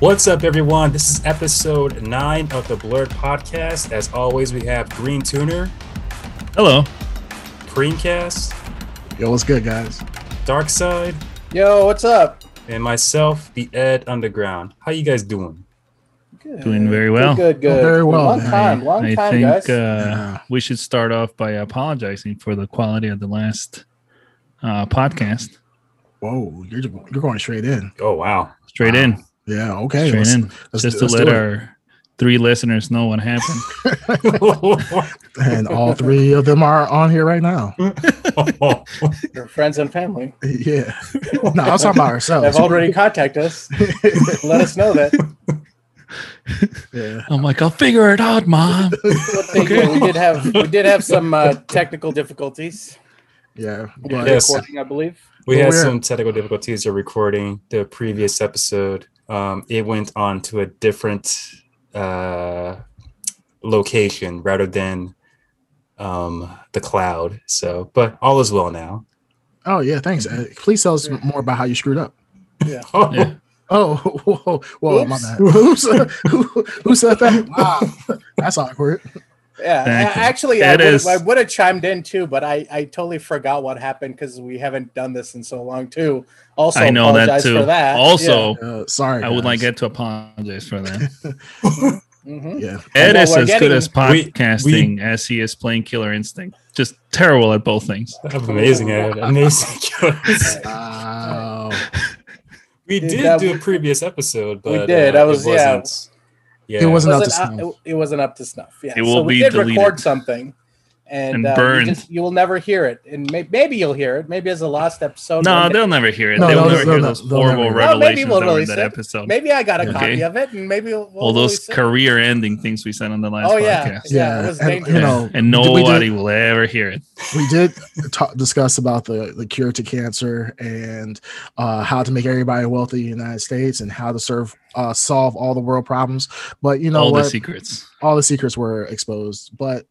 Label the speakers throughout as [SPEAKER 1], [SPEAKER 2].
[SPEAKER 1] What's up, everyone? This is episode nine of the Blurred Podcast. As always, we have Green Tuner,
[SPEAKER 2] Hello.
[SPEAKER 1] Creamcast,
[SPEAKER 3] Yo, what's good, guys?
[SPEAKER 1] Dark Side,
[SPEAKER 4] Yo, what's up?
[SPEAKER 1] and myself, the Ed Underground. How you guys doing?
[SPEAKER 4] Good.
[SPEAKER 2] Doing very well.
[SPEAKER 4] Good, good. good.
[SPEAKER 3] Very well,
[SPEAKER 4] Long time, long
[SPEAKER 2] I
[SPEAKER 4] time,
[SPEAKER 2] think
[SPEAKER 4] guys.
[SPEAKER 2] uh,
[SPEAKER 3] Yeah.
[SPEAKER 2] we should start off by apologizing for the quality of the last uh, podcast.
[SPEAKER 3] Whoa, you're you're going straight in.
[SPEAKER 1] Oh wow!
[SPEAKER 2] Straight
[SPEAKER 3] Wow.
[SPEAKER 2] in,
[SPEAKER 3] Yeah, okay. let's- let's-
[SPEAKER 2] just to
[SPEAKER 3] let's
[SPEAKER 2] let
[SPEAKER 3] it.
[SPEAKER 2] our three listeners know what happened.
[SPEAKER 3] And all three of them are on here right now.
[SPEAKER 4] Your friends and family
[SPEAKER 3] Yeah. No, I was talking about ourselves.
[SPEAKER 4] They've already contacted us. Let us know that.
[SPEAKER 3] yeah.
[SPEAKER 2] I'm like, I'll figure it out, mom.
[SPEAKER 4] But thank. We did have we did have some uh, technical difficulties.
[SPEAKER 3] Yeah.
[SPEAKER 4] with
[SPEAKER 1] Yes.
[SPEAKER 4] recording, I believe.
[SPEAKER 1] we
[SPEAKER 3] Well,
[SPEAKER 1] had some technical difficulties of recording the previous episode. Um, it went on to a different uh, location rather than um, the cloud. So, but all is well now.
[SPEAKER 3] oh yeah, thanks. Ed. Please tell us more about how you screwed up.
[SPEAKER 4] Yeah. oh.
[SPEAKER 2] Yeah.
[SPEAKER 3] Oh, whoa, whoa, my bad. Who, who said that? Wow. That's awkward.
[SPEAKER 4] Yeah,
[SPEAKER 2] Thank
[SPEAKER 4] a-
[SPEAKER 2] you.
[SPEAKER 4] actually, I would,
[SPEAKER 2] is-
[SPEAKER 4] I would have chimed in too, but I, I totally forgot what happened because we haven't done this in so long too. Also,
[SPEAKER 2] I know that
[SPEAKER 4] apologize
[SPEAKER 2] too.
[SPEAKER 4] For that.
[SPEAKER 2] Also,
[SPEAKER 3] Uh, sorry.
[SPEAKER 2] I would like. Ed to apologize for that.
[SPEAKER 4] Yeah. Mhm.
[SPEAKER 3] Yeah.
[SPEAKER 2] Ed is as
[SPEAKER 4] getting-
[SPEAKER 2] good as
[SPEAKER 1] We-
[SPEAKER 2] podcasting as he is playing Killer Instinct. Just terrible at both things.
[SPEAKER 1] Amazing, Ed. Amazing.
[SPEAKER 3] Wow.
[SPEAKER 1] we
[SPEAKER 4] Dude,
[SPEAKER 1] did
[SPEAKER 4] that
[SPEAKER 1] do a previous episode, but we
[SPEAKER 4] did.
[SPEAKER 1] uh,
[SPEAKER 4] I was-
[SPEAKER 1] it
[SPEAKER 4] yeah.
[SPEAKER 1] wasn't.
[SPEAKER 3] It wasn't up to snuff.
[SPEAKER 4] it, it wasn't up to snuff. Yeah,
[SPEAKER 2] It will
[SPEAKER 4] so we
[SPEAKER 2] be
[SPEAKER 4] did
[SPEAKER 2] deleted.
[SPEAKER 4] record something, and,
[SPEAKER 2] And
[SPEAKER 4] uh,
[SPEAKER 2] burned.
[SPEAKER 4] You, just, you will never hear it, and may, maybe you'll hear it. Maybe as a lost episode.
[SPEAKER 2] No, they'll never hear it.
[SPEAKER 3] No,
[SPEAKER 2] they will
[SPEAKER 3] they'll-
[SPEAKER 2] never
[SPEAKER 3] they'll
[SPEAKER 2] hear
[SPEAKER 3] ne-
[SPEAKER 2] those
[SPEAKER 3] they'll
[SPEAKER 2] horrible
[SPEAKER 3] never-
[SPEAKER 4] Well, maybe we'll
[SPEAKER 2] that in
[SPEAKER 4] release
[SPEAKER 2] that
[SPEAKER 4] it.
[SPEAKER 2] episode.
[SPEAKER 4] Maybe I got a
[SPEAKER 3] Yeah.
[SPEAKER 4] copy of it, and maybe we'll, we'll
[SPEAKER 2] All those career-ending things we said on the last
[SPEAKER 4] Oh yeah,
[SPEAKER 2] podcast.
[SPEAKER 4] yeah, it was
[SPEAKER 3] and, you know,
[SPEAKER 2] and
[SPEAKER 3] we did-
[SPEAKER 2] nobody will ever hear it.
[SPEAKER 3] we did talk, discuss about the, the cure to cancer and uh, how to make everybody wealthy in the United States and how to serve uh, solve all the world problems. But you know
[SPEAKER 2] All
[SPEAKER 3] what?
[SPEAKER 2] the secrets.
[SPEAKER 3] all the secrets were exposed. But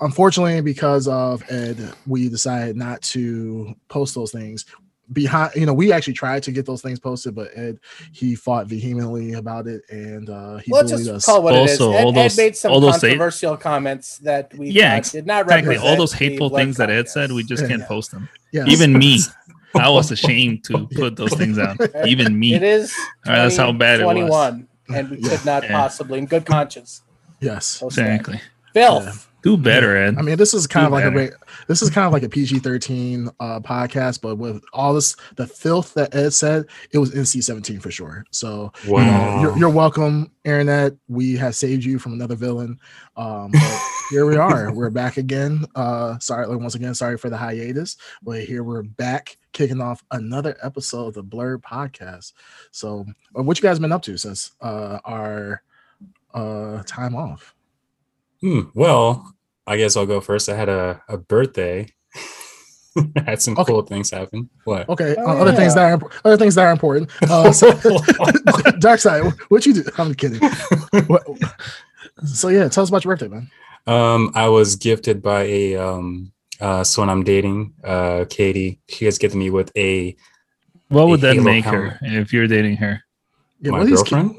[SPEAKER 3] unfortunately, because of Ed, we decided not to post those things. Behind, you know, we actually tried to get those things posted, but Ed he fought vehemently about it, and uh, he
[SPEAKER 4] Let's
[SPEAKER 3] bullied
[SPEAKER 4] just
[SPEAKER 3] us.
[SPEAKER 4] call it what
[SPEAKER 2] Also,
[SPEAKER 4] it is. Ed,
[SPEAKER 2] all those-
[SPEAKER 4] Ed made some
[SPEAKER 2] all those sa-
[SPEAKER 4] controversial comments that we
[SPEAKER 2] Yeah,
[SPEAKER 4] thought
[SPEAKER 2] ex-
[SPEAKER 4] did not
[SPEAKER 2] Exactly. All those hateful things that Ed said, we just
[SPEAKER 3] Yeah.
[SPEAKER 2] can't post them.
[SPEAKER 3] Yes.
[SPEAKER 2] Even me. I was ashamed to put those things out. Even me.
[SPEAKER 4] It is.
[SPEAKER 2] All right, that's how bad it was.
[SPEAKER 4] 21, and we could not
[SPEAKER 2] Yeah.
[SPEAKER 4] possibly, in good conscience,
[SPEAKER 3] yes.
[SPEAKER 4] exactly. that.
[SPEAKER 2] Exactly.
[SPEAKER 4] Filth.
[SPEAKER 2] Do better, Ed.
[SPEAKER 3] I mean, this is kind
[SPEAKER 2] Do
[SPEAKER 3] of like a
[SPEAKER 2] better.
[SPEAKER 3] ra- this is kind of like a PG thirteen uh, podcast, but with all this the filth that Ed said, it was NC seventeen for sure. So you know,
[SPEAKER 1] Wow.
[SPEAKER 3] you're, you're welcome, Internet. We have saved you from another villain. Um, but here we are. We're back again. Uh, sorry, like, once again, sorry for the hiatus, but here we're back, kicking off another episode of the Blurred Podcast. So, uh, what you guys been up to since uh, our uh, time off?
[SPEAKER 1] Hmm, well, I guess I'll go first. I had a, a birthday. I had some
[SPEAKER 3] Okay.
[SPEAKER 1] cool things happen. What?
[SPEAKER 3] Okay,
[SPEAKER 4] Oh,
[SPEAKER 3] uh, other things that are imp- other things that are important. Uh, so, Dark side, what you do? I'm kidding. So yeah, tell us about your birthday, man.
[SPEAKER 1] um, I was gifted by a um uh someone I'm dating, uh Katie. She has gifted me with a
[SPEAKER 2] What would
[SPEAKER 1] a
[SPEAKER 2] that
[SPEAKER 1] Halo
[SPEAKER 2] make
[SPEAKER 1] helmet.
[SPEAKER 2] her if you're dating her?
[SPEAKER 3] Yeah,
[SPEAKER 1] my
[SPEAKER 3] what are these
[SPEAKER 1] girlfriend.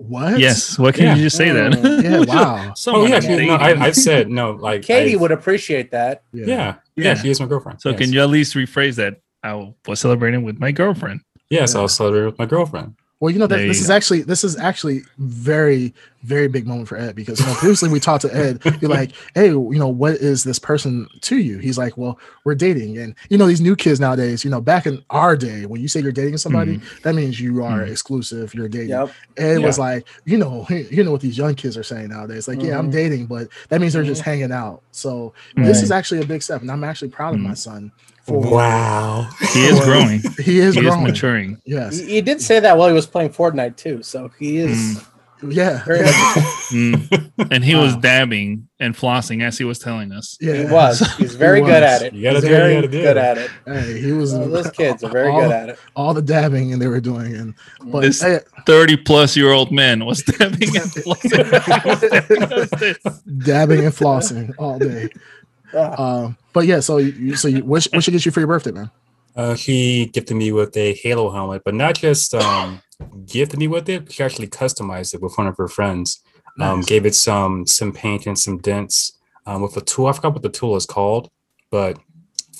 [SPEAKER 3] What?
[SPEAKER 2] Yes. What can
[SPEAKER 1] Yeah.
[SPEAKER 2] you just say then?
[SPEAKER 3] Yeah. Wow.
[SPEAKER 1] Oh yeah,
[SPEAKER 2] I'm
[SPEAKER 1] she, no,
[SPEAKER 2] dating.
[SPEAKER 1] I, I said no. Like
[SPEAKER 4] Katie
[SPEAKER 1] I-
[SPEAKER 4] would appreciate that.
[SPEAKER 3] Yeah.
[SPEAKER 1] Yeah, yeah,
[SPEAKER 2] Yeah.
[SPEAKER 1] she is my girlfriend.
[SPEAKER 2] So
[SPEAKER 1] yes.
[SPEAKER 2] can you at least rephrase that? I was celebrating with my girlfriend.
[SPEAKER 1] Yes,
[SPEAKER 3] Yeah.
[SPEAKER 1] I was celebrating with my girlfriend.
[SPEAKER 3] Well, you know that
[SPEAKER 2] There
[SPEAKER 3] this
[SPEAKER 2] you
[SPEAKER 3] is
[SPEAKER 2] go.
[SPEAKER 3] actually this is actually very very big moment for Ed because you know previously we talked to Ed. You're like, hey, you know what is this person to you? He's like, well, we're dating, and you know these new kids nowadays. You know, back in our day, when you say you're dating somebody, that means you are
[SPEAKER 2] Mhm.
[SPEAKER 3] exclusive. You're dating.
[SPEAKER 4] Yep.
[SPEAKER 3] Ed was like, you know, you know what these young kids are saying nowadays. Like, yeah, I'm
[SPEAKER 4] Mhm.
[SPEAKER 3] dating, but that means they're just hanging out. So
[SPEAKER 2] Mm-hmm.
[SPEAKER 3] this is actually a big step, and I'm actually proud of my
[SPEAKER 2] Mhm.
[SPEAKER 3] son. For
[SPEAKER 1] Wow.
[SPEAKER 2] He is growing.
[SPEAKER 3] he is
[SPEAKER 2] he is maturing.
[SPEAKER 3] Yes,
[SPEAKER 4] He, he did say that while he was playing Fortnite too, so he is
[SPEAKER 3] yeah, yeah.
[SPEAKER 2] Mm. And he was dabbing and flossing as he was telling us.
[SPEAKER 3] yeah.
[SPEAKER 4] He was. He's very
[SPEAKER 3] He
[SPEAKER 4] good at it.
[SPEAKER 1] You gotta
[SPEAKER 4] He's
[SPEAKER 1] do what you
[SPEAKER 4] very
[SPEAKER 1] gotta do.
[SPEAKER 4] good at it.
[SPEAKER 3] Hey, he was.
[SPEAKER 4] Uh, those kids are very
[SPEAKER 3] all,
[SPEAKER 4] good at it.
[SPEAKER 3] all the dabbing and they were doing, and but
[SPEAKER 2] This-
[SPEAKER 3] hey,
[SPEAKER 2] 30 plus year old man was dabbing and flossing.
[SPEAKER 3] dabbing and flossing all day.
[SPEAKER 4] Ah,
[SPEAKER 3] Um, but yeah, so you, so you, what, sh- what should get you for your birthday, man?
[SPEAKER 1] Uh, he gifted me with a Halo helmet, but not just um gifted me with it. She actually customized it with one of her friends. Um,
[SPEAKER 3] Nice.
[SPEAKER 1] gave it some some paint and some dents um, with a tool. I forgot what the tool is called, but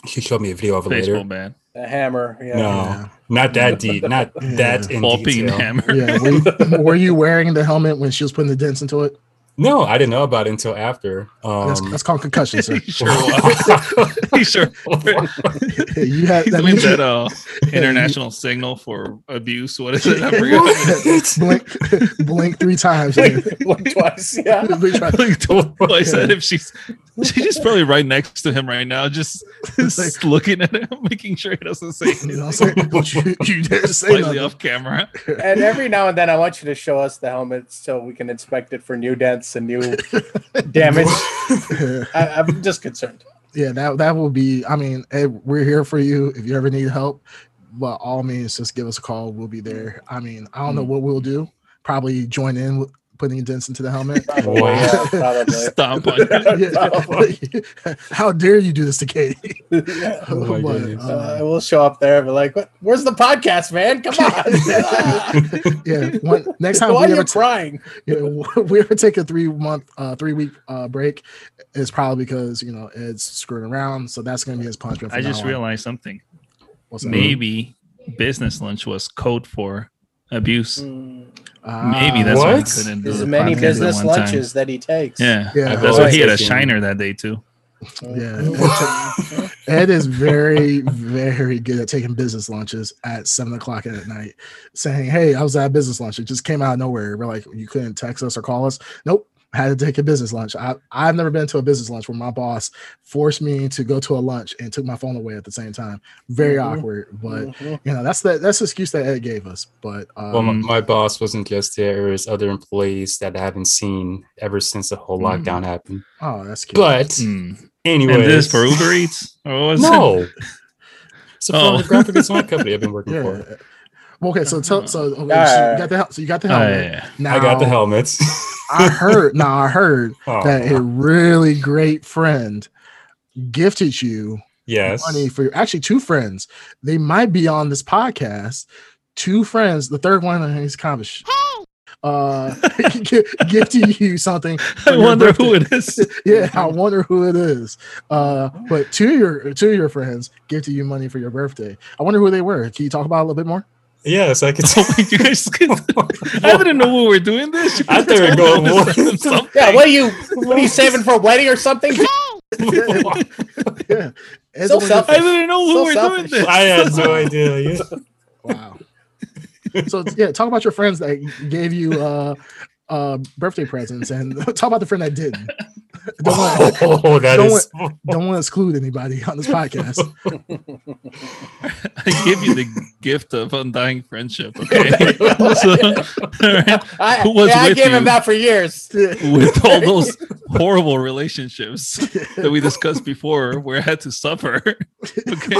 [SPEAKER 1] she showed me a video of it
[SPEAKER 2] Baseball
[SPEAKER 1] later.
[SPEAKER 2] bat.
[SPEAKER 4] A hammer. Yeah.
[SPEAKER 1] No,
[SPEAKER 3] Yeah.
[SPEAKER 1] not that deep, not
[SPEAKER 3] Yeah.
[SPEAKER 1] that in
[SPEAKER 2] Ball
[SPEAKER 1] detail.
[SPEAKER 2] hammer.
[SPEAKER 3] Yeah. Were you, were you wearing the helmet when she was putting the dents into it?
[SPEAKER 1] No, I didn't know about it until after.
[SPEAKER 3] That's,
[SPEAKER 1] Um,
[SPEAKER 3] that's called concussion, sir.
[SPEAKER 2] he sure he sure
[SPEAKER 3] you had that means
[SPEAKER 2] that uh, international signal for abuse. What is it? I
[SPEAKER 3] blink, blink three times.
[SPEAKER 4] Blink twice. Yeah.
[SPEAKER 3] then we try-
[SPEAKER 2] Like I said, if she's she's just probably right next to him right now, just, just looking at him, making sure he doesn't say anything.
[SPEAKER 3] what I'm saying? Don't you, you dare say
[SPEAKER 2] Slightly
[SPEAKER 3] nothing.
[SPEAKER 2] off camera.
[SPEAKER 4] And every now and then, I want you to show us the helmet so we can inspect it for new dents and new damage. I, I'm just concerned.
[SPEAKER 3] yeah, that that will be. I mean, Ed, we're here for you if you ever need help. By all means, just give us a call. We'll be there. I mean, I don't know mm. what we'll do. Probably join in putting dents into the helmet.
[SPEAKER 4] Probably.
[SPEAKER 1] Wow.
[SPEAKER 4] Yeah, probably.
[SPEAKER 2] Stomp on.
[SPEAKER 3] Yeah. How dare you do this to Katie?
[SPEAKER 4] Yeah.
[SPEAKER 1] Oh
[SPEAKER 3] But.
[SPEAKER 4] Uh, we'll show up there and be like, what, where's the podcast, man? Come on.
[SPEAKER 3] yeah. One, next time
[SPEAKER 4] Why
[SPEAKER 3] we
[SPEAKER 4] are you
[SPEAKER 3] t-
[SPEAKER 4] crying?
[SPEAKER 3] yeah, we ever take a three month, uh, three week uh, break, it's probably because you know Ed's screwing around. So that's going to be his punishment.
[SPEAKER 2] I just
[SPEAKER 3] now on.
[SPEAKER 2] realized something.
[SPEAKER 3] What's that?
[SPEAKER 2] Maybe business lunch was code for abuse.
[SPEAKER 4] Mm,
[SPEAKER 3] Ah,
[SPEAKER 2] Maybe that's why he
[SPEAKER 1] What?
[SPEAKER 2] couldn't do
[SPEAKER 4] There's
[SPEAKER 2] the
[SPEAKER 4] many business
[SPEAKER 2] one time.
[SPEAKER 4] lunches that he takes.
[SPEAKER 2] Yeah,
[SPEAKER 3] Yeah.
[SPEAKER 2] that's
[SPEAKER 1] Oh,
[SPEAKER 2] why he had a shiner that day too.
[SPEAKER 3] Yeah. Ed is very, very good at taking business lunches at seven o'clock at night, saying, Hey, I was at a business lunch. It just came out of nowhere. We're like, You couldn't text us or call us. Nope. Had to take a business lunch. I, I've never been to a business lunch where my boss forced me to go to a lunch and took my phone away at the same time. Very
[SPEAKER 4] Mhm.
[SPEAKER 3] awkward, but
[SPEAKER 4] Mhm.
[SPEAKER 3] you know, that's the that's the excuse that Ed gave us. But um,
[SPEAKER 1] Well, my, my boss wasn't just there; it was other employees that I haven't seen ever since the whole
[SPEAKER 3] Mhm.
[SPEAKER 1] lockdown happened.
[SPEAKER 3] oh, that's cute.
[SPEAKER 1] But
[SPEAKER 2] Mm.
[SPEAKER 1] anyway,
[SPEAKER 2] And this for Uber Eats? Or what was it?
[SPEAKER 1] no. It's a
[SPEAKER 2] Oh.
[SPEAKER 1] oh. graphic design company I've been working
[SPEAKER 3] yeah.
[SPEAKER 1] for.
[SPEAKER 3] Well, okay, so tell so, okay, so
[SPEAKER 4] Yeah.
[SPEAKER 3] you got the hel- so you got the
[SPEAKER 2] Oh,
[SPEAKER 3] helmet.
[SPEAKER 2] yeah, yeah.
[SPEAKER 3] Now,
[SPEAKER 1] I got the helmets.
[SPEAKER 3] I heard now I heard
[SPEAKER 1] Aw.
[SPEAKER 3] that a really great friend gifted you
[SPEAKER 1] yes.
[SPEAKER 3] money for your, actually two friends. They might be on this podcast. Two friends. The third one is kind of a sh- uh gi- gifting you something.
[SPEAKER 2] I wonder
[SPEAKER 3] birthday.
[SPEAKER 2] who it is.
[SPEAKER 3] Yeah, I wonder who it is. Uh, but two of your two of your friends gifted you money for your birthday. I wonder who they were. Can you talk about it a little bit more?
[SPEAKER 1] Yes, I could.
[SPEAKER 2] Oh, wait, you guys, I didn't know we were doing this.
[SPEAKER 1] I thought we were going more.
[SPEAKER 4] Yeah, what are you what are you saving for a wedding or something?
[SPEAKER 3] yeah.
[SPEAKER 4] So
[SPEAKER 3] one of your-
[SPEAKER 4] selfish.
[SPEAKER 2] I didn't know who
[SPEAKER 4] So
[SPEAKER 2] we were doing this.
[SPEAKER 1] I had no idea. Yeah.
[SPEAKER 3] Wow. so yeah, talk about your friends that gave you uh uh birthday presents and talk about the friend that didn't. don't want
[SPEAKER 1] Oh, that
[SPEAKER 3] don't
[SPEAKER 1] is.
[SPEAKER 3] don't want to exclude anybody on this podcast.
[SPEAKER 2] I give you the gift of undying friendship. Okay. So, all right,
[SPEAKER 4] I,
[SPEAKER 2] Who was
[SPEAKER 4] yeah, I
[SPEAKER 2] with
[SPEAKER 4] gave him that for years.
[SPEAKER 2] with all those horrible relationships that we discussed before, where I had to suffer. Okay.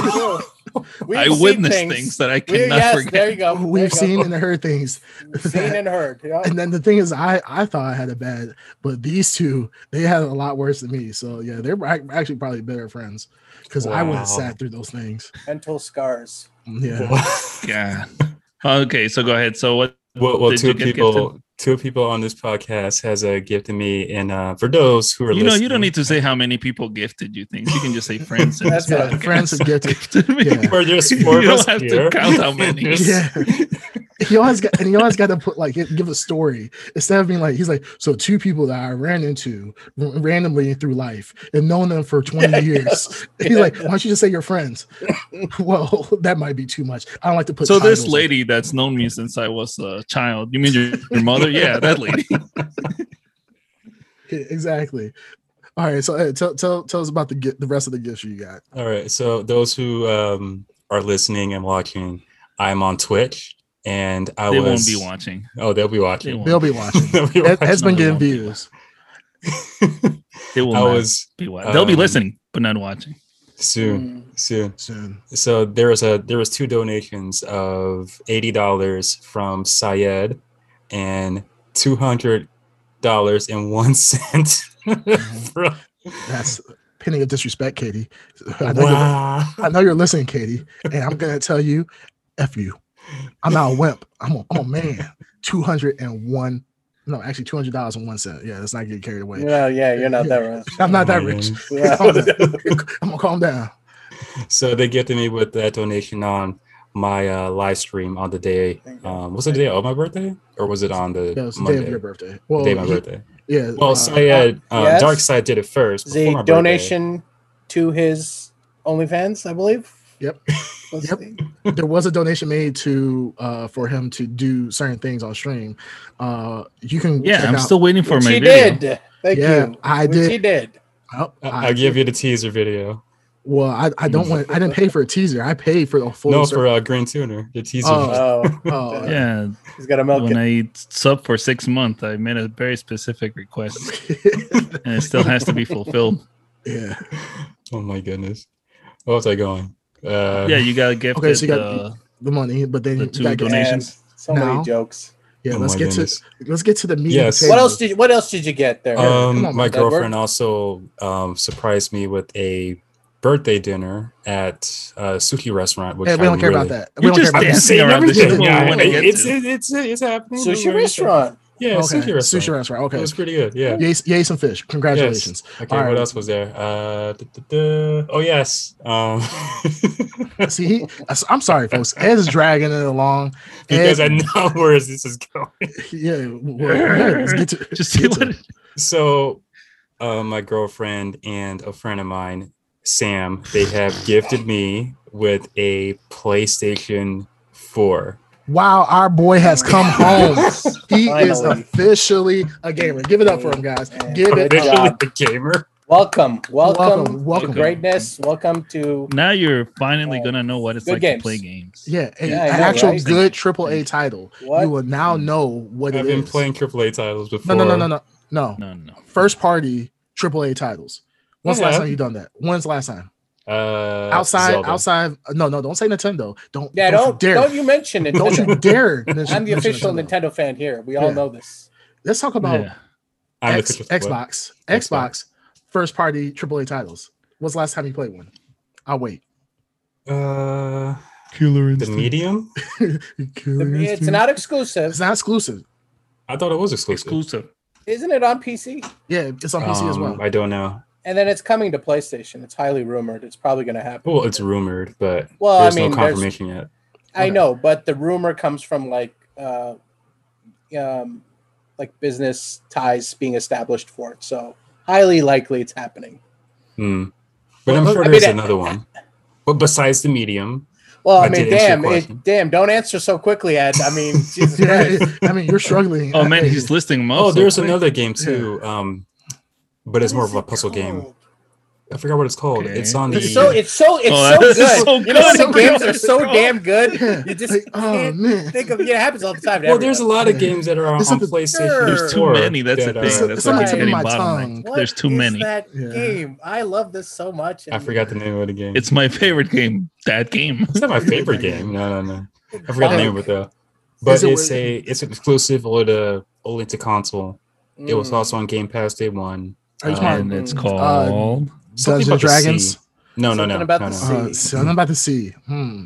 [SPEAKER 4] We've
[SPEAKER 2] I
[SPEAKER 4] seen
[SPEAKER 2] witnessed
[SPEAKER 4] things.
[SPEAKER 2] things. that I cannot
[SPEAKER 4] yes,
[SPEAKER 2] forget.
[SPEAKER 4] there you go. There
[SPEAKER 3] We've
[SPEAKER 4] go.
[SPEAKER 3] seen and heard things.
[SPEAKER 4] seen and heard. Yeah.
[SPEAKER 3] And then the thing is, I I thought I had a bad, but these two they had a lot worse than me. So yeah, they're actually probably better friends because I would have sat through those things.
[SPEAKER 4] Mental scars.
[SPEAKER 3] Yeah.
[SPEAKER 2] God. Okay, so go ahead. So what?
[SPEAKER 1] well, well
[SPEAKER 2] Did
[SPEAKER 1] two people,
[SPEAKER 2] gifted?
[SPEAKER 1] Two people on this podcast has a gift to me, and uh, for those who are
[SPEAKER 2] You know,
[SPEAKER 1] listening,
[SPEAKER 2] you don't need to say how many people gifted you things. You can just say friends. in
[SPEAKER 4] That's
[SPEAKER 3] Yeah, friends have gifted.
[SPEAKER 2] gifted me.
[SPEAKER 3] Yeah.
[SPEAKER 1] Or there's
[SPEAKER 2] You
[SPEAKER 1] four of
[SPEAKER 2] don't
[SPEAKER 1] us
[SPEAKER 2] have to
[SPEAKER 1] here.
[SPEAKER 2] count how many.
[SPEAKER 3] Yeah. he always got and he always got to put like give a story instead of being like he's like so two people that I ran into r- randomly through life and known them for 20
[SPEAKER 4] Yeah,
[SPEAKER 3] years. He's
[SPEAKER 4] yeah.
[SPEAKER 3] like, why don't you just say your friends? well, that might be too much. I don't like to put
[SPEAKER 2] So this
[SPEAKER 3] titles.
[SPEAKER 2] lady that's known me since I was a child. You mean your, your mother? Yeah, that lady.
[SPEAKER 3] Exactly. All right, so uh, tell, tell tell us about the gi- the rest of the gifts you got.
[SPEAKER 1] All right. So those who um, are listening and watching, I'm on Twitch, and I
[SPEAKER 2] They
[SPEAKER 1] was.
[SPEAKER 2] won't be watching.
[SPEAKER 1] Oh, they'll be watching.
[SPEAKER 2] won't.
[SPEAKER 3] They'll be watching.
[SPEAKER 1] They'll be
[SPEAKER 3] Ed, Ed's been getting views.
[SPEAKER 2] They will
[SPEAKER 1] I was
[SPEAKER 2] be watching. They'll be
[SPEAKER 1] um,
[SPEAKER 2] listening, but not watching.
[SPEAKER 1] soon,
[SPEAKER 4] Mm.
[SPEAKER 1] soon.
[SPEAKER 3] Soon.
[SPEAKER 1] So there was a there was two donations of eighty dollars from Syed and two hundred dollars and one cent mm-hmm. from
[SPEAKER 3] That's penny of disrespect, Katie. I know, you're,
[SPEAKER 1] wow.
[SPEAKER 3] I know you're listening, Katie, and I'm gonna tell you, f you. I'm not a wimp. I'm a, I'm a man. Two hundred and one. No, actually, two hundred dollars and one cent. Yeah, let's not get carried away.
[SPEAKER 4] No, yeah, you're not that rich.
[SPEAKER 3] I'm not that rich.
[SPEAKER 4] Yeah.
[SPEAKER 3] I'm gonna calm down.
[SPEAKER 1] So they gifted me with that donation on my uh, live stream on the day. Um, was it the day of my birthday, or was it on the
[SPEAKER 3] Yeah, it's the
[SPEAKER 1] Monday?
[SPEAKER 3] day of your birthday.
[SPEAKER 1] The
[SPEAKER 3] Well,
[SPEAKER 1] day of my
[SPEAKER 3] he-
[SPEAKER 1] birthday.
[SPEAKER 3] yeah.
[SPEAKER 1] Well,
[SPEAKER 3] uh,
[SPEAKER 1] Syed, uh,
[SPEAKER 4] yes.
[SPEAKER 1] Dark Side did it first. before my
[SPEAKER 4] The
[SPEAKER 1] birthday.
[SPEAKER 4] donation to his OnlyFans, I believe.
[SPEAKER 3] Yep.
[SPEAKER 4] Was
[SPEAKER 3] Yep.
[SPEAKER 4] the-
[SPEAKER 3] there was a donation made to uh for him to do certain things on stream. Uh, you can
[SPEAKER 2] Yeah, I'm
[SPEAKER 3] out-
[SPEAKER 2] still waiting for
[SPEAKER 4] Which
[SPEAKER 2] my
[SPEAKER 4] he
[SPEAKER 2] video.
[SPEAKER 4] did. Thank
[SPEAKER 3] Yeah,
[SPEAKER 4] you.
[SPEAKER 3] I
[SPEAKER 4] Which
[SPEAKER 3] did.
[SPEAKER 4] He did.
[SPEAKER 3] Oh,
[SPEAKER 1] I-
[SPEAKER 3] I,
[SPEAKER 1] I'll give you the teaser video.
[SPEAKER 3] Well, I, I don't want. I didn't pay for a teaser. I paid for the full.
[SPEAKER 1] No,
[SPEAKER 3] ser-
[SPEAKER 1] for uh, Green Tuner, the teaser.
[SPEAKER 3] Oh.
[SPEAKER 4] Oh,
[SPEAKER 3] Oh,
[SPEAKER 2] Yeah,
[SPEAKER 4] he's got a milk
[SPEAKER 2] when
[SPEAKER 4] it.
[SPEAKER 2] I sub for six months, I made a very specific request, and it still has to be fulfilled.
[SPEAKER 3] yeah.
[SPEAKER 1] oh my goodness. What was I going? Uh,
[SPEAKER 2] Yeah, you got gifted.
[SPEAKER 3] Okay, so you got-
[SPEAKER 2] uh,
[SPEAKER 3] The money, but then
[SPEAKER 2] The
[SPEAKER 3] you
[SPEAKER 2] two
[SPEAKER 3] gotta get-
[SPEAKER 2] donation-
[SPEAKER 4] Man,
[SPEAKER 2] donations.
[SPEAKER 4] so
[SPEAKER 3] Now?
[SPEAKER 4] many jokes.
[SPEAKER 3] Yeah,
[SPEAKER 1] Oh
[SPEAKER 3] let's get
[SPEAKER 1] goodness.
[SPEAKER 3] to let's get to the meat.
[SPEAKER 1] Yes.
[SPEAKER 4] What else did What else did you get there?
[SPEAKER 1] Um,
[SPEAKER 3] on,
[SPEAKER 1] my
[SPEAKER 4] Edward.
[SPEAKER 1] girlfriend also um, surprised me with a birthday dinner at a sushi restaurant. Which
[SPEAKER 3] Hey, we don't care about that. We
[SPEAKER 2] You're
[SPEAKER 3] don't care
[SPEAKER 2] just
[SPEAKER 3] about
[SPEAKER 2] dancing
[SPEAKER 1] saying
[SPEAKER 2] around this
[SPEAKER 1] everything. Yeah,
[SPEAKER 2] we wanna get
[SPEAKER 1] it's,
[SPEAKER 2] to.
[SPEAKER 1] it's, it's, it's happening.
[SPEAKER 4] Sushi
[SPEAKER 1] worry.
[SPEAKER 4] restaurant.
[SPEAKER 1] Yeah,
[SPEAKER 3] Okay.
[SPEAKER 1] sushi restaurant.
[SPEAKER 3] Sushi restaurant.
[SPEAKER 1] It
[SPEAKER 3] Okay.
[SPEAKER 1] was pretty good. Yeah.
[SPEAKER 3] Yay, yay some fish. Congratulations.
[SPEAKER 1] Yes. Okay,
[SPEAKER 3] All
[SPEAKER 1] what
[SPEAKER 3] right.
[SPEAKER 1] else was there? Uh, duh, duh, duh. Oh yes. Um,
[SPEAKER 3] See, he, I'm sorry, folks. Ed is dragging it along.
[SPEAKER 1] because I know where this is going.
[SPEAKER 3] yeah, well, yeah, let's get to
[SPEAKER 2] just see
[SPEAKER 3] get to
[SPEAKER 2] what.
[SPEAKER 1] So, uh, my girlfriend and a friend of mine, Sam, they have gifted me with a PlayStation 4.
[SPEAKER 3] Wow, our boy has come home. He is officially a gamer. Give it up for him, guys. Give it
[SPEAKER 4] Good
[SPEAKER 3] up.
[SPEAKER 4] job.
[SPEAKER 1] the gamer.
[SPEAKER 4] Welcome, welcome,
[SPEAKER 3] Welcome,
[SPEAKER 4] to
[SPEAKER 3] welcome.
[SPEAKER 4] greatness. Welcome to
[SPEAKER 2] Now you're finally gonna know what it's like
[SPEAKER 4] games.
[SPEAKER 2] to play games.
[SPEAKER 3] Yeah, a-
[SPEAKER 4] Yeah,
[SPEAKER 3] an
[SPEAKER 4] know,
[SPEAKER 3] actual
[SPEAKER 4] right?
[SPEAKER 3] good AAA title.
[SPEAKER 4] What?
[SPEAKER 3] You will now know what
[SPEAKER 1] I've
[SPEAKER 3] it
[SPEAKER 1] been
[SPEAKER 3] is.
[SPEAKER 1] playing AAA titles before.
[SPEAKER 3] no, no, no, no, no, no.
[SPEAKER 2] No, no.
[SPEAKER 3] First party AAA titles. When's the last time you done that? When's the last time?
[SPEAKER 1] Uh,
[SPEAKER 3] outside,
[SPEAKER 1] Zelda.
[SPEAKER 3] outside. No, no, don't say Nintendo. Don't.
[SPEAKER 4] yeah.
[SPEAKER 3] don't,
[SPEAKER 4] Don't
[SPEAKER 3] you dare.
[SPEAKER 4] don't you mention it?
[SPEAKER 3] Don't you dare. mention-
[SPEAKER 4] I'm the official Nintendo. fan here. We all
[SPEAKER 3] Yeah.
[SPEAKER 4] know this.
[SPEAKER 3] Let's talk about
[SPEAKER 2] Yeah.
[SPEAKER 1] I'm the
[SPEAKER 3] X,
[SPEAKER 1] official-
[SPEAKER 3] Xbox. Xbox. First party AAA titles. What's the last time you played one? I'll wait.
[SPEAKER 1] Uh,
[SPEAKER 2] Killer
[SPEAKER 1] the medium.
[SPEAKER 4] It's not exclusive,
[SPEAKER 3] It's not exclusive.
[SPEAKER 1] I thought it was exclusive.
[SPEAKER 2] exclusive.
[SPEAKER 4] isn't it on PC?
[SPEAKER 3] Yeah, it's on PC as
[SPEAKER 1] Um,
[SPEAKER 3] well.
[SPEAKER 1] I don't know.
[SPEAKER 4] And then it's coming to PlayStation. It's highly rumored. It's probably going to happen.
[SPEAKER 1] Well, it's rumored, but
[SPEAKER 4] Well, I
[SPEAKER 1] there's
[SPEAKER 4] mean,
[SPEAKER 1] no
[SPEAKER 4] there's-
[SPEAKER 1] confirmation yet.
[SPEAKER 4] I
[SPEAKER 3] Okay.
[SPEAKER 4] know, but the rumor comes from like, uh, um, like business ties being established for it. So highly likely it's happening.
[SPEAKER 1] Hmm. But
[SPEAKER 3] Well,
[SPEAKER 1] I'm sure
[SPEAKER 4] mean,
[SPEAKER 1] there's
[SPEAKER 4] I-
[SPEAKER 1] another one. But besides the medium,
[SPEAKER 4] Well, I,
[SPEAKER 1] I
[SPEAKER 4] mean,
[SPEAKER 1] did answer your
[SPEAKER 4] damn, it, damn, don't answer so quickly, Ed. I mean, Jesus
[SPEAKER 3] yeah,
[SPEAKER 4] Christ.
[SPEAKER 3] I mean, you're struggling.
[SPEAKER 2] Oh man, he's listing them off
[SPEAKER 1] oh,
[SPEAKER 2] so
[SPEAKER 1] there's
[SPEAKER 2] quick.
[SPEAKER 1] another game too. Um, but it's
[SPEAKER 4] What
[SPEAKER 1] more of a
[SPEAKER 4] it
[SPEAKER 1] puzzle game. I forgot what it's called.
[SPEAKER 2] Okay.
[SPEAKER 1] It's on the.
[SPEAKER 4] It's so it's so it's
[SPEAKER 2] Oh,
[SPEAKER 4] so good.
[SPEAKER 2] so
[SPEAKER 4] You know when
[SPEAKER 3] good.
[SPEAKER 4] the games are so damn good,
[SPEAKER 3] Yeah,
[SPEAKER 4] you just
[SPEAKER 3] like, oh
[SPEAKER 4] can't
[SPEAKER 3] man.
[SPEAKER 4] think of. Yeah, it happens all the time.
[SPEAKER 1] well, there's a lot of games that are on,
[SPEAKER 3] There's
[SPEAKER 1] on
[SPEAKER 3] something-
[SPEAKER 1] PlayStation.
[SPEAKER 2] There's too many. That's the thing.
[SPEAKER 1] are-
[SPEAKER 2] That's
[SPEAKER 3] It's
[SPEAKER 2] why
[SPEAKER 3] on
[SPEAKER 2] I
[SPEAKER 3] the
[SPEAKER 2] keep
[SPEAKER 3] tip of
[SPEAKER 2] getting
[SPEAKER 3] my
[SPEAKER 2] bottom.
[SPEAKER 3] tongue.
[SPEAKER 4] What
[SPEAKER 2] There's too
[SPEAKER 4] is
[SPEAKER 2] many.
[SPEAKER 4] That
[SPEAKER 3] Yeah.
[SPEAKER 4] game, I love this so much.
[SPEAKER 1] I forgot the name of the game.
[SPEAKER 2] It's my favorite game. That game.
[SPEAKER 1] It's not my favorite game. No, no, no. I forgot the name of it though. But
[SPEAKER 3] it
[SPEAKER 1] it's a it's exclusive only to only to console. It was
[SPEAKER 4] Mm.
[SPEAKER 1] also on Game Pass day one.
[SPEAKER 3] Are you
[SPEAKER 1] Um,
[SPEAKER 3] talking
[SPEAKER 2] and it's
[SPEAKER 4] Uh,
[SPEAKER 2] called.
[SPEAKER 1] something
[SPEAKER 3] Dungeons
[SPEAKER 1] about
[SPEAKER 3] and Dragons?
[SPEAKER 1] sea. No, no, no,
[SPEAKER 4] Something about
[SPEAKER 1] no,
[SPEAKER 4] the
[SPEAKER 1] no.
[SPEAKER 4] sea.
[SPEAKER 3] Uh, something about the sea. Hmm.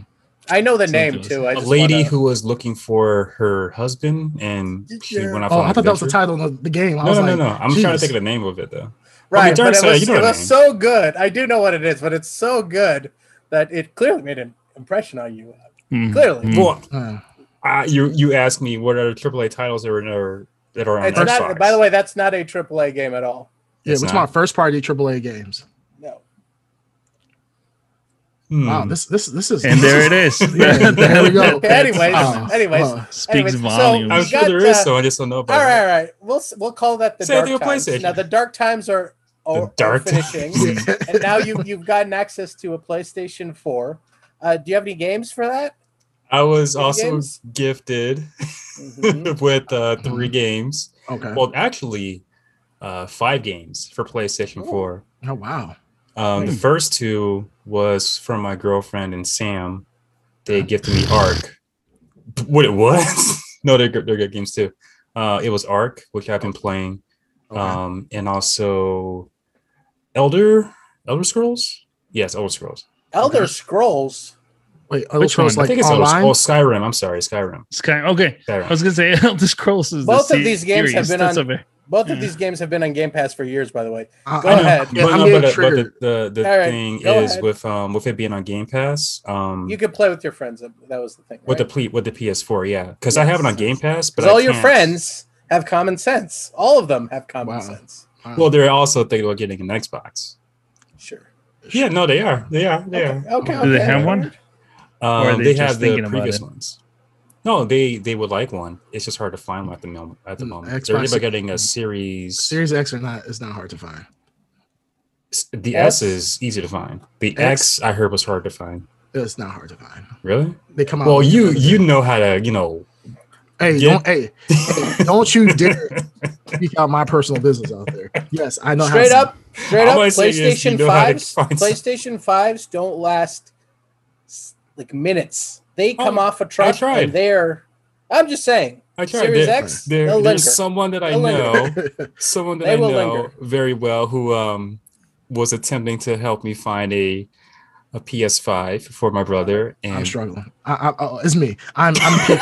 [SPEAKER 4] I know the name too. I
[SPEAKER 1] A
[SPEAKER 4] just
[SPEAKER 1] lady
[SPEAKER 4] wanna-
[SPEAKER 1] who was looking for her husband and she
[SPEAKER 4] Yeah.
[SPEAKER 1] went off
[SPEAKER 3] Oh,
[SPEAKER 1] on
[SPEAKER 3] I
[SPEAKER 1] an
[SPEAKER 3] thought that was the title of the game. I
[SPEAKER 1] No,
[SPEAKER 3] was
[SPEAKER 1] no,
[SPEAKER 3] like,
[SPEAKER 1] no, no. I'm trying to think of the name of it though.
[SPEAKER 4] right,
[SPEAKER 1] Dark
[SPEAKER 4] but it was,
[SPEAKER 1] you know
[SPEAKER 4] it was so good. I do know what it is, but it's so good that it clearly made an impression on you.
[SPEAKER 2] Mm,
[SPEAKER 4] Clearly.
[SPEAKER 2] mm.
[SPEAKER 1] Well,
[SPEAKER 3] Uh,
[SPEAKER 1] uh, you you asked me what are the AAA titles that are that are on
[SPEAKER 4] It's
[SPEAKER 1] Xbox.
[SPEAKER 4] not. By the way, that's not a AAA game at all.
[SPEAKER 3] Yeah,
[SPEAKER 1] It's
[SPEAKER 3] which my first party AAA games.
[SPEAKER 4] No.
[SPEAKER 1] Hmm.
[SPEAKER 3] Wow, this this this is
[SPEAKER 2] And there it is.
[SPEAKER 3] Yeah, there we go.
[SPEAKER 2] That-
[SPEAKER 4] Anyways,
[SPEAKER 3] uh,
[SPEAKER 4] anyways,
[SPEAKER 3] uh,
[SPEAKER 2] speaks
[SPEAKER 4] anyways, so-
[SPEAKER 2] volumes.
[SPEAKER 1] I'm sure
[SPEAKER 4] got,
[SPEAKER 1] there is,
[SPEAKER 4] uh,
[SPEAKER 1] so I just don't know about
[SPEAKER 4] All right, all right. We'll we'll call that the
[SPEAKER 1] Say
[SPEAKER 4] dark times. Now the dark times are, are, are
[SPEAKER 1] dark
[SPEAKER 4] finishing,
[SPEAKER 1] times.
[SPEAKER 4] and now you you've gotten access to a PlayStation Four. Uh, do you have any games for that?
[SPEAKER 1] I was
[SPEAKER 4] Video
[SPEAKER 1] also
[SPEAKER 4] games?
[SPEAKER 1] gifted
[SPEAKER 4] Mhm.
[SPEAKER 1] with uh, three games.
[SPEAKER 3] Okay.
[SPEAKER 1] Well, actually, uh, five games for PlayStation
[SPEAKER 4] Ooh.
[SPEAKER 1] 4.
[SPEAKER 3] Oh wow.
[SPEAKER 1] Um, the first two was from my girlfriend and Sam. They gifted me Ark. What it was? no, they're good, they're good games too. Uh, it was Ark, which I've been playing,
[SPEAKER 3] Okay.
[SPEAKER 1] um, and also Elder Elder Scrolls. Yes, Elder Scrolls.
[SPEAKER 4] Elder
[SPEAKER 3] Okay.
[SPEAKER 4] Scrolls.
[SPEAKER 3] Wait, Elder
[SPEAKER 2] Which
[SPEAKER 3] Scrolls
[SPEAKER 2] one?
[SPEAKER 1] I think it's Elder-
[SPEAKER 3] online?
[SPEAKER 1] oh Skyrim. I'm sorry, Skyrim.
[SPEAKER 2] Sky. Okay, I was gonna say Elder Scrolls is the
[SPEAKER 4] Both of
[SPEAKER 2] se-
[SPEAKER 4] these games have been
[SPEAKER 2] That's
[SPEAKER 4] on-
[SPEAKER 2] over.
[SPEAKER 4] Both of these games have been on Game Pass for years, by the way. Go
[SPEAKER 3] I
[SPEAKER 4] ahead.
[SPEAKER 3] Yeah,
[SPEAKER 1] but no, but, the, but the the, the
[SPEAKER 4] All right,
[SPEAKER 1] thing is
[SPEAKER 4] ahead.
[SPEAKER 1] with um with it being on Game Pass, um,
[SPEAKER 4] You could play with your friends. That was the thing.
[SPEAKER 1] with
[SPEAKER 4] right?
[SPEAKER 1] the ple- with the PS4, yeah, because I have it on Game Pass, but I
[SPEAKER 4] all your
[SPEAKER 1] can't-
[SPEAKER 4] friends have common sense. All of them have common
[SPEAKER 3] Wow.
[SPEAKER 4] sense.
[SPEAKER 1] Well, they're also thinking about getting an Xbox.
[SPEAKER 4] Sure.
[SPEAKER 1] Yeah, no, they are. They are. They
[SPEAKER 4] Okay.
[SPEAKER 1] are.
[SPEAKER 4] Okay.
[SPEAKER 2] Do they have one?
[SPEAKER 4] right.
[SPEAKER 2] Or are
[SPEAKER 1] Um,
[SPEAKER 2] they
[SPEAKER 1] they,
[SPEAKER 2] just
[SPEAKER 1] have the
[SPEAKER 2] thinking about
[SPEAKER 1] previous
[SPEAKER 2] it?
[SPEAKER 1] ones. No, they they would like one. It's just hard to find one at the moment. At the
[SPEAKER 3] Mm,
[SPEAKER 1] moment,
[SPEAKER 3] Xbox-
[SPEAKER 1] they're either getting a series.
[SPEAKER 3] Series X or not it's not hard to find.
[SPEAKER 1] The
[SPEAKER 4] S?
[SPEAKER 1] S is easy to find. The
[SPEAKER 3] X?
[SPEAKER 1] X, I heard was hard to find.
[SPEAKER 3] It's not hard to find.
[SPEAKER 1] Really?
[SPEAKER 3] They come out.
[SPEAKER 1] Well, you you know how to you know.
[SPEAKER 3] Hey,
[SPEAKER 1] Yeah.
[SPEAKER 3] don't hey, hey, don't you dare speak out my personal business out there. Yes, I know
[SPEAKER 4] Straight
[SPEAKER 3] how
[SPEAKER 4] up, straight up.
[SPEAKER 1] I'm you
[SPEAKER 4] PlayStation
[SPEAKER 1] know
[SPEAKER 4] fives, PlayStation fives don't last like minutes. They come
[SPEAKER 1] Oh,
[SPEAKER 4] off a truck and they're. I'm just saying.
[SPEAKER 1] I tried.
[SPEAKER 4] Series
[SPEAKER 1] There-
[SPEAKER 4] X,
[SPEAKER 1] there-
[SPEAKER 4] they'll
[SPEAKER 1] there's
[SPEAKER 4] linger.
[SPEAKER 1] someone that I
[SPEAKER 4] They'll
[SPEAKER 1] know,
[SPEAKER 4] linger.
[SPEAKER 1] someone that I know
[SPEAKER 4] linger.
[SPEAKER 1] very well who um was attempting to help me find a a PS5 for my brother, and
[SPEAKER 3] I'm struggling. I, I, oh, it's me. I'm I'm picky.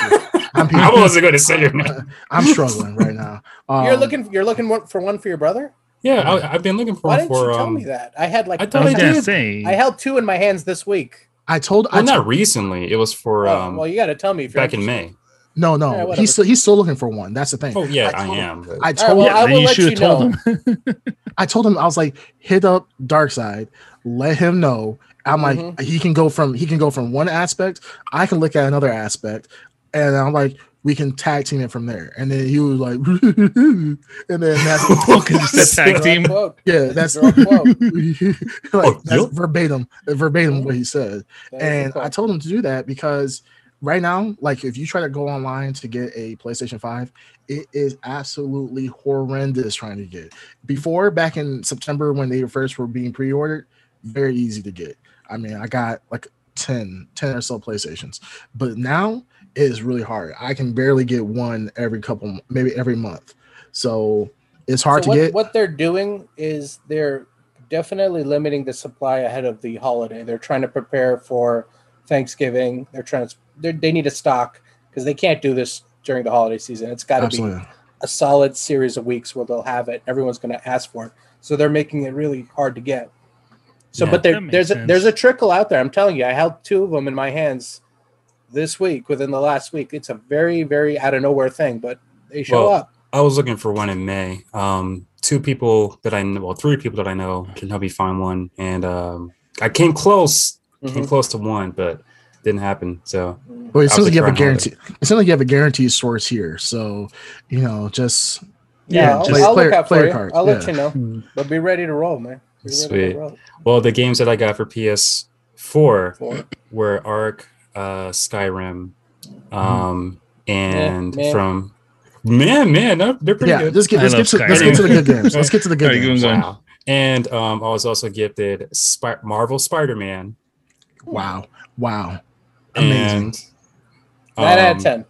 [SPEAKER 3] I'm picky.
[SPEAKER 1] I wasn't going to say your name.
[SPEAKER 3] I'm struggling right now.
[SPEAKER 4] you're
[SPEAKER 3] Um,
[SPEAKER 4] looking. You're looking for one for your brother.
[SPEAKER 1] Yeah, I, I've been looking for
[SPEAKER 4] Why
[SPEAKER 1] one
[SPEAKER 4] didn't
[SPEAKER 1] for
[SPEAKER 4] you tell
[SPEAKER 1] um.
[SPEAKER 4] me that? I had like.
[SPEAKER 1] I
[SPEAKER 2] I
[SPEAKER 1] thought
[SPEAKER 2] was
[SPEAKER 1] I
[SPEAKER 2] gonna
[SPEAKER 1] did.
[SPEAKER 2] say.
[SPEAKER 4] I held two in my hands this week.
[SPEAKER 3] I told. I
[SPEAKER 1] Well, not recently. It was for
[SPEAKER 4] Oh,
[SPEAKER 1] um
[SPEAKER 4] well, you got to tell me if you're
[SPEAKER 1] back in. May.
[SPEAKER 3] no, no.
[SPEAKER 4] whatever.
[SPEAKER 3] he's still he's still looking for one. That's the thing.
[SPEAKER 1] Oh yeah,
[SPEAKER 3] I
[SPEAKER 1] I,
[SPEAKER 3] told-
[SPEAKER 1] am. but-
[SPEAKER 3] I
[SPEAKER 4] All right,
[SPEAKER 3] told
[SPEAKER 4] well,
[SPEAKER 2] yeah,
[SPEAKER 4] I will
[SPEAKER 2] you
[SPEAKER 4] let
[SPEAKER 2] should
[SPEAKER 4] you
[SPEAKER 2] have told
[SPEAKER 4] know.
[SPEAKER 2] him.
[SPEAKER 3] I told him I was like, hit up Dark Side, let him know. I'm
[SPEAKER 4] Mhm.
[SPEAKER 3] like, he can go from he can go from one aspect. I can look at another aspect, and I'm like, we can tag team it from there. And then he was like, and then that's
[SPEAKER 2] Because you said tag
[SPEAKER 4] Direct
[SPEAKER 2] team.
[SPEAKER 4] quote.
[SPEAKER 3] yeah, that's
[SPEAKER 4] Direct quote.
[SPEAKER 3] like
[SPEAKER 1] Oh,
[SPEAKER 3] that's
[SPEAKER 1] yep.
[SPEAKER 3] verbatim, verbatim mm-hmm. what he said.
[SPEAKER 4] That is the
[SPEAKER 3] And I told him to do that because right now, like if you try to go online to get a PlayStation 5, it is absolutely horrendous trying to get. Before back in September when they first were being pre-ordered, very easy to get. I mean, I got like 10, 10 or so PlayStations. But now it is really hard. I can barely get one every couple maybe every month. So it's hard
[SPEAKER 4] So
[SPEAKER 3] to
[SPEAKER 4] what,
[SPEAKER 3] get.
[SPEAKER 4] What they're doing is they're definitely limiting the supply ahead of the holiday. They're trying to prepare for Thanksgiving. They're trying to. They're, they need a stock because they can't do this during the holiday season. It's got to be a solid series of weeks where they'll have it. Everyone's going to ask for it, so they're making it really hard to get. So,
[SPEAKER 1] Yeah.
[SPEAKER 4] but there,
[SPEAKER 2] That makes
[SPEAKER 4] there's a, there's a trickle out there. I'm telling you, I held two of them in my hands this week within the last week. It's a very, very out of nowhere thing, but they show
[SPEAKER 1] Well,
[SPEAKER 4] up.
[SPEAKER 1] I was looking for one in May. Um, two people that I know, well, three people that I know can help me find one, and um, I came close, came
[SPEAKER 4] Mhm.
[SPEAKER 1] close to one, but didn't happen. So
[SPEAKER 3] Well, it
[SPEAKER 1] I'll
[SPEAKER 3] seems like you have a guarantee. It seems like you have a guaranteed source here. So, you know, just
[SPEAKER 4] Yeah,
[SPEAKER 3] Yeah,
[SPEAKER 4] I'll,
[SPEAKER 3] just
[SPEAKER 4] I'll
[SPEAKER 3] player-
[SPEAKER 4] look out for
[SPEAKER 3] player
[SPEAKER 4] you.
[SPEAKER 3] cards,
[SPEAKER 4] I'll let you know.
[SPEAKER 2] Hmm.
[SPEAKER 4] But be ready to roll, man. Be
[SPEAKER 1] Sweet.
[SPEAKER 4] Roll.
[SPEAKER 1] well, the games that I got for PS4
[SPEAKER 4] For-
[SPEAKER 1] were Ark, uh, Skyrim, um, and
[SPEAKER 4] meh.
[SPEAKER 1] from man, man, they're they're pretty
[SPEAKER 3] yeah.
[SPEAKER 1] good.
[SPEAKER 3] Let's get let's get to let's get to the good games. Let's get to the good
[SPEAKER 2] Alright,
[SPEAKER 3] games.
[SPEAKER 2] him going.
[SPEAKER 1] Wow. And um, I was also gifted Spy- Marvel Spider-Man.
[SPEAKER 3] Wow, wow, amazing.
[SPEAKER 1] And,
[SPEAKER 4] Nine out
[SPEAKER 1] um,
[SPEAKER 4] of ten.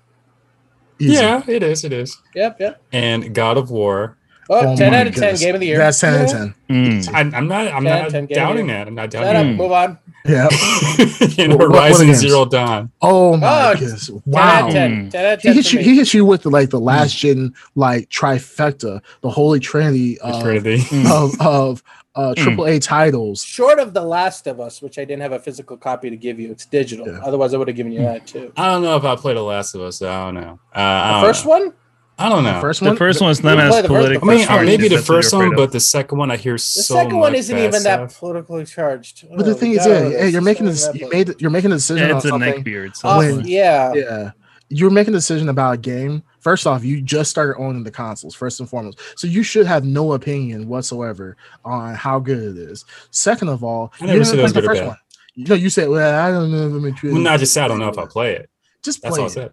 [SPEAKER 3] Easy.
[SPEAKER 1] Yeah, it is. It is.
[SPEAKER 4] Yep, yep.
[SPEAKER 1] And God of War.
[SPEAKER 4] Oh,
[SPEAKER 3] Oh
[SPEAKER 4] 10 out of 10
[SPEAKER 3] goodness.
[SPEAKER 4] game of the year.
[SPEAKER 3] That's ten out of ten.
[SPEAKER 2] Mm.
[SPEAKER 1] I, I'm not. I'm
[SPEAKER 4] 10,
[SPEAKER 1] not
[SPEAKER 4] 10
[SPEAKER 1] doubting that. I'm not
[SPEAKER 4] Shut
[SPEAKER 1] doubting
[SPEAKER 4] up.
[SPEAKER 3] Mm.
[SPEAKER 4] Move on.
[SPEAKER 3] Yeah.
[SPEAKER 1] it. and
[SPEAKER 3] What- what- what
[SPEAKER 1] Horizon
[SPEAKER 3] games?
[SPEAKER 1] Zero Dawn.
[SPEAKER 3] Oh my
[SPEAKER 4] Oh,
[SPEAKER 3] goodness! Wow.
[SPEAKER 4] of 10.
[SPEAKER 2] Mm.
[SPEAKER 4] 10
[SPEAKER 3] He
[SPEAKER 4] hits
[SPEAKER 3] you.
[SPEAKER 4] me.
[SPEAKER 3] He hit you with the, like the last gen like trifecta, the holy trinity of
[SPEAKER 1] Trinity.
[SPEAKER 2] Mm.
[SPEAKER 3] of, of uh, triple A titles.
[SPEAKER 4] Short of The Last of Us, which I didn't have a physical copy to give you. It's digital.
[SPEAKER 3] Yeah.
[SPEAKER 4] Otherwise, I would have given you that too.
[SPEAKER 1] I don't know if I played The Last of Us. So I don't know. Uh, I
[SPEAKER 4] The
[SPEAKER 1] don't
[SPEAKER 4] first
[SPEAKER 1] know.
[SPEAKER 4] one?
[SPEAKER 1] I don't know.
[SPEAKER 3] The First
[SPEAKER 2] The
[SPEAKER 3] one.
[SPEAKER 2] first one's not as
[SPEAKER 4] play the first-
[SPEAKER 2] politically
[SPEAKER 1] I mean,
[SPEAKER 2] charged
[SPEAKER 1] maybe the
[SPEAKER 2] that's what you're
[SPEAKER 1] first one,
[SPEAKER 2] afraid
[SPEAKER 1] but the second one I hear
[SPEAKER 4] The
[SPEAKER 1] so
[SPEAKER 4] second one isn't
[SPEAKER 1] bad
[SPEAKER 4] even that politically charged.
[SPEAKER 3] But the
[SPEAKER 4] Oh,
[SPEAKER 3] thing is, yeah, yeah, you're making this. You made. You're making a decision
[SPEAKER 2] yeah,
[SPEAKER 3] on
[SPEAKER 2] it's a
[SPEAKER 3] something.
[SPEAKER 2] neck beard. So
[SPEAKER 4] Off-
[SPEAKER 3] when-
[SPEAKER 4] yeah.
[SPEAKER 3] Yeah. You're making a decision about a game. First off, you just started owning the consoles, first and foremost. So you should have no opinion whatsoever on how good it is. Second of all,
[SPEAKER 1] I never
[SPEAKER 3] you
[SPEAKER 1] said
[SPEAKER 3] haven't
[SPEAKER 1] it was
[SPEAKER 3] the
[SPEAKER 1] good or
[SPEAKER 3] first
[SPEAKER 1] bad.
[SPEAKER 3] one. You know, you said, Well, I don't know. Let me
[SPEAKER 1] Well, no, I just said I don't know if I play it.
[SPEAKER 3] Just
[SPEAKER 1] That's
[SPEAKER 3] play
[SPEAKER 1] all I
[SPEAKER 3] it.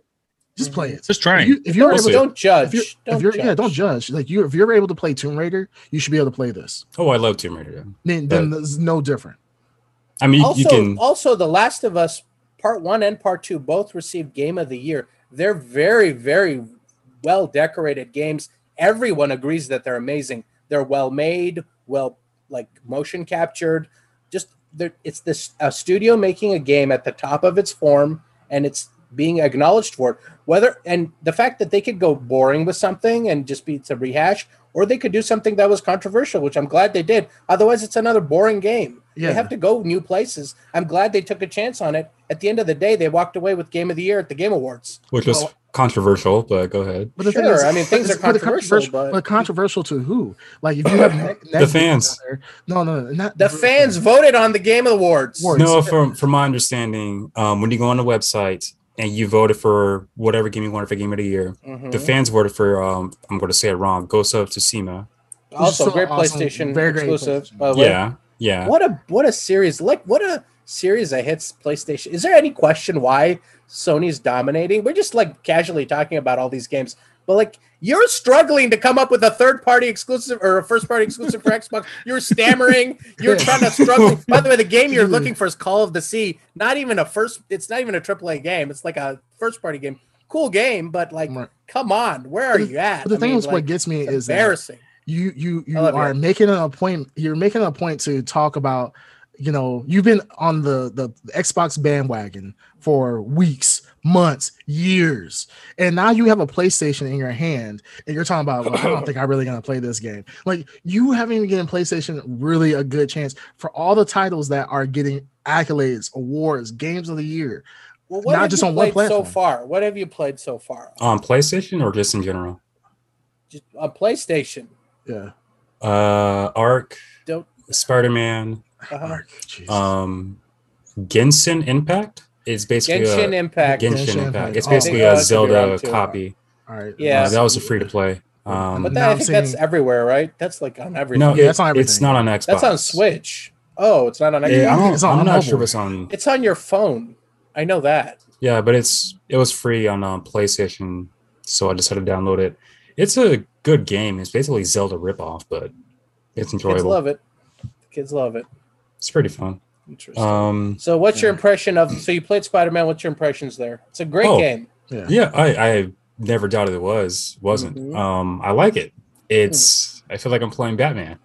[SPEAKER 1] Said.
[SPEAKER 3] Just play it.
[SPEAKER 2] just try.
[SPEAKER 3] If, you, if you're
[SPEAKER 1] We'll
[SPEAKER 3] able
[SPEAKER 4] Don't judge.
[SPEAKER 3] if you're,
[SPEAKER 4] don't
[SPEAKER 3] if you're
[SPEAKER 4] judge.
[SPEAKER 3] yeah, don't judge. Like you, if you're able to play Tomb Raider, you should be able to play this.
[SPEAKER 1] Oh, I love Tomb Raider.
[SPEAKER 3] Then, then there's no different.
[SPEAKER 1] I mean,
[SPEAKER 4] also,
[SPEAKER 1] you can.
[SPEAKER 4] also, The Last of Us Part One and Part Two both received Game of the Year. They're very, very well decorated games. Everyone agrees that they're amazing. They're well made, well like motion captured. Just it's this a studio making a game at the top of its form, and it's being acknowledged for it. Whether and the fact that they could go boring with something and just be to rehash, or they could do something that was controversial, which I'm glad they did. Otherwise, it's another boring game.
[SPEAKER 3] Yeah.
[SPEAKER 4] They have to go new places. I'm glad they took a chance on it. At the end of the day, they walked away with Game of the Year at the Game Awards.
[SPEAKER 1] which was
[SPEAKER 3] Well-
[SPEAKER 1] controversial, but go ahead.
[SPEAKER 3] But the thing is,
[SPEAKER 4] I mean, things are
[SPEAKER 3] it's-
[SPEAKER 4] controversial, but-
[SPEAKER 3] but controversial to who? Like if you have ne- Netflix
[SPEAKER 1] fans.
[SPEAKER 3] there- no, no, no, not
[SPEAKER 4] The fans voted on the Game Awards.
[SPEAKER 3] Awards.
[SPEAKER 1] No, from from my understanding, um, when you go on the website and you voted for whatever game you wanted for Game of the Year,
[SPEAKER 4] Mhm.
[SPEAKER 1] the fans voted for um, I'm going to say it wrong, Ghost of Tsushima.
[SPEAKER 4] also
[SPEAKER 3] So
[SPEAKER 4] great
[SPEAKER 3] awesome.
[SPEAKER 4] PlayStation
[SPEAKER 3] Very great
[SPEAKER 4] exclusive.
[SPEAKER 3] PlayStation.
[SPEAKER 4] by the way.
[SPEAKER 1] Yeah, yeah.
[SPEAKER 4] What a what a series! Like what a series that hits PlayStation. Is there any question why Sony's dominating? We're just like casually talking about all these games, but like you're struggling to come up with a third party exclusive or a first party exclusive for Xbox. You're stammering. You're trying to struggle. By the way, the game you're looking for is Call of the Sea. Not even a first. It's not even a AAA game. It's like a first party game. Cool game, but like,
[SPEAKER 3] Right.
[SPEAKER 4] come on, where are
[SPEAKER 3] the-
[SPEAKER 4] you at?
[SPEAKER 3] The
[SPEAKER 4] I
[SPEAKER 3] thing
[SPEAKER 4] mean,
[SPEAKER 3] is, what gets me is
[SPEAKER 4] embarrassing.
[SPEAKER 3] you you you are
[SPEAKER 4] it.
[SPEAKER 3] making an appointment you're making a point to talk about you know you've been on the the xbox bandwagon for weeks months years and now you have a playstation in your hand and you're talking about well, i don't think i'm really gonna play this game like you haven't even given playstation really a good chance for all the titles that are getting accolades awards games of the year
[SPEAKER 4] Well, what
[SPEAKER 3] not
[SPEAKER 4] have
[SPEAKER 3] just
[SPEAKER 4] you
[SPEAKER 3] on one
[SPEAKER 4] played so far? What have you played so far?
[SPEAKER 1] On PlayStation or just in general?
[SPEAKER 4] Just on PlayStation.
[SPEAKER 3] yeah
[SPEAKER 1] Uh, Ark,
[SPEAKER 4] Don't.
[SPEAKER 1] Spider-Man,
[SPEAKER 4] Uh-huh.
[SPEAKER 1] Um, Genshin Impact. is basically
[SPEAKER 4] Genshin
[SPEAKER 1] a,
[SPEAKER 4] Impact.
[SPEAKER 1] Genshin,
[SPEAKER 3] Genshin
[SPEAKER 1] Impact.
[SPEAKER 3] Impact.
[SPEAKER 1] It's
[SPEAKER 3] Oh,
[SPEAKER 1] basically
[SPEAKER 4] I think
[SPEAKER 1] a
[SPEAKER 4] that could be
[SPEAKER 1] Zelda copy.
[SPEAKER 3] all right
[SPEAKER 4] yeah.
[SPEAKER 1] Uh, that was a free to play. Um,
[SPEAKER 4] But that, I
[SPEAKER 3] I'm
[SPEAKER 4] think that's everywhere, right? That's like on everything.
[SPEAKER 1] no,
[SPEAKER 3] Yeah,
[SPEAKER 1] it-
[SPEAKER 3] that's on
[SPEAKER 1] it's not on Xbox.
[SPEAKER 4] that's on Switch. Oh, it's not on Xbox.
[SPEAKER 1] Yeah, I don't,
[SPEAKER 3] It's on
[SPEAKER 1] I'm not sure if it's on.
[SPEAKER 4] It's on your phone. I know that.
[SPEAKER 1] Yeah, but it's it was free on um, PlayStation, so I decided to download it. It's a good game. It's basically Zelda ripoff, but it's enjoyable.
[SPEAKER 4] Kids love it. Kids love it.
[SPEAKER 1] It's pretty fun.
[SPEAKER 4] Interesting.
[SPEAKER 1] Um,
[SPEAKER 4] so, what's your impression of? So, you played Spider Man. What's your impressions there? It's a great
[SPEAKER 1] Oh.
[SPEAKER 4] game.
[SPEAKER 3] yeah
[SPEAKER 1] yeah, I I never doubted it was wasn't.
[SPEAKER 4] Mhm.
[SPEAKER 1] Um, I like it. It's I feel like I'm playing Batman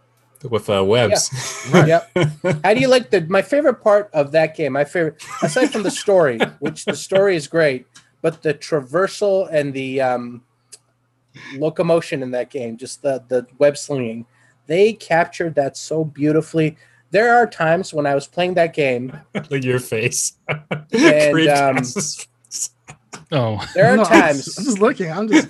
[SPEAKER 1] with uh, webs.
[SPEAKER 4] Yep. How do you like the? My favorite part of that game. My favorite, aside from the story, which the story is great, but the traversal and the um, locomotion in that game, just the the web slinging, they captured that so beautifully. There are times when I was playing that game.
[SPEAKER 1] Look your face.
[SPEAKER 4] And, um,
[SPEAKER 2] Oh,
[SPEAKER 4] There are
[SPEAKER 3] No,
[SPEAKER 4] times.
[SPEAKER 3] I'm just looking i'm just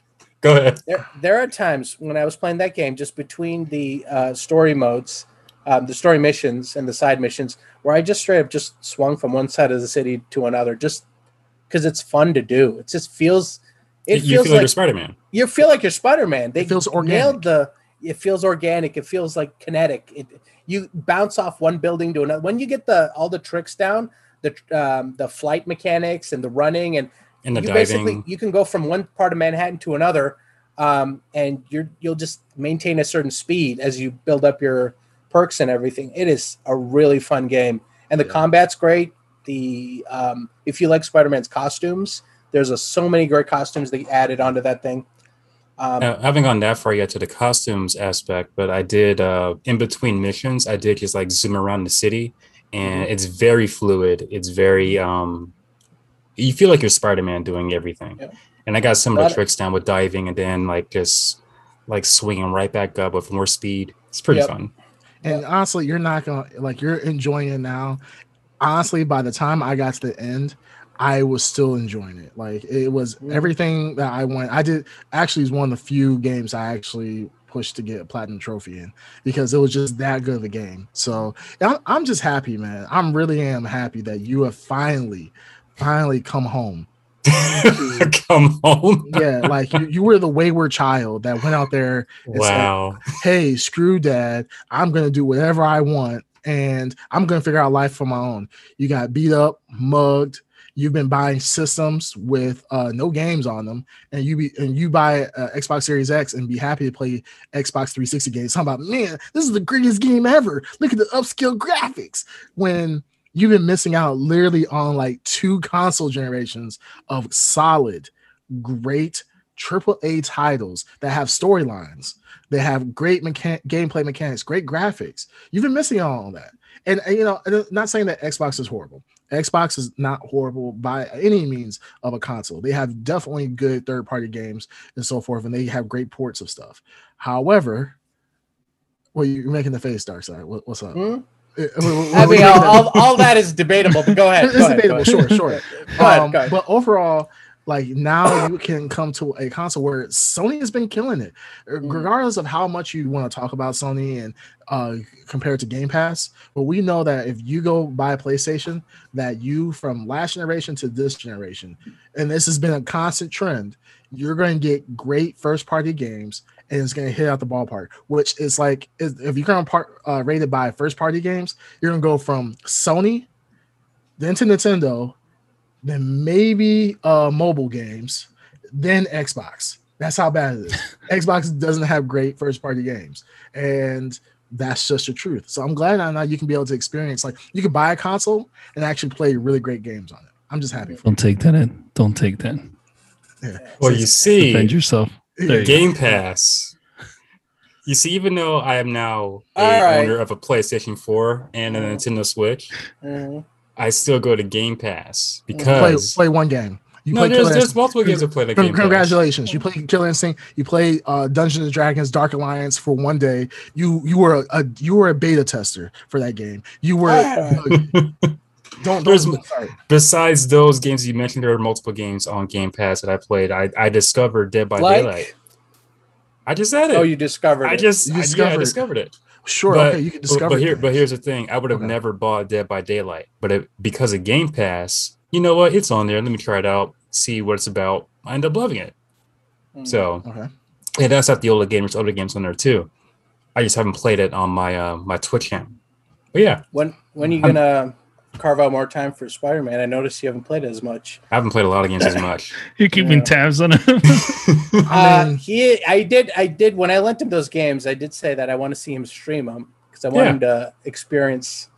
[SPEAKER 1] Go ahead.
[SPEAKER 4] there, there are times when I was playing that game just between the uh, story modes, um, the story missions and the side missions, where I just straight up just swung from one side of the city to another, just because it's fun to do. It just feels, it
[SPEAKER 1] you
[SPEAKER 4] feels
[SPEAKER 1] feel like
[SPEAKER 4] like
[SPEAKER 1] you're Spider-Man.
[SPEAKER 4] you feel like you're Spider Man. They
[SPEAKER 3] It feels
[SPEAKER 4] nailed the. It feels organic. It feels like kinetic. It you bounce off one building to another. When you get the all the tricks down, the um, the flight mechanics and the running and
[SPEAKER 1] And the
[SPEAKER 4] you
[SPEAKER 1] diving.
[SPEAKER 4] basically you can go from one part of Manhattan to another, um, and you're you'll just maintain a certain speed as you build up your perks and everything. It is a really fun game, and the
[SPEAKER 3] Yeah.
[SPEAKER 4] combat's great. The um, if you like Spider-Man's costumes, there's a, so many great costumes they added onto that thing. Um,
[SPEAKER 1] I haven't gone that far yet to the costumes aspect, but I did uh, in between missions. I did just like zoom around the city, and
[SPEAKER 4] Mm-hmm.
[SPEAKER 1] it's very fluid. It's very um, you feel like you're Spider Man doing everything.
[SPEAKER 4] Yeah.
[SPEAKER 1] And I got some of the tricks down with diving, and then like just like swinging right back up with more speed. It's pretty
[SPEAKER 4] Yep.
[SPEAKER 1] fun.
[SPEAKER 3] And honestly, you're not gonna like you're enjoying it now. Honestly, by the time I got to the end, I was still enjoying it. Like it was everything that I went. I did actually is one of the few games I actually pushed to get a platinum trophy in because it was just that good of a game. So I'm, I'm just happy, man. I'm really am happy that you have finally, finally come home.
[SPEAKER 1] Come home.
[SPEAKER 3] Yeah, like you, you were the wayward child that went out there
[SPEAKER 1] Wow.
[SPEAKER 3] hey, screw dad, I'm gonna do whatever I want and I'm gonna figure out life for my own. You got beat up, mugged. You've been buying systems with uh, no games on them, and you be and you buy uh, Xbox Series X and be happy to play Xbox 360 games. Talking about man, this is the greatest game ever. Look at the upscale graphics. When you've been missing out literally on like two console generations of solid, great triple A titles that have storylines they have great mechan- gameplay mechanics, great graphics. You've been missing on that. and, and, you know, not saying that Xbox is horrible. Xbox is not horrible by any means of a console. They have definitely good third party games and so forth, and they have great ports of stuff. However, well, you're making the face, Dark Side. What, what's up?
[SPEAKER 4] Hmm?
[SPEAKER 3] What-
[SPEAKER 4] I mean, all, all, all that is debatable. But go ahead.
[SPEAKER 3] It's
[SPEAKER 4] go ahead,
[SPEAKER 3] debatable, sure, sure. Um,
[SPEAKER 4] go ahead.
[SPEAKER 3] But overall, like now you can come to a console where Sony has been killing it, Uh,
[SPEAKER 4] Mm.
[SPEAKER 3] regardless of how much you want to talk about Sony and uh compared to Game Pass. But we know that if you go buy a PlayStation, that you from last generation to this generation, and this has been a constant trend, you're going to get great first party games and it's going to hit out the ballpark. Which is like if you're going to part uh, rated by first party games, you're going to go from Sony, then to Nintendo, then maybe uh mobile games, then Xbox. That's how bad it is. Xbox doesn't have great first party games, and that's just the truth. So I'm glad now you can be able to experience like you can buy a console and actually play really great games on it. I'm just happy. For
[SPEAKER 2] Don't take that in. Don't take that.
[SPEAKER 3] yeah.
[SPEAKER 1] Well,
[SPEAKER 3] So
[SPEAKER 1] you see,
[SPEAKER 2] Defend yourself. There you go.
[SPEAKER 1] Game Pass. You see, even though I am now a
[SPEAKER 4] All right.
[SPEAKER 1] owner of a PlayStation 4 and a. Nintendo Switch,
[SPEAKER 4] Mhm.
[SPEAKER 1] I still go to Game Pass
[SPEAKER 3] play,
[SPEAKER 1] because
[SPEAKER 3] play one game. You
[SPEAKER 1] no,
[SPEAKER 3] play
[SPEAKER 1] there's, there's multiple games to play the
[SPEAKER 3] Con-
[SPEAKER 1] Game Pass.
[SPEAKER 3] Congratulations! You play Killer Instinct. You play uh, Dungeons and Dragons: Dark Alliance for one day. You you were a, a you were a beta tester for that game. You were
[SPEAKER 4] Alright.
[SPEAKER 3] don't don't.
[SPEAKER 1] Besides those games you mentioned, there are multiple games on Game Pass that I played. I, I discovered Dead by
[SPEAKER 4] Like?
[SPEAKER 1] Daylight. I just said it.
[SPEAKER 4] Oh, you discovered
[SPEAKER 1] I
[SPEAKER 4] it.
[SPEAKER 1] just
[SPEAKER 3] You
[SPEAKER 1] I, yeah, I
[SPEAKER 3] discovered it. Sure,
[SPEAKER 1] But-
[SPEAKER 3] okay, you can discover.
[SPEAKER 1] but here, but here's the thing: I would have
[SPEAKER 3] Okay.
[SPEAKER 1] never bought Dead by Daylight, but it, because of Game Pass, you know what? It's on there. Let me try it out, see what it's about. I end up loving it.
[SPEAKER 4] Mhm.
[SPEAKER 1] So,
[SPEAKER 3] okay.
[SPEAKER 1] and that's not the older gamers. Other games on there too. I just haven't played it on my uh, my Twitch channel. But yeah,
[SPEAKER 4] when when are you
[SPEAKER 1] I'm-
[SPEAKER 4] gonna carve out more time for Spider Man? I noticed you haven't played as much.
[SPEAKER 1] I haven't played a lot of games as much.
[SPEAKER 2] You're keeping
[SPEAKER 4] Yeah.
[SPEAKER 2] tabs on him.
[SPEAKER 3] I
[SPEAKER 4] Uh, he, I did, I did. When I lent him those games, I did say that I want to see him stream them because I want
[SPEAKER 1] Yeah.
[SPEAKER 4] him to experience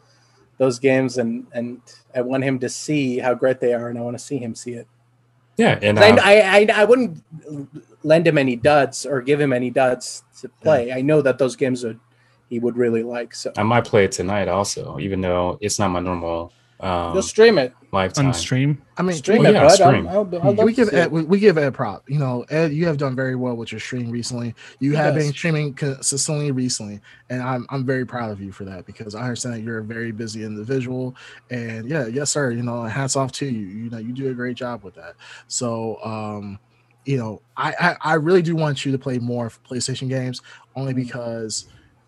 [SPEAKER 4] those games and and I want him to see how great they are, and I want to see him see it.
[SPEAKER 1] yeah, and
[SPEAKER 4] 'Cause
[SPEAKER 1] uh,
[SPEAKER 4] I, I, I, I wouldn't lend him any duds or give him any duds to play. I know that those games would he would really like. So
[SPEAKER 1] I might play it tonight also, even though it's not my normal um,
[SPEAKER 4] you'll stream it,
[SPEAKER 1] lifetime.
[SPEAKER 2] on stream.
[SPEAKER 3] I mean,
[SPEAKER 4] stream
[SPEAKER 1] well,
[SPEAKER 4] it,
[SPEAKER 1] yeah,
[SPEAKER 4] bud.
[SPEAKER 1] stream.
[SPEAKER 4] I'll, I'll, I'll
[SPEAKER 3] we give
[SPEAKER 4] see
[SPEAKER 3] Ed, we, we give Ed prop. You know, Ed, you have done very well with your stream recently. You
[SPEAKER 4] He
[SPEAKER 3] have
[SPEAKER 4] does.
[SPEAKER 3] been streaming consistently recently, and I'm I'm very proud of you for that because I understand that you're a very busy individual. And yeah, yes, sir. You know, hats off to you. You know, you do a great job with that. So, um, you know, I I, I really do want you to play more PlayStation games, only
[SPEAKER 4] Mhm.
[SPEAKER 3] because.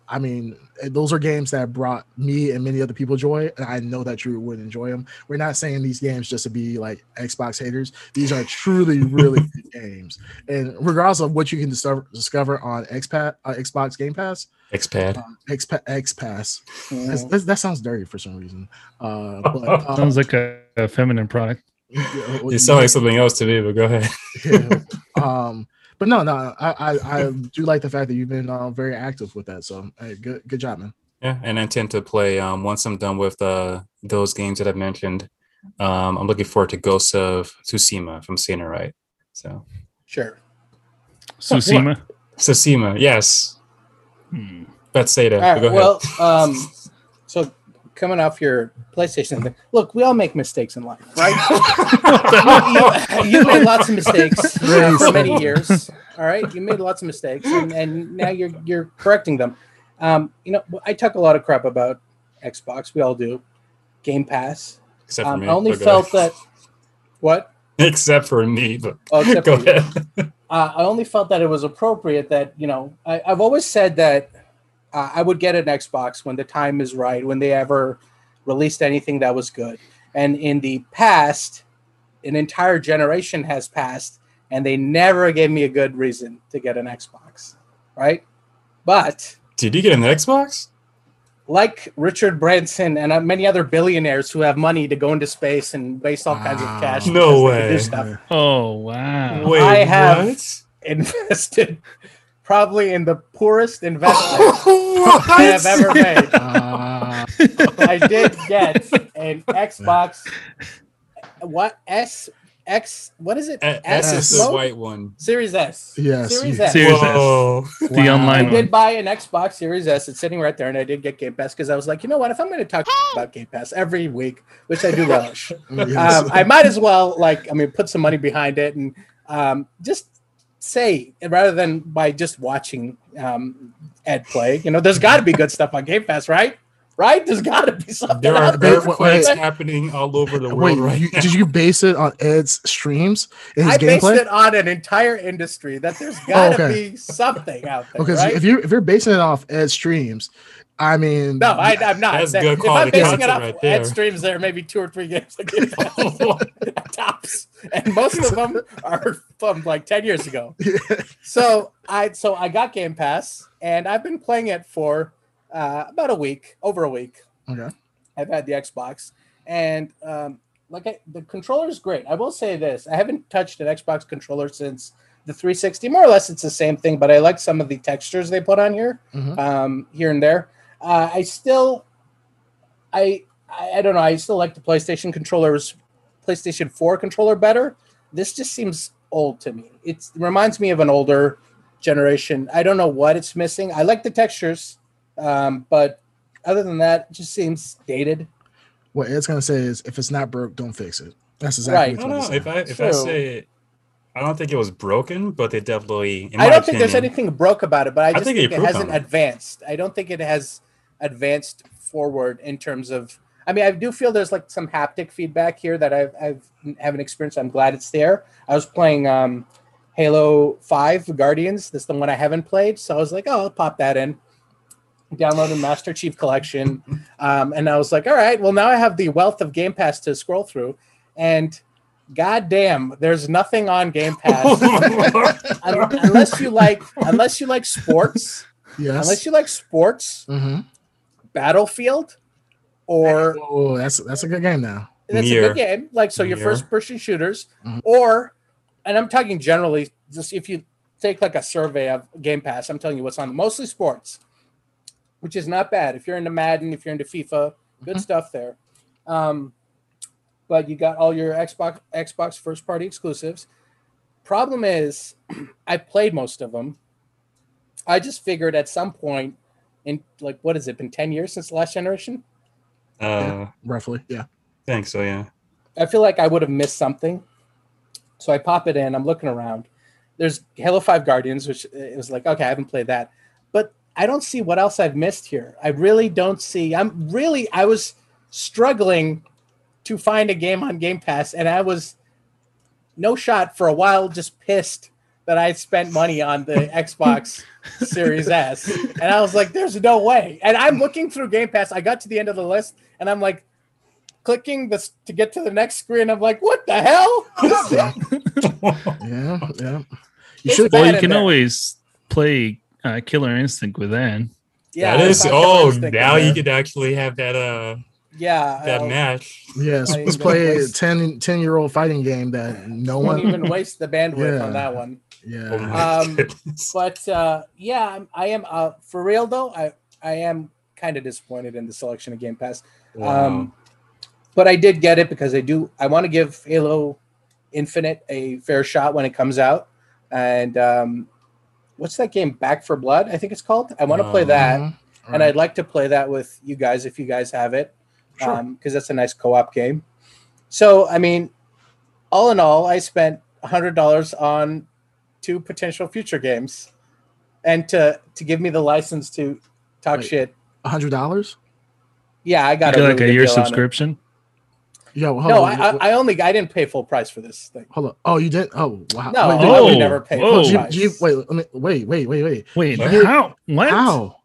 [SPEAKER 3] I mean, those are games that brought me and many other people joy, and I know that you would enjoy them. We're not saying these games just to be like Xbox haters. These are truly, really good games, and regardless of what you can discover discover on XPass, uh, Xbox Game Pass,
[SPEAKER 1] Xpad.
[SPEAKER 3] um, Xpa- Xpass. That's, that's, that sounds dirty for some reason. Uh, but uh,
[SPEAKER 2] Sounds like a, a feminine product.
[SPEAKER 3] yeah,
[SPEAKER 1] It sounds like something else to me, but go ahead.
[SPEAKER 3] yeah. um but no no I, I i do like the fact that you've been uh, very active with that so hey, good good job man
[SPEAKER 1] Yeah, and I intend to play um, once I'm done with uh, those games that I've mentioned. Um, I'm looking forward to Ghosts of Tsushima from seeing it right. So
[SPEAKER 4] Sure.
[SPEAKER 2] Tsushima.
[SPEAKER 1] Tsushima, yes.
[SPEAKER 2] Hmm.
[SPEAKER 1] Bethsaida.
[SPEAKER 4] All right.
[SPEAKER 1] Go ahead.
[SPEAKER 4] Well, um, so coming off your PlayStation thing, look, we all make mistakes in life, right? you, you, you made lots of mistakes uh, for many years. All right, you made lots of mistakes, and, and now you're you're correcting them. Um, you know, I talk a lot of crap about Xbox. We all do. Game Pass.
[SPEAKER 1] Except for
[SPEAKER 4] Um,
[SPEAKER 1] me.
[SPEAKER 4] I only
[SPEAKER 1] but go
[SPEAKER 4] felt that. What?
[SPEAKER 1] Except for me, but
[SPEAKER 4] Oh, except
[SPEAKER 1] go
[SPEAKER 4] for you.
[SPEAKER 1] ahead.
[SPEAKER 4] uh, I only felt that it was appropriate that you know I, I've always said that uh, I would get an Xbox when the time is right when they ever released anything that was good. And in the past, an entire generation has passed, and they never gave me a good reason to get an Xbox, right? But
[SPEAKER 1] Did you get an Xbox?
[SPEAKER 4] like Richard Branson and uh, many other billionaires who have money to go into space and waste all kinds of cash,
[SPEAKER 1] No
[SPEAKER 4] because do
[SPEAKER 1] way.
[SPEAKER 4] stuff.
[SPEAKER 2] Oh wow.
[SPEAKER 1] Wait,
[SPEAKER 4] I have-
[SPEAKER 1] what?
[SPEAKER 4] invested probably in the poorest investment I have ever made.
[SPEAKER 3] uh,
[SPEAKER 4] I did get an Xbox what S X. What is it?
[SPEAKER 1] S is
[SPEAKER 3] S.
[SPEAKER 1] the white one.
[SPEAKER 4] Series S.
[SPEAKER 3] Yes,
[SPEAKER 4] Series
[SPEAKER 3] you-
[SPEAKER 4] S.
[SPEAKER 2] Series S.
[SPEAKER 1] Whoa.
[SPEAKER 2] The
[SPEAKER 3] Wow.
[SPEAKER 2] online
[SPEAKER 4] I
[SPEAKER 2] one.
[SPEAKER 4] did buy an Xbox Series S. It's sitting right there, and I did get Game Pass because I was like, you know what? If I'm going to talk about Game Pass every week, which I do relish,
[SPEAKER 3] Yes.
[SPEAKER 4] um, I might as well like I mean put some money behind it and um, just say rather than by just watching um, Ed play. You know, there's got to be good stuff on Game Pass, right? Right? There's got to be something.
[SPEAKER 1] There are
[SPEAKER 4] out there.
[SPEAKER 3] Wait,
[SPEAKER 1] happening all over the
[SPEAKER 3] Wait,
[SPEAKER 1] world right
[SPEAKER 3] you, did you base it on Ed's streams and his
[SPEAKER 4] I based
[SPEAKER 3] gameplay?
[SPEAKER 4] it on an entire industry that there's got to
[SPEAKER 3] okay.
[SPEAKER 4] be something out there.
[SPEAKER 3] Okay, so
[SPEAKER 4] right?
[SPEAKER 3] if you if you're basing it off Ed's streams, I mean,
[SPEAKER 4] no, I, I'm not.
[SPEAKER 1] That's
[SPEAKER 4] That-
[SPEAKER 1] good
[SPEAKER 4] if I'm
[SPEAKER 1] quality
[SPEAKER 4] basing it
[SPEAKER 1] content
[SPEAKER 4] off
[SPEAKER 1] right
[SPEAKER 4] Ed
[SPEAKER 1] there.
[SPEAKER 4] streams, there maybe two or three games that tops, and most of them are from like ten years ago. so I so I got Game Pass and I've been playing it for uh, about a week, over a week.
[SPEAKER 3] Okay.
[SPEAKER 4] I've had the Xbox and um, like I, the controller is great. I will say this: I haven't touched an Xbox controller since the 360. More or less, it's the same thing, but I like some of the textures they put on here,
[SPEAKER 3] Mhm.
[SPEAKER 4] um, here and there. Uh, I still, I, I I don't know. I still like the PlayStation controllers, PlayStation 4 controller better. This just seems old to me. It's, it reminds me of an older generation. I don't know what it's missing. I like the textures, um, but other than that, it just seems dated.
[SPEAKER 3] what Ed's gonna say is, if it's not broke, don't fix it. That's exactly
[SPEAKER 4] Right.
[SPEAKER 1] I
[SPEAKER 3] what
[SPEAKER 1] don't
[SPEAKER 3] he's
[SPEAKER 1] if I if
[SPEAKER 4] True.
[SPEAKER 1] I say I don't think it was broken, but they definitely. In
[SPEAKER 4] I
[SPEAKER 1] my
[SPEAKER 4] don't think there's anything broke about it, but I just
[SPEAKER 1] think
[SPEAKER 4] think,
[SPEAKER 1] they
[SPEAKER 4] it hasn't
[SPEAKER 1] on it.
[SPEAKER 4] advanced. I don't think it has advanced forward in terms of. I mean, I do feel there's like some haptic feedback here that I've, I've haven't experienced. I'm glad it's there. I was playing um, Halo Five Guardians. This is the one I haven't played, so I was like, oh, I'll pop that in. Downloaded Master Chief Collection, um, and I was like, all right, well now I have the wealth of Game Pass to scroll through, and God damn, there's nothing on Game Pass unless you like unless you like sports
[SPEAKER 3] yes.
[SPEAKER 4] unless you like sports
[SPEAKER 3] hmm
[SPEAKER 4] battlefield or
[SPEAKER 3] Oh, that's that's a good game now.
[SPEAKER 4] that's a good game like so your
[SPEAKER 1] Nier.
[SPEAKER 4] first person shooters
[SPEAKER 3] Mhm.
[SPEAKER 4] or and i'm talking generally just if you take like a survey of game pass i'm telling you what's on mostly sports which is not bad if you're into madden if you're into fifa good
[SPEAKER 3] Mhm.
[SPEAKER 4] stuff there um but you got all your xbox xbox first party exclusives problem is i played most of them i just figured at some point in like what has it been 10 years since the last generation
[SPEAKER 1] Uh,
[SPEAKER 3] Roughly, yeah.
[SPEAKER 1] thanks. So yeah.
[SPEAKER 4] I feel like I would have missed something. So I pop it in. I'm looking around. There's Halo 5 Guardians, which it was like, okay, I haven't played that. But I don't see what else I've missed here. I really don't see. I'm really, I was struggling to find a game on Game Pass, and I was no shot for a while, just pissed that I had spent money on the Xbox Series S. And I was like, there's no way. And I'm looking through Game Pass. I got to the end of the list, and I'm like, clicking this to get to the next screen. I'm like, what the hell?
[SPEAKER 3] Yeah, yeah. You should
[SPEAKER 2] Well, you can
[SPEAKER 4] there.
[SPEAKER 2] always play uh, Killer Instinct with that.
[SPEAKER 4] yeah,
[SPEAKER 1] that
[SPEAKER 4] I
[SPEAKER 1] is.
[SPEAKER 4] thought
[SPEAKER 1] Oh, now you could actually have that. Uh,
[SPEAKER 4] yeah,
[SPEAKER 1] that
[SPEAKER 4] I'll-
[SPEAKER 1] match.
[SPEAKER 3] yes, let's play a
[SPEAKER 4] waste-
[SPEAKER 3] 10, 10 year old fighting game that no
[SPEAKER 4] Won't
[SPEAKER 3] one.
[SPEAKER 4] even waste the bandwidth
[SPEAKER 3] Yeah.
[SPEAKER 4] on that one.
[SPEAKER 1] Oh
[SPEAKER 3] Yeah,
[SPEAKER 1] my
[SPEAKER 4] Um. But uh, yeah, I'm, I am uh, for real though. I I am kind of disappointed in the selection of Game Pass.
[SPEAKER 1] Wow.
[SPEAKER 4] Um, but I did get it because I do. I want to give Halo Infinite a fair shot when it comes out. And um, what's that game? Back 4 Blood, I think it's called. I want to play that.
[SPEAKER 3] Mhm.
[SPEAKER 4] and I'd like to play that with you guys if you guys have it,
[SPEAKER 3] Sure.
[SPEAKER 4] because that's a nice co-op game. So, I mean, all in all, I spent hundred dollars on two potential future games, and to to give me the license to talk
[SPEAKER 3] Wait.
[SPEAKER 4] shit.
[SPEAKER 3] A hundred dollars.
[SPEAKER 4] Yeah, I
[SPEAKER 2] You
[SPEAKER 4] got
[SPEAKER 2] get
[SPEAKER 4] a
[SPEAKER 2] like
[SPEAKER 4] really
[SPEAKER 2] a year
[SPEAKER 4] deal on it.
[SPEAKER 2] subscription.
[SPEAKER 3] Yo, hold
[SPEAKER 4] No,
[SPEAKER 3] on.
[SPEAKER 4] I, I I only I didn't pay full price for this thing.
[SPEAKER 3] hold on. Oh, you did. Oh, wow.
[SPEAKER 4] No,
[SPEAKER 3] Wait,
[SPEAKER 4] I
[SPEAKER 2] Oh,
[SPEAKER 4] would never pay
[SPEAKER 2] whoa.
[SPEAKER 4] full
[SPEAKER 3] did you,
[SPEAKER 4] price.
[SPEAKER 3] you, wait, let me, wait, wait, wait, wait.
[SPEAKER 2] Wait,
[SPEAKER 1] What?
[SPEAKER 2] how? What?
[SPEAKER 3] How?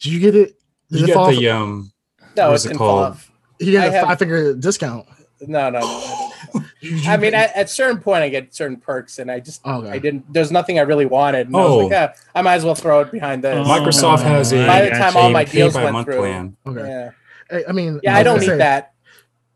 [SPEAKER 3] Did you get it? Did
[SPEAKER 1] you
[SPEAKER 3] it
[SPEAKER 1] get
[SPEAKER 3] fall
[SPEAKER 1] the
[SPEAKER 3] off-
[SPEAKER 1] um.
[SPEAKER 4] no,
[SPEAKER 1] what
[SPEAKER 4] it
[SPEAKER 1] is it
[SPEAKER 4] didn't fall
[SPEAKER 1] called?
[SPEAKER 4] off.
[SPEAKER 3] you got
[SPEAKER 4] I
[SPEAKER 3] a
[SPEAKER 4] have-
[SPEAKER 3] five finger discount?
[SPEAKER 4] No, no, no. No, no.
[SPEAKER 3] Did
[SPEAKER 4] I mean, at, at certain point, I get certain perks, and I just
[SPEAKER 3] Oh, okay.
[SPEAKER 4] I didn't. There's nothing I really wanted. And I was
[SPEAKER 1] Oh.
[SPEAKER 4] like, yeah, I might as well throw it behind this.
[SPEAKER 2] Oh,
[SPEAKER 1] Microsoft has a,
[SPEAKER 2] By the
[SPEAKER 4] time all my deals
[SPEAKER 1] by
[SPEAKER 4] went through.
[SPEAKER 1] plan.
[SPEAKER 3] okay.
[SPEAKER 4] Yeah,
[SPEAKER 3] Hey, I mean,
[SPEAKER 4] yeah,
[SPEAKER 3] was
[SPEAKER 4] I don't
[SPEAKER 3] gonna
[SPEAKER 4] need
[SPEAKER 3] say,
[SPEAKER 4] that.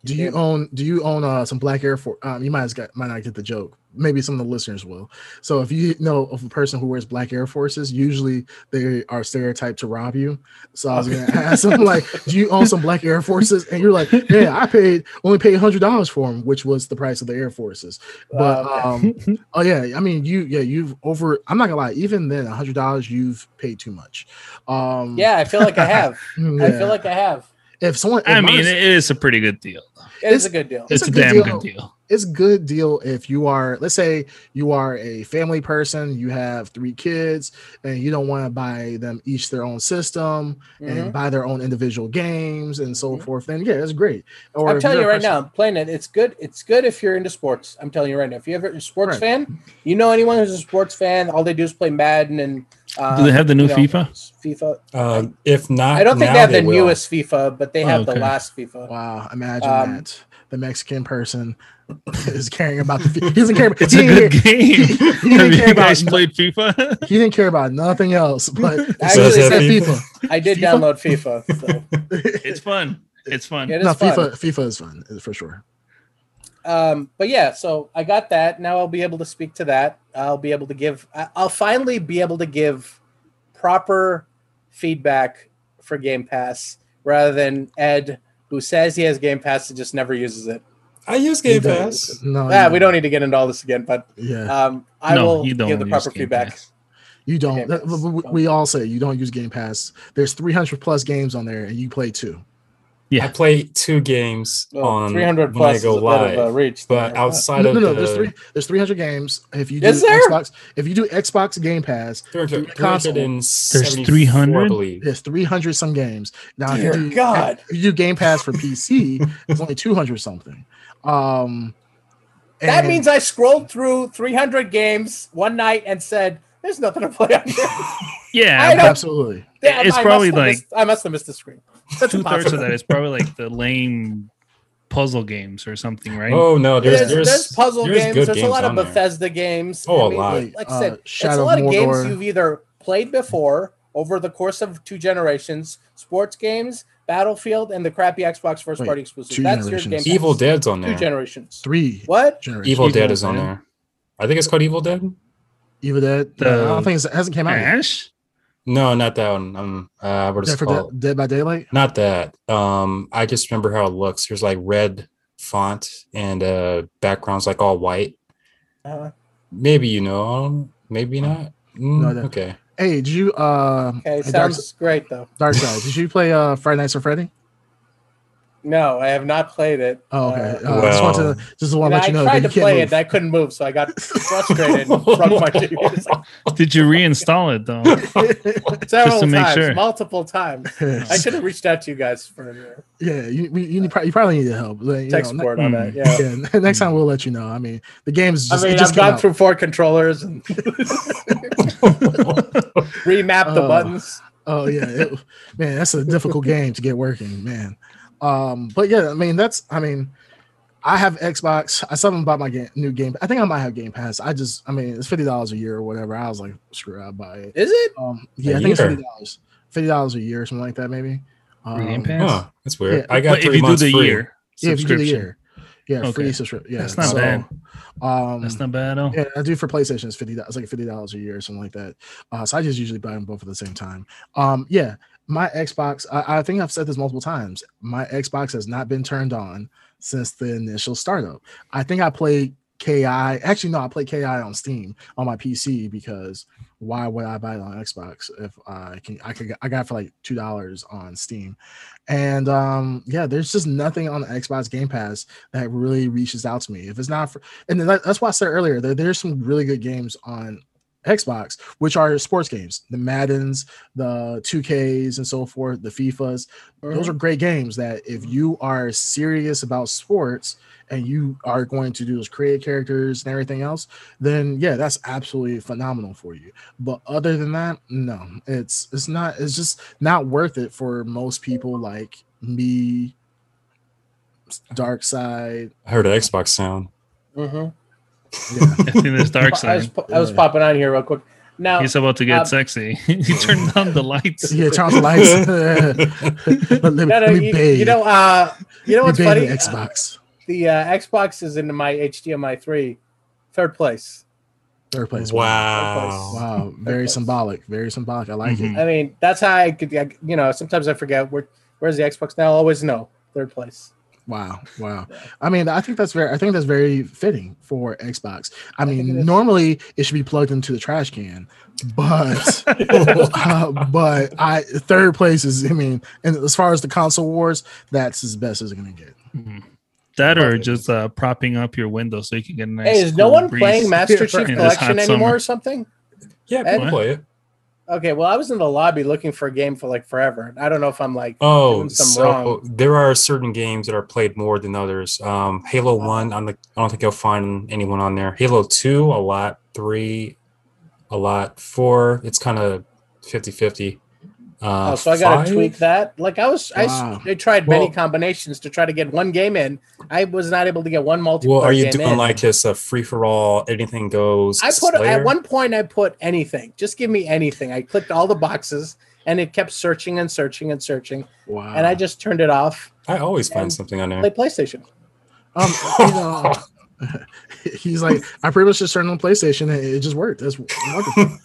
[SPEAKER 3] Do you
[SPEAKER 4] Yeah.
[SPEAKER 3] own do you own uh some black Air Force? Um, you might have got might not get the joke. Maybe some of the listeners will. So if you know of a person who wears black Air Forces, usually they are stereotyped to rob you. So I was gonna ask them like, do you own some black Air Forces? And you're like, yeah, I paid only paid hundred dollars for them, which was the price of the Air Forces. But um, oh yeah, I mean you yeah you've over. I'm not gonna lie, even then a hundred dollars you've paid too much. Um,
[SPEAKER 4] yeah, I feel like I have. I feel like I have.
[SPEAKER 3] If someone, if
[SPEAKER 2] I mean, it is a pretty good deal.
[SPEAKER 4] It is a good deal.
[SPEAKER 3] It's
[SPEAKER 2] It's,
[SPEAKER 3] a
[SPEAKER 2] a,
[SPEAKER 3] good
[SPEAKER 2] damn
[SPEAKER 3] deal.
[SPEAKER 2] good deal.
[SPEAKER 3] it's a good deal if you are let's say you are a family person you have three kids and you don't want to buy them each their own system
[SPEAKER 4] Mhm.
[SPEAKER 3] and buy their own individual games and so
[SPEAKER 4] Mhm.
[SPEAKER 3] forth then yeah it's great or
[SPEAKER 4] I'm telling
[SPEAKER 3] you're
[SPEAKER 4] you
[SPEAKER 3] a
[SPEAKER 4] right
[SPEAKER 3] person-
[SPEAKER 4] now, I'm playing it. It's good. It's good if you're into sports. I'm telling you right now. If you ever a sports
[SPEAKER 3] Right.
[SPEAKER 4] fan, you know anyone who's a sports fan, all they do is play Madden and. Uh,
[SPEAKER 2] Do they have the new
[SPEAKER 4] you know,
[SPEAKER 2] FIFA?
[SPEAKER 4] FIFA.
[SPEAKER 1] Um, if not,
[SPEAKER 4] I don't think
[SPEAKER 1] now
[SPEAKER 4] they have the
[SPEAKER 1] will.
[SPEAKER 4] newest FIFA, but they
[SPEAKER 2] Oh,
[SPEAKER 4] have the last FIFA.
[SPEAKER 3] wow imagine
[SPEAKER 4] Um,
[SPEAKER 3] that the mexican person is caring about the he doesn't care about
[SPEAKER 2] It's
[SPEAKER 3] he
[SPEAKER 2] a good
[SPEAKER 3] care-
[SPEAKER 2] game.
[SPEAKER 3] he didn't
[SPEAKER 2] Have
[SPEAKER 3] care
[SPEAKER 2] you
[SPEAKER 3] about
[SPEAKER 2] guys
[SPEAKER 3] no-
[SPEAKER 2] played FIFA?
[SPEAKER 3] he didn't care about nothing else but
[SPEAKER 4] Actually,
[SPEAKER 3] said
[SPEAKER 1] that
[SPEAKER 3] FIFA.
[SPEAKER 4] I did
[SPEAKER 3] FIFA?
[SPEAKER 4] download FIFA. So
[SPEAKER 2] it's fun. It's fun.
[SPEAKER 4] it is
[SPEAKER 3] no,
[SPEAKER 4] fun.
[SPEAKER 3] FIFA FIFA is fun for sure.
[SPEAKER 4] Um but yeah so i got that now i'll be able to speak to that i'll be able to give I- i'll finally be able to give proper feedback for game pass rather than ed who says he has game pass and just never uses it
[SPEAKER 1] I use Game
[SPEAKER 3] You don't-
[SPEAKER 1] Pass.
[SPEAKER 3] No,
[SPEAKER 4] yeah we don't need to get into all this again but
[SPEAKER 3] Yeah,
[SPEAKER 4] um i
[SPEAKER 2] no,
[SPEAKER 4] will
[SPEAKER 2] you don't
[SPEAKER 4] give the proper feedback
[SPEAKER 2] Pass.
[SPEAKER 3] you don't. That- we- we all say you don't use Game Pass. There's 300 plus games on there, and you play two.
[SPEAKER 2] Yeah.
[SPEAKER 1] I play two games
[SPEAKER 4] Well,
[SPEAKER 1] on
[SPEAKER 4] 300
[SPEAKER 1] when I
[SPEAKER 4] plus
[SPEAKER 1] go
[SPEAKER 4] is a
[SPEAKER 1] live,
[SPEAKER 4] bit of a reach
[SPEAKER 1] but
[SPEAKER 4] there,
[SPEAKER 1] outside
[SPEAKER 3] No,
[SPEAKER 1] of
[SPEAKER 3] no, no.
[SPEAKER 1] the
[SPEAKER 3] There's three. There's 300 games. If you do
[SPEAKER 4] Is there?
[SPEAKER 3] Xbox, if you do Xbox Game Pass,
[SPEAKER 1] 300,
[SPEAKER 3] console.
[SPEAKER 1] 374,
[SPEAKER 2] 300?
[SPEAKER 1] I believe.
[SPEAKER 3] there's 300 some games. Now, if you
[SPEAKER 4] Dear
[SPEAKER 3] do,
[SPEAKER 4] God.
[SPEAKER 3] if you do Game Pass for PC, it's only 200 something. Um,
[SPEAKER 4] that means i scrolled through 300 games one night and said there's nothing to play on here
[SPEAKER 2] Yeah,
[SPEAKER 4] I
[SPEAKER 3] absolutely.
[SPEAKER 4] Damn,
[SPEAKER 2] It's
[SPEAKER 4] I
[SPEAKER 2] probably like-
[SPEAKER 4] missed- I must have missed the screen. That's
[SPEAKER 2] two thirds of that is probably like the lame puzzle games or something, right?
[SPEAKER 1] Oh no, there's
[SPEAKER 4] There's,
[SPEAKER 1] there's,
[SPEAKER 4] there's puzzle
[SPEAKER 1] there's
[SPEAKER 4] games.
[SPEAKER 1] good
[SPEAKER 4] There's a lot of
[SPEAKER 1] on there.
[SPEAKER 4] Bethesda games.
[SPEAKER 1] Oh, a
[SPEAKER 4] I mean,
[SPEAKER 1] lot.
[SPEAKER 4] Like, like I
[SPEAKER 3] Uh,
[SPEAKER 4] said, it's a lot
[SPEAKER 3] of
[SPEAKER 4] of games you've either played before over the course of two generations, sports games, Battlefield, and the crappy Xbox first
[SPEAKER 3] Wait,
[SPEAKER 4] party exclusive.
[SPEAKER 3] two
[SPEAKER 4] That's your
[SPEAKER 3] generations.
[SPEAKER 4] game. Pass.
[SPEAKER 1] Evil Dead's on there.
[SPEAKER 4] Two
[SPEAKER 1] there.
[SPEAKER 4] generations.
[SPEAKER 3] Three
[SPEAKER 4] What?
[SPEAKER 3] generations.
[SPEAKER 1] Evil Dead is on
[SPEAKER 2] Dead.
[SPEAKER 1] there. I think it's called Evil Dead.
[SPEAKER 3] Evil Dead.
[SPEAKER 2] The-
[SPEAKER 3] no, I don't think it's, it hasn't came out yet.
[SPEAKER 2] Ash?
[SPEAKER 1] No, not that one. Um, uh, what is
[SPEAKER 3] Dead
[SPEAKER 1] it called?
[SPEAKER 3] Dead, Dead by Daylight.
[SPEAKER 1] Not that. Um, I just remember how it looks. There's like red font and uh backgrounds like all white.
[SPEAKER 4] Uh,
[SPEAKER 1] Maybe you know, maybe not. Mm,
[SPEAKER 3] No, I
[SPEAKER 1] okay.
[SPEAKER 3] Hey, did you uh
[SPEAKER 4] okay,
[SPEAKER 3] hey, Dark,
[SPEAKER 4] great though.
[SPEAKER 3] Dark Side? Did you play uh Friday Nights with Freddy?
[SPEAKER 4] No, I have not played it.
[SPEAKER 3] Oh, okay.
[SPEAKER 4] Uh,
[SPEAKER 3] Uh, just want to just want to let you know I
[SPEAKER 4] tried
[SPEAKER 3] that
[SPEAKER 4] to
[SPEAKER 3] you
[SPEAKER 4] play
[SPEAKER 3] can't
[SPEAKER 4] it, and I couldn't move, so I got frustrated and my TV. Like,
[SPEAKER 2] Did you reinstall it though?
[SPEAKER 4] several
[SPEAKER 2] to make
[SPEAKER 4] times,
[SPEAKER 2] sure.
[SPEAKER 4] multiple times. I should have reached out to you guys for uh,
[SPEAKER 3] yeah, you you, you, need, you probably need to help. Like, you
[SPEAKER 4] tech
[SPEAKER 3] know,
[SPEAKER 4] support
[SPEAKER 2] ne-
[SPEAKER 4] on
[SPEAKER 2] mm.
[SPEAKER 4] that. Yeah.
[SPEAKER 3] Yeah, next time we'll let you know. I mean, the game's just
[SPEAKER 4] I mean,
[SPEAKER 3] just
[SPEAKER 4] I've gone
[SPEAKER 3] out.
[SPEAKER 4] through four controllers and remap the
[SPEAKER 3] Oh.
[SPEAKER 4] buttons.
[SPEAKER 3] Oh yeah, it, man, that's a difficult game to get working, man. Um, but yeah, I mean, that's I mean, I have Xbox. I still haven't bought my game, new game. I think I might have Game Pass. I just, I mean, it's fifty dollars a year or whatever. I was like, screw, it, I'll buy it.
[SPEAKER 4] Is it?
[SPEAKER 3] Um, yeah,
[SPEAKER 1] A
[SPEAKER 3] I think it's fifty dollars, fifty dollars a year, or something like that, maybe.
[SPEAKER 2] For Game
[SPEAKER 3] Um,
[SPEAKER 2] Pass?
[SPEAKER 1] Huh, that's weird.
[SPEAKER 3] Yeah,
[SPEAKER 1] I got
[SPEAKER 2] But if
[SPEAKER 1] three
[SPEAKER 2] you do
[SPEAKER 1] months
[SPEAKER 2] the
[SPEAKER 1] free.
[SPEAKER 2] year
[SPEAKER 3] Yeah, if you do the year, yeah,
[SPEAKER 2] Okay.
[SPEAKER 3] free subscription. Yeah,
[SPEAKER 2] That's not
[SPEAKER 3] so,
[SPEAKER 2] bad.
[SPEAKER 3] Um,
[SPEAKER 2] that's not bad at all.
[SPEAKER 3] Yeah, I do for PlayStation. It's fifty. It's like fifty dollars a year or something like that. Uh, so I just usually buy them both at the same time. Um, yeah, my Xbox. I, I think I've said this multiple times. My Xbox has not been turned on since the initial startup. I think I played KI. Actually, no, I played KI on Steam on my PC because why would I buy it on Xbox if I can? I could. I got it for like two dollars on Steam, and um, yeah, there's just nothing on the Xbox Game Pass that really reaches out to me. If it's not for, and that's why I said earlier that there's some really good games on Xbox, which are sports games, the Maddens, the 2Ks, and so forth, the FIFAs. Those are great games that if you are serious about sports and you are going to do those create characters and everything else, then yeah, that's absolutely phenomenal for you. But other than that, no, it's it's not. It's just not worth it for most people like me. Dark side,
[SPEAKER 1] I heard an Xbox sound.
[SPEAKER 4] Mhm.
[SPEAKER 3] Yeah.
[SPEAKER 2] I think there's dark
[SPEAKER 4] I was,
[SPEAKER 2] side.
[SPEAKER 4] I was
[SPEAKER 3] Yeah.
[SPEAKER 4] popping on here real quick. Now,
[SPEAKER 2] He's about to get
[SPEAKER 4] um,
[SPEAKER 2] sexy. he turned on the lights.
[SPEAKER 3] Yeah, turn off the lights. let, me-
[SPEAKER 4] no, no,
[SPEAKER 3] let me
[SPEAKER 4] you,
[SPEAKER 3] bathe.
[SPEAKER 4] you know, uh, you know
[SPEAKER 3] Let
[SPEAKER 4] what's funny?
[SPEAKER 3] in Xbox.
[SPEAKER 4] The uh, Xbox is in my HDMI three, third place.
[SPEAKER 3] Third place.
[SPEAKER 1] Wow.
[SPEAKER 3] Wow. Very
[SPEAKER 4] place.
[SPEAKER 3] symbolic. Very symbolic. I like
[SPEAKER 2] Mhm.
[SPEAKER 3] it.
[SPEAKER 4] I mean, that's how I could, I, you know, sometimes I forget where where's the Xbox now. I always know third place.
[SPEAKER 3] Wow. Wow. I mean, I think that's very I think that's very fitting for Xbox. I
[SPEAKER 4] think
[SPEAKER 3] mean,
[SPEAKER 4] it is.
[SPEAKER 3] normally it should be plugged into the trash can, but uh, but I third place is I mean, and as far as the console wars, that's as best as it's gonna get.
[SPEAKER 2] Mhm. That or just uh, propping up your window so you can get a nice.
[SPEAKER 4] hey, is no one
[SPEAKER 2] breeze.
[SPEAKER 4] playing Master Chief
[SPEAKER 3] right.
[SPEAKER 2] In this
[SPEAKER 4] Collection anymore
[SPEAKER 2] summer.
[SPEAKER 4] or something?
[SPEAKER 1] Yeah, people play it.
[SPEAKER 4] Okay, well, I was in the lobby looking for a game for like forever. I don't know if I'm like
[SPEAKER 1] Oh,
[SPEAKER 4] doing
[SPEAKER 1] so
[SPEAKER 4] wrong.
[SPEAKER 1] there are certain games that are played more than others. Um, Halo One, I'm like, I don't think you'll find anyone on there. Halo Two, a lot. Three, a lot. Four, it's kind of 50-50. Uh,
[SPEAKER 4] Oh, so I gotta tweak that. Like I was,
[SPEAKER 3] Wow.
[SPEAKER 4] I, tried many
[SPEAKER 1] Well-
[SPEAKER 4] combinations to try to get one game in. I was not able to get one multiplayer
[SPEAKER 1] Well, are you
[SPEAKER 4] game
[SPEAKER 1] doing
[SPEAKER 4] in.
[SPEAKER 1] like just a free for all, anything goes?
[SPEAKER 4] I put
[SPEAKER 1] Slayer?
[SPEAKER 4] at one point I put anything. Just give me anything. I clicked all the boxes and it kept searching and searching and searching,
[SPEAKER 3] Wow.
[SPEAKER 4] and I just turned it off.
[SPEAKER 1] I always find something on there.
[SPEAKER 4] Play PlayStation.
[SPEAKER 3] um you know he's like I pretty much just turned on PlayStation and it just worked. That's wonderful.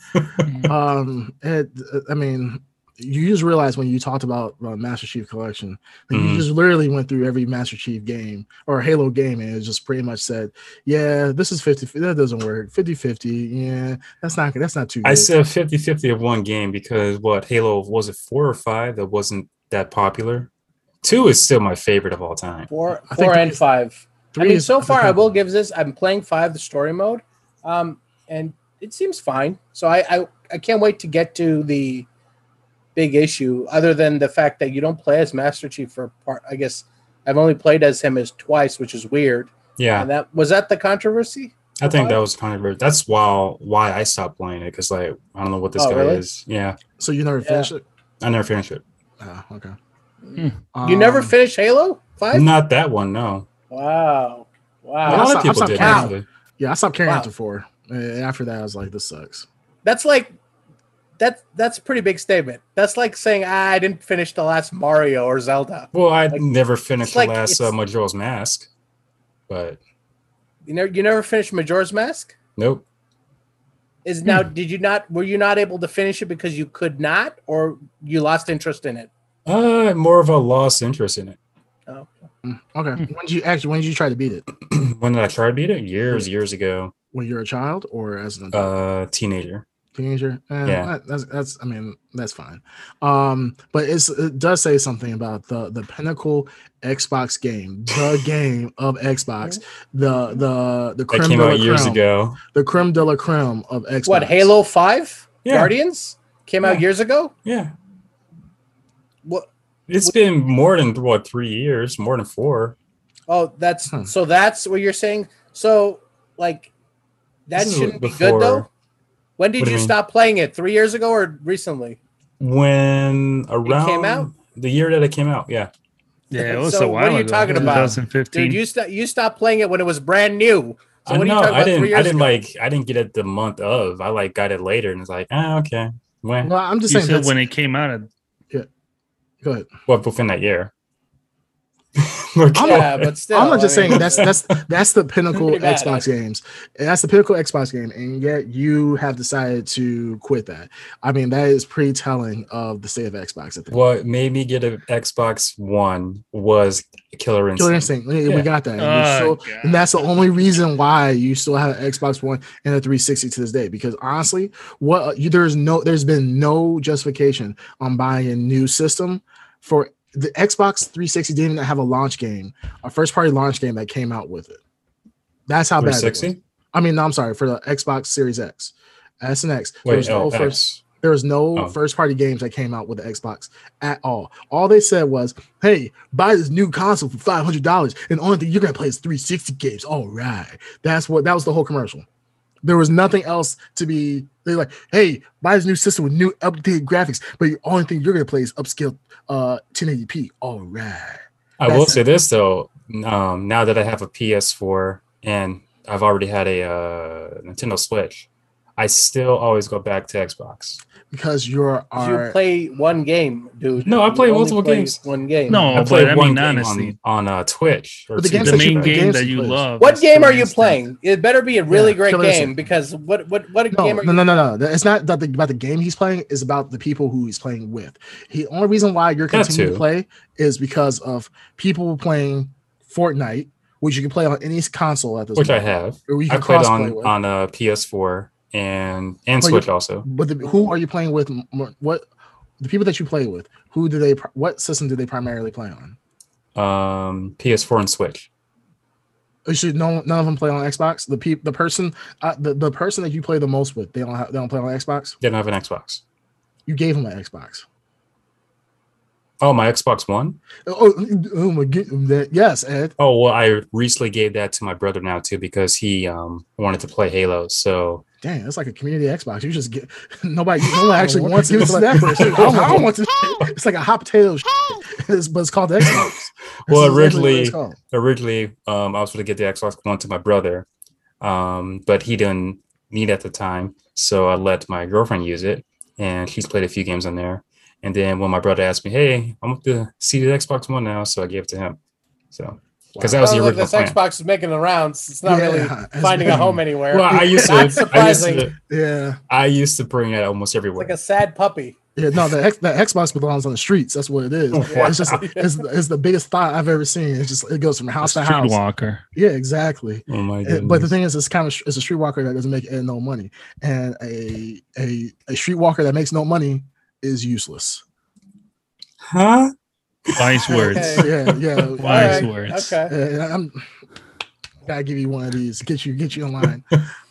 [SPEAKER 3] um it, i mean you just realized when you talked about uh, master chief collection that you just literally went through every master chief game or halo game and it just pretty much said yeah this is 50 that doesn't work 50 50 yeah that's not that's not too
[SPEAKER 1] I said 50-50 of one game because what Halo was it four or five that wasn't that popular. Two is still my favorite of all time.
[SPEAKER 4] Four, four, and
[SPEAKER 3] is-
[SPEAKER 4] five. I mean,
[SPEAKER 3] is-
[SPEAKER 4] so far I will give this. I'm playing five, the story mode, um, and it seems fine. So I, I, I can't wait to get to the big issue. Other than the fact that you don't play as Master Chief for part. I guess I've only played as him as twice, which is weird.
[SPEAKER 1] Yeah,
[SPEAKER 4] And that was that the controversy.
[SPEAKER 1] I think that was kind of weird. That's why why I stopped playing it because like I don't know what this
[SPEAKER 4] Oh,
[SPEAKER 1] guy
[SPEAKER 4] really?
[SPEAKER 1] is. Yeah,
[SPEAKER 3] so you never
[SPEAKER 4] Yeah.
[SPEAKER 3] finished it
[SPEAKER 1] I never finished it.
[SPEAKER 3] oh, okay
[SPEAKER 4] You never
[SPEAKER 3] Um,
[SPEAKER 4] finished Halo Five?
[SPEAKER 1] Not that one. No,
[SPEAKER 4] Wow,
[SPEAKER 1] a
[SPEAKER 4] wow.
[SPEAKER 3] I
[SPEAKER 1] lot
[SPEAKER 3] stopped-
[SPEAKER 1] of
[SPEAKER 3] I
[SPEAKER 1] people
[SPEAKER 3] stopped
[SPEAKER 1] did. Actually.
[SPEAKER 3] yeah i stopped caring
[SPEAKER 4] Wow.
[SPEAKER 3] after four and after that i was like this sucks
[SPEAKER 4] That's like that. That's a pretty big statement. That's like saying ah, I didn't finish the last Mario or Zelda.
[SPEAKER 1] Well, I
[SPEAKER 4] Like,
[SPEAKER 1] never finished
[SPEAKER 4] like
[SPEAKER 1] the last uh, Majora's Mask, but
[SPEAKER 4] You never, you never finished Majora's Mask.
[SPEAKER 1] nope.
[SPEAKER 4] Is now? Did you not? Were you not able to finish it because you could not, or you lost interest in it?
[SPEAKER 1] Uh, more of a lost interest in it.
[SPEAKER 4] Oh,
[SPEAKER 3] okay when did you actually when did you try to beat it
[SPEAKER 1] when did I try to beat it? Years, years ago.
[SPEAKER 3] when you're a child or as an adult
[SPEAKER 1] Uh, teenager.
[SPEAKER 3] Teenager. Eh,
[SPEAKER 1] Yeah.
[SPEAKER 3] that- that's that's. I mean, that's fine. Um, but it's it does say something about the the pinnacle Xbox game, the game of Xbox, the the the
[SPEAKER 1] That came
[SPEAKER 3] de la
[SPEAKER 1] out years
[SPEAKER 3] creme,
[SPEAKER 1] ago.
[SPEAKER 3] the creme de la creme of Xbox.
[SPEAKER 4] what Halo Five
[SPEAKER 1] Yeah.
[SPEAKER 4] Guardians came out years ago?
[SPEAKER 1] Yeah,
[SPEAKER 4] What?
[SPEAKER 1] it's been more than what three years, more than four.
[SPEAKER 4] Oh, that's
[SPEAKER 3] Hmm.
[SPEAKER 4] so. That's what you're saying. So, like, that
[SPEAKER 1] This
[SPEAKER 4] shouldn't be good though. When did you
[SPEAKER 1] you
[SPEAKER 4] stop playing it? Three years ago or recently?
[SPEAKER 1] When around
[SPEAKER 4] out?
[SPEAKER 1] the year that it came out, yeah.
[SPEAKER 2] Yeah, it was
[SPEAKER 4] So
[SPEAKER 2] a
[SPEAKER 4] what
[SPEAKER 2] while
[SPEAKER 4] are you
[SPEAKER 2] ago.
[SPEAKER 4] talking about?
[SPEAKER 2] 2015.
[SPEAKER 4] Dude, you st- you stopped playing it when it was brand new. So
[SPEAKER 1] I
[SPEAKER 4] what are you talking
[SPEAKER 1] I
[SPEAKER 4] about? three
[SPEAKER 1] didn't. I didn't
[SPEAKER 4] ago?
[SPEAKER 1] like. I didn't get it the month of. I like got it later, and it's like, ah, okay. When?
[SPEAKER 3] Well, I'm just
[SPEAKER 2] you
[SPEAKER 3] saying.
[SPEAKER 2] said when it came out. Of, yeah.
[SPEAKER 3] go ahead.
[SPEAKER 1] What within that year? Okay.
[SPEAKER 4] Yeah, but still,
[SPEAKER 3] I'm not just
[SPEAKER 4] I mean,
[SPEAKER 3] saying that's that's that's the pinnacle Xbox games. That's the pinnacle Xbox game, and yet you have decided to quit that. I mean, that is pretty telling of the state of Xbox. I think.
[SPEAKER 1] What made me get an Xbox One was Killer Instinct.
[SPEAKER 3] Killer Instinct. We, we got that. And,
[SPEAKER 2] Oh,
[SPEAKER 3] still- and that's the only reason why you still have an Xbox One and a 360 to this day. Because honestly, what you, there's no, there's been no justification on buying a new system for the Xbox 360. Didn't even have a launch game, a first party launch game that came out with it. That's how bad. It was.
[SPEAKER 1] 360?
[SPEAKER 3] I mean, no, I'm sorry for the Xbox Series X, S and X. There
[SPEAKER 1] Wait,
[SPEAKER 3] was no
[SPEAKER 1] oh,
[SPEAKER 3] first. There was no
[SPEAKER 1] Oh.
[SPEAKER 3] first party games that came out with the Xbox at all. All they said was, "Hey, buy this new console for five hundred dollars, and the only thing you're gonna play is 360 games." All right, that's what that was the whole commercial. There was nothing else to be. They're like, "Hey, buy this new system with new updated graphics, but the only thing you're gonna play is upscale uh 1080p." All right.
[SPEAKER 1] I will say this though. Um, now that I have a PS4 and I've already had a uh, Nintendo Switch, I still always go back to Xbox.
[SPEAKER 3] Because you're
[SPEAKER 4] 'Cause You play one game, dude.
[SPEAKER 1] No, I play
[SPEAKER 4] only
[SPEAKER 1] multiple games.
[SPEAKER 4] One game.
[SPEAKER 2] No,
[SPEAKER 1] I play.
[SPEAKER 2] I
[SPEAKER 1] one
[SPEAKER 2] mean,
[SPEAKER 1] game
[SPEAKER 2] honestly,
[SPEAKER 1] on, on uh, Twitch. or
[SPEAKER 3] But the
[SPEAKER 2] the
[SPEAKER 3] that you-
[SPEAKER 2] main game
[SPEAKER 3] games
[SPEAKER 2] that
[SPEAKER 3] you
[SPEAKER 2] you love.
[SPEAKER 4] What
[SPEAKER 2] is
[SPEAKER 4] game are you playing? It better be a really
[SPEAKER 3] Yeah,
[SPEAKER 4] great game because what what what
[SPEAKER 3] no,
[SPEAKER 4] game are
[SPEAKER 3] no,
[SPEAKER 4] you?
[SPEAKER 3] no, no, no. It's not that the, about the game he's playing. It's about the people who he's playing with. The only reason why you're continuing to play is because of people playing Fortnite, which you can play on any console at this
[SPEAKER 1] which I have.
[SPEAKER 3] or you
[SPEAKER 1] I played on
[SPEAKER 3] with.
[SPEAKER 1] on a PS4 and and
[SPEAKER 3] you-
[SPEAKER 1] Switch also.
[SPEAKER 3] But the, who are you playing with? What the people that you play with? Who do they? What system do they primarily play on?
[SPEAKER 1] Um, PS4 and Switch.
[SPEAKER 3] Should no none of them play on Xbox. The pe- the person uh, the, the person that you play the most with, they don't have, they don't play on Xbox.
[SPEAKER 1] They don't have an Xbox.
[SPEAKER 3] You gave him an Xbox.
[SPEAKER 1] Oh, my Xbox One.
[SPEAKER 3] Oh, oh my god! That, yes, Ed.
[SPEAKER 1] Oh well, I recently gave that to my brother now too because he um wanted to play Halo. So
[SPEAKER 3] Dang, it's like a community Xbox. You just get nobody. No one actually wants to
[SPEAKER 4] it to
[SPEAKER 3] that
[SPEAKER 4] that
[SPEAKER 3] person. I don't, want to. It's like a hot potato. It's, but it's called the Xbox.
[SPEAKER 1] Well, originally- originally um I was going to get the Xbox One to my brother, um but he didn't need it at the time, so I let my girlfriend use it, and she's played a few games on there. And then when my brother asked me, "Hey, I'm with the see the Xbox One now," so I gave it to him. So because that was the
[SPEAKER 4] Sounds like
[SPEAKER 1] original
[SPEAKER 4] this
[SPEAKER 1] plan.
[SPEAKER 4] Xbox is making the rounds. It's not
[SPEAKER 3] Yeah,
[SPEAKER 4] really
[SPEAKER 3] it's
[SPEAKER 4] finding a home anywhere.
[SPEAKER 1] Well, I used to,
[SPEAKER 4] Not
[SPEAKER 1] I used
[SPEAKER 4] surprising.
[SPEAKER 1] to,
[SPEAKER 3] yeah,
[SPEAKER 1] I used to bring it almost
[SPEAKER 4] It's
[SPEAKER 1] everywhere.
[SPEAKER 4] like a sad puppy.
[SPEAKER 3] yeah. No, the X, the Xbox belongs on the streets. That's what it is.
[SPEAKER 1] Wow.
[SPEAKER 3] It's just it's, it's the biggest thought I've ever seen. It's just it goes from house to house.
[SPEAKER 2] Streetwalker.
[SPEAKER 3] Yeah, exactly.
[SPEAKER 1] oh my goodness!
[SPEAKER 3] But the thing is, it's kind of it's a streetwalker that doesn't make no money, and a a a streetwalker that makes no money is useless.
[SPEAKER 1] huh?
[SPEAKER 2] Wise words.
[SPEAKER 4] Okay.
[SPEAKER 3] Yeah, yeah.
[SPEAKER 2] Wise
[SPEAKER 4] Alright,
[SPEAKER 2] words.
[SPEAKER 4] Okay.
[SPEAKER 3] Uh, I'm gotta give you one of these. Get you get you in line.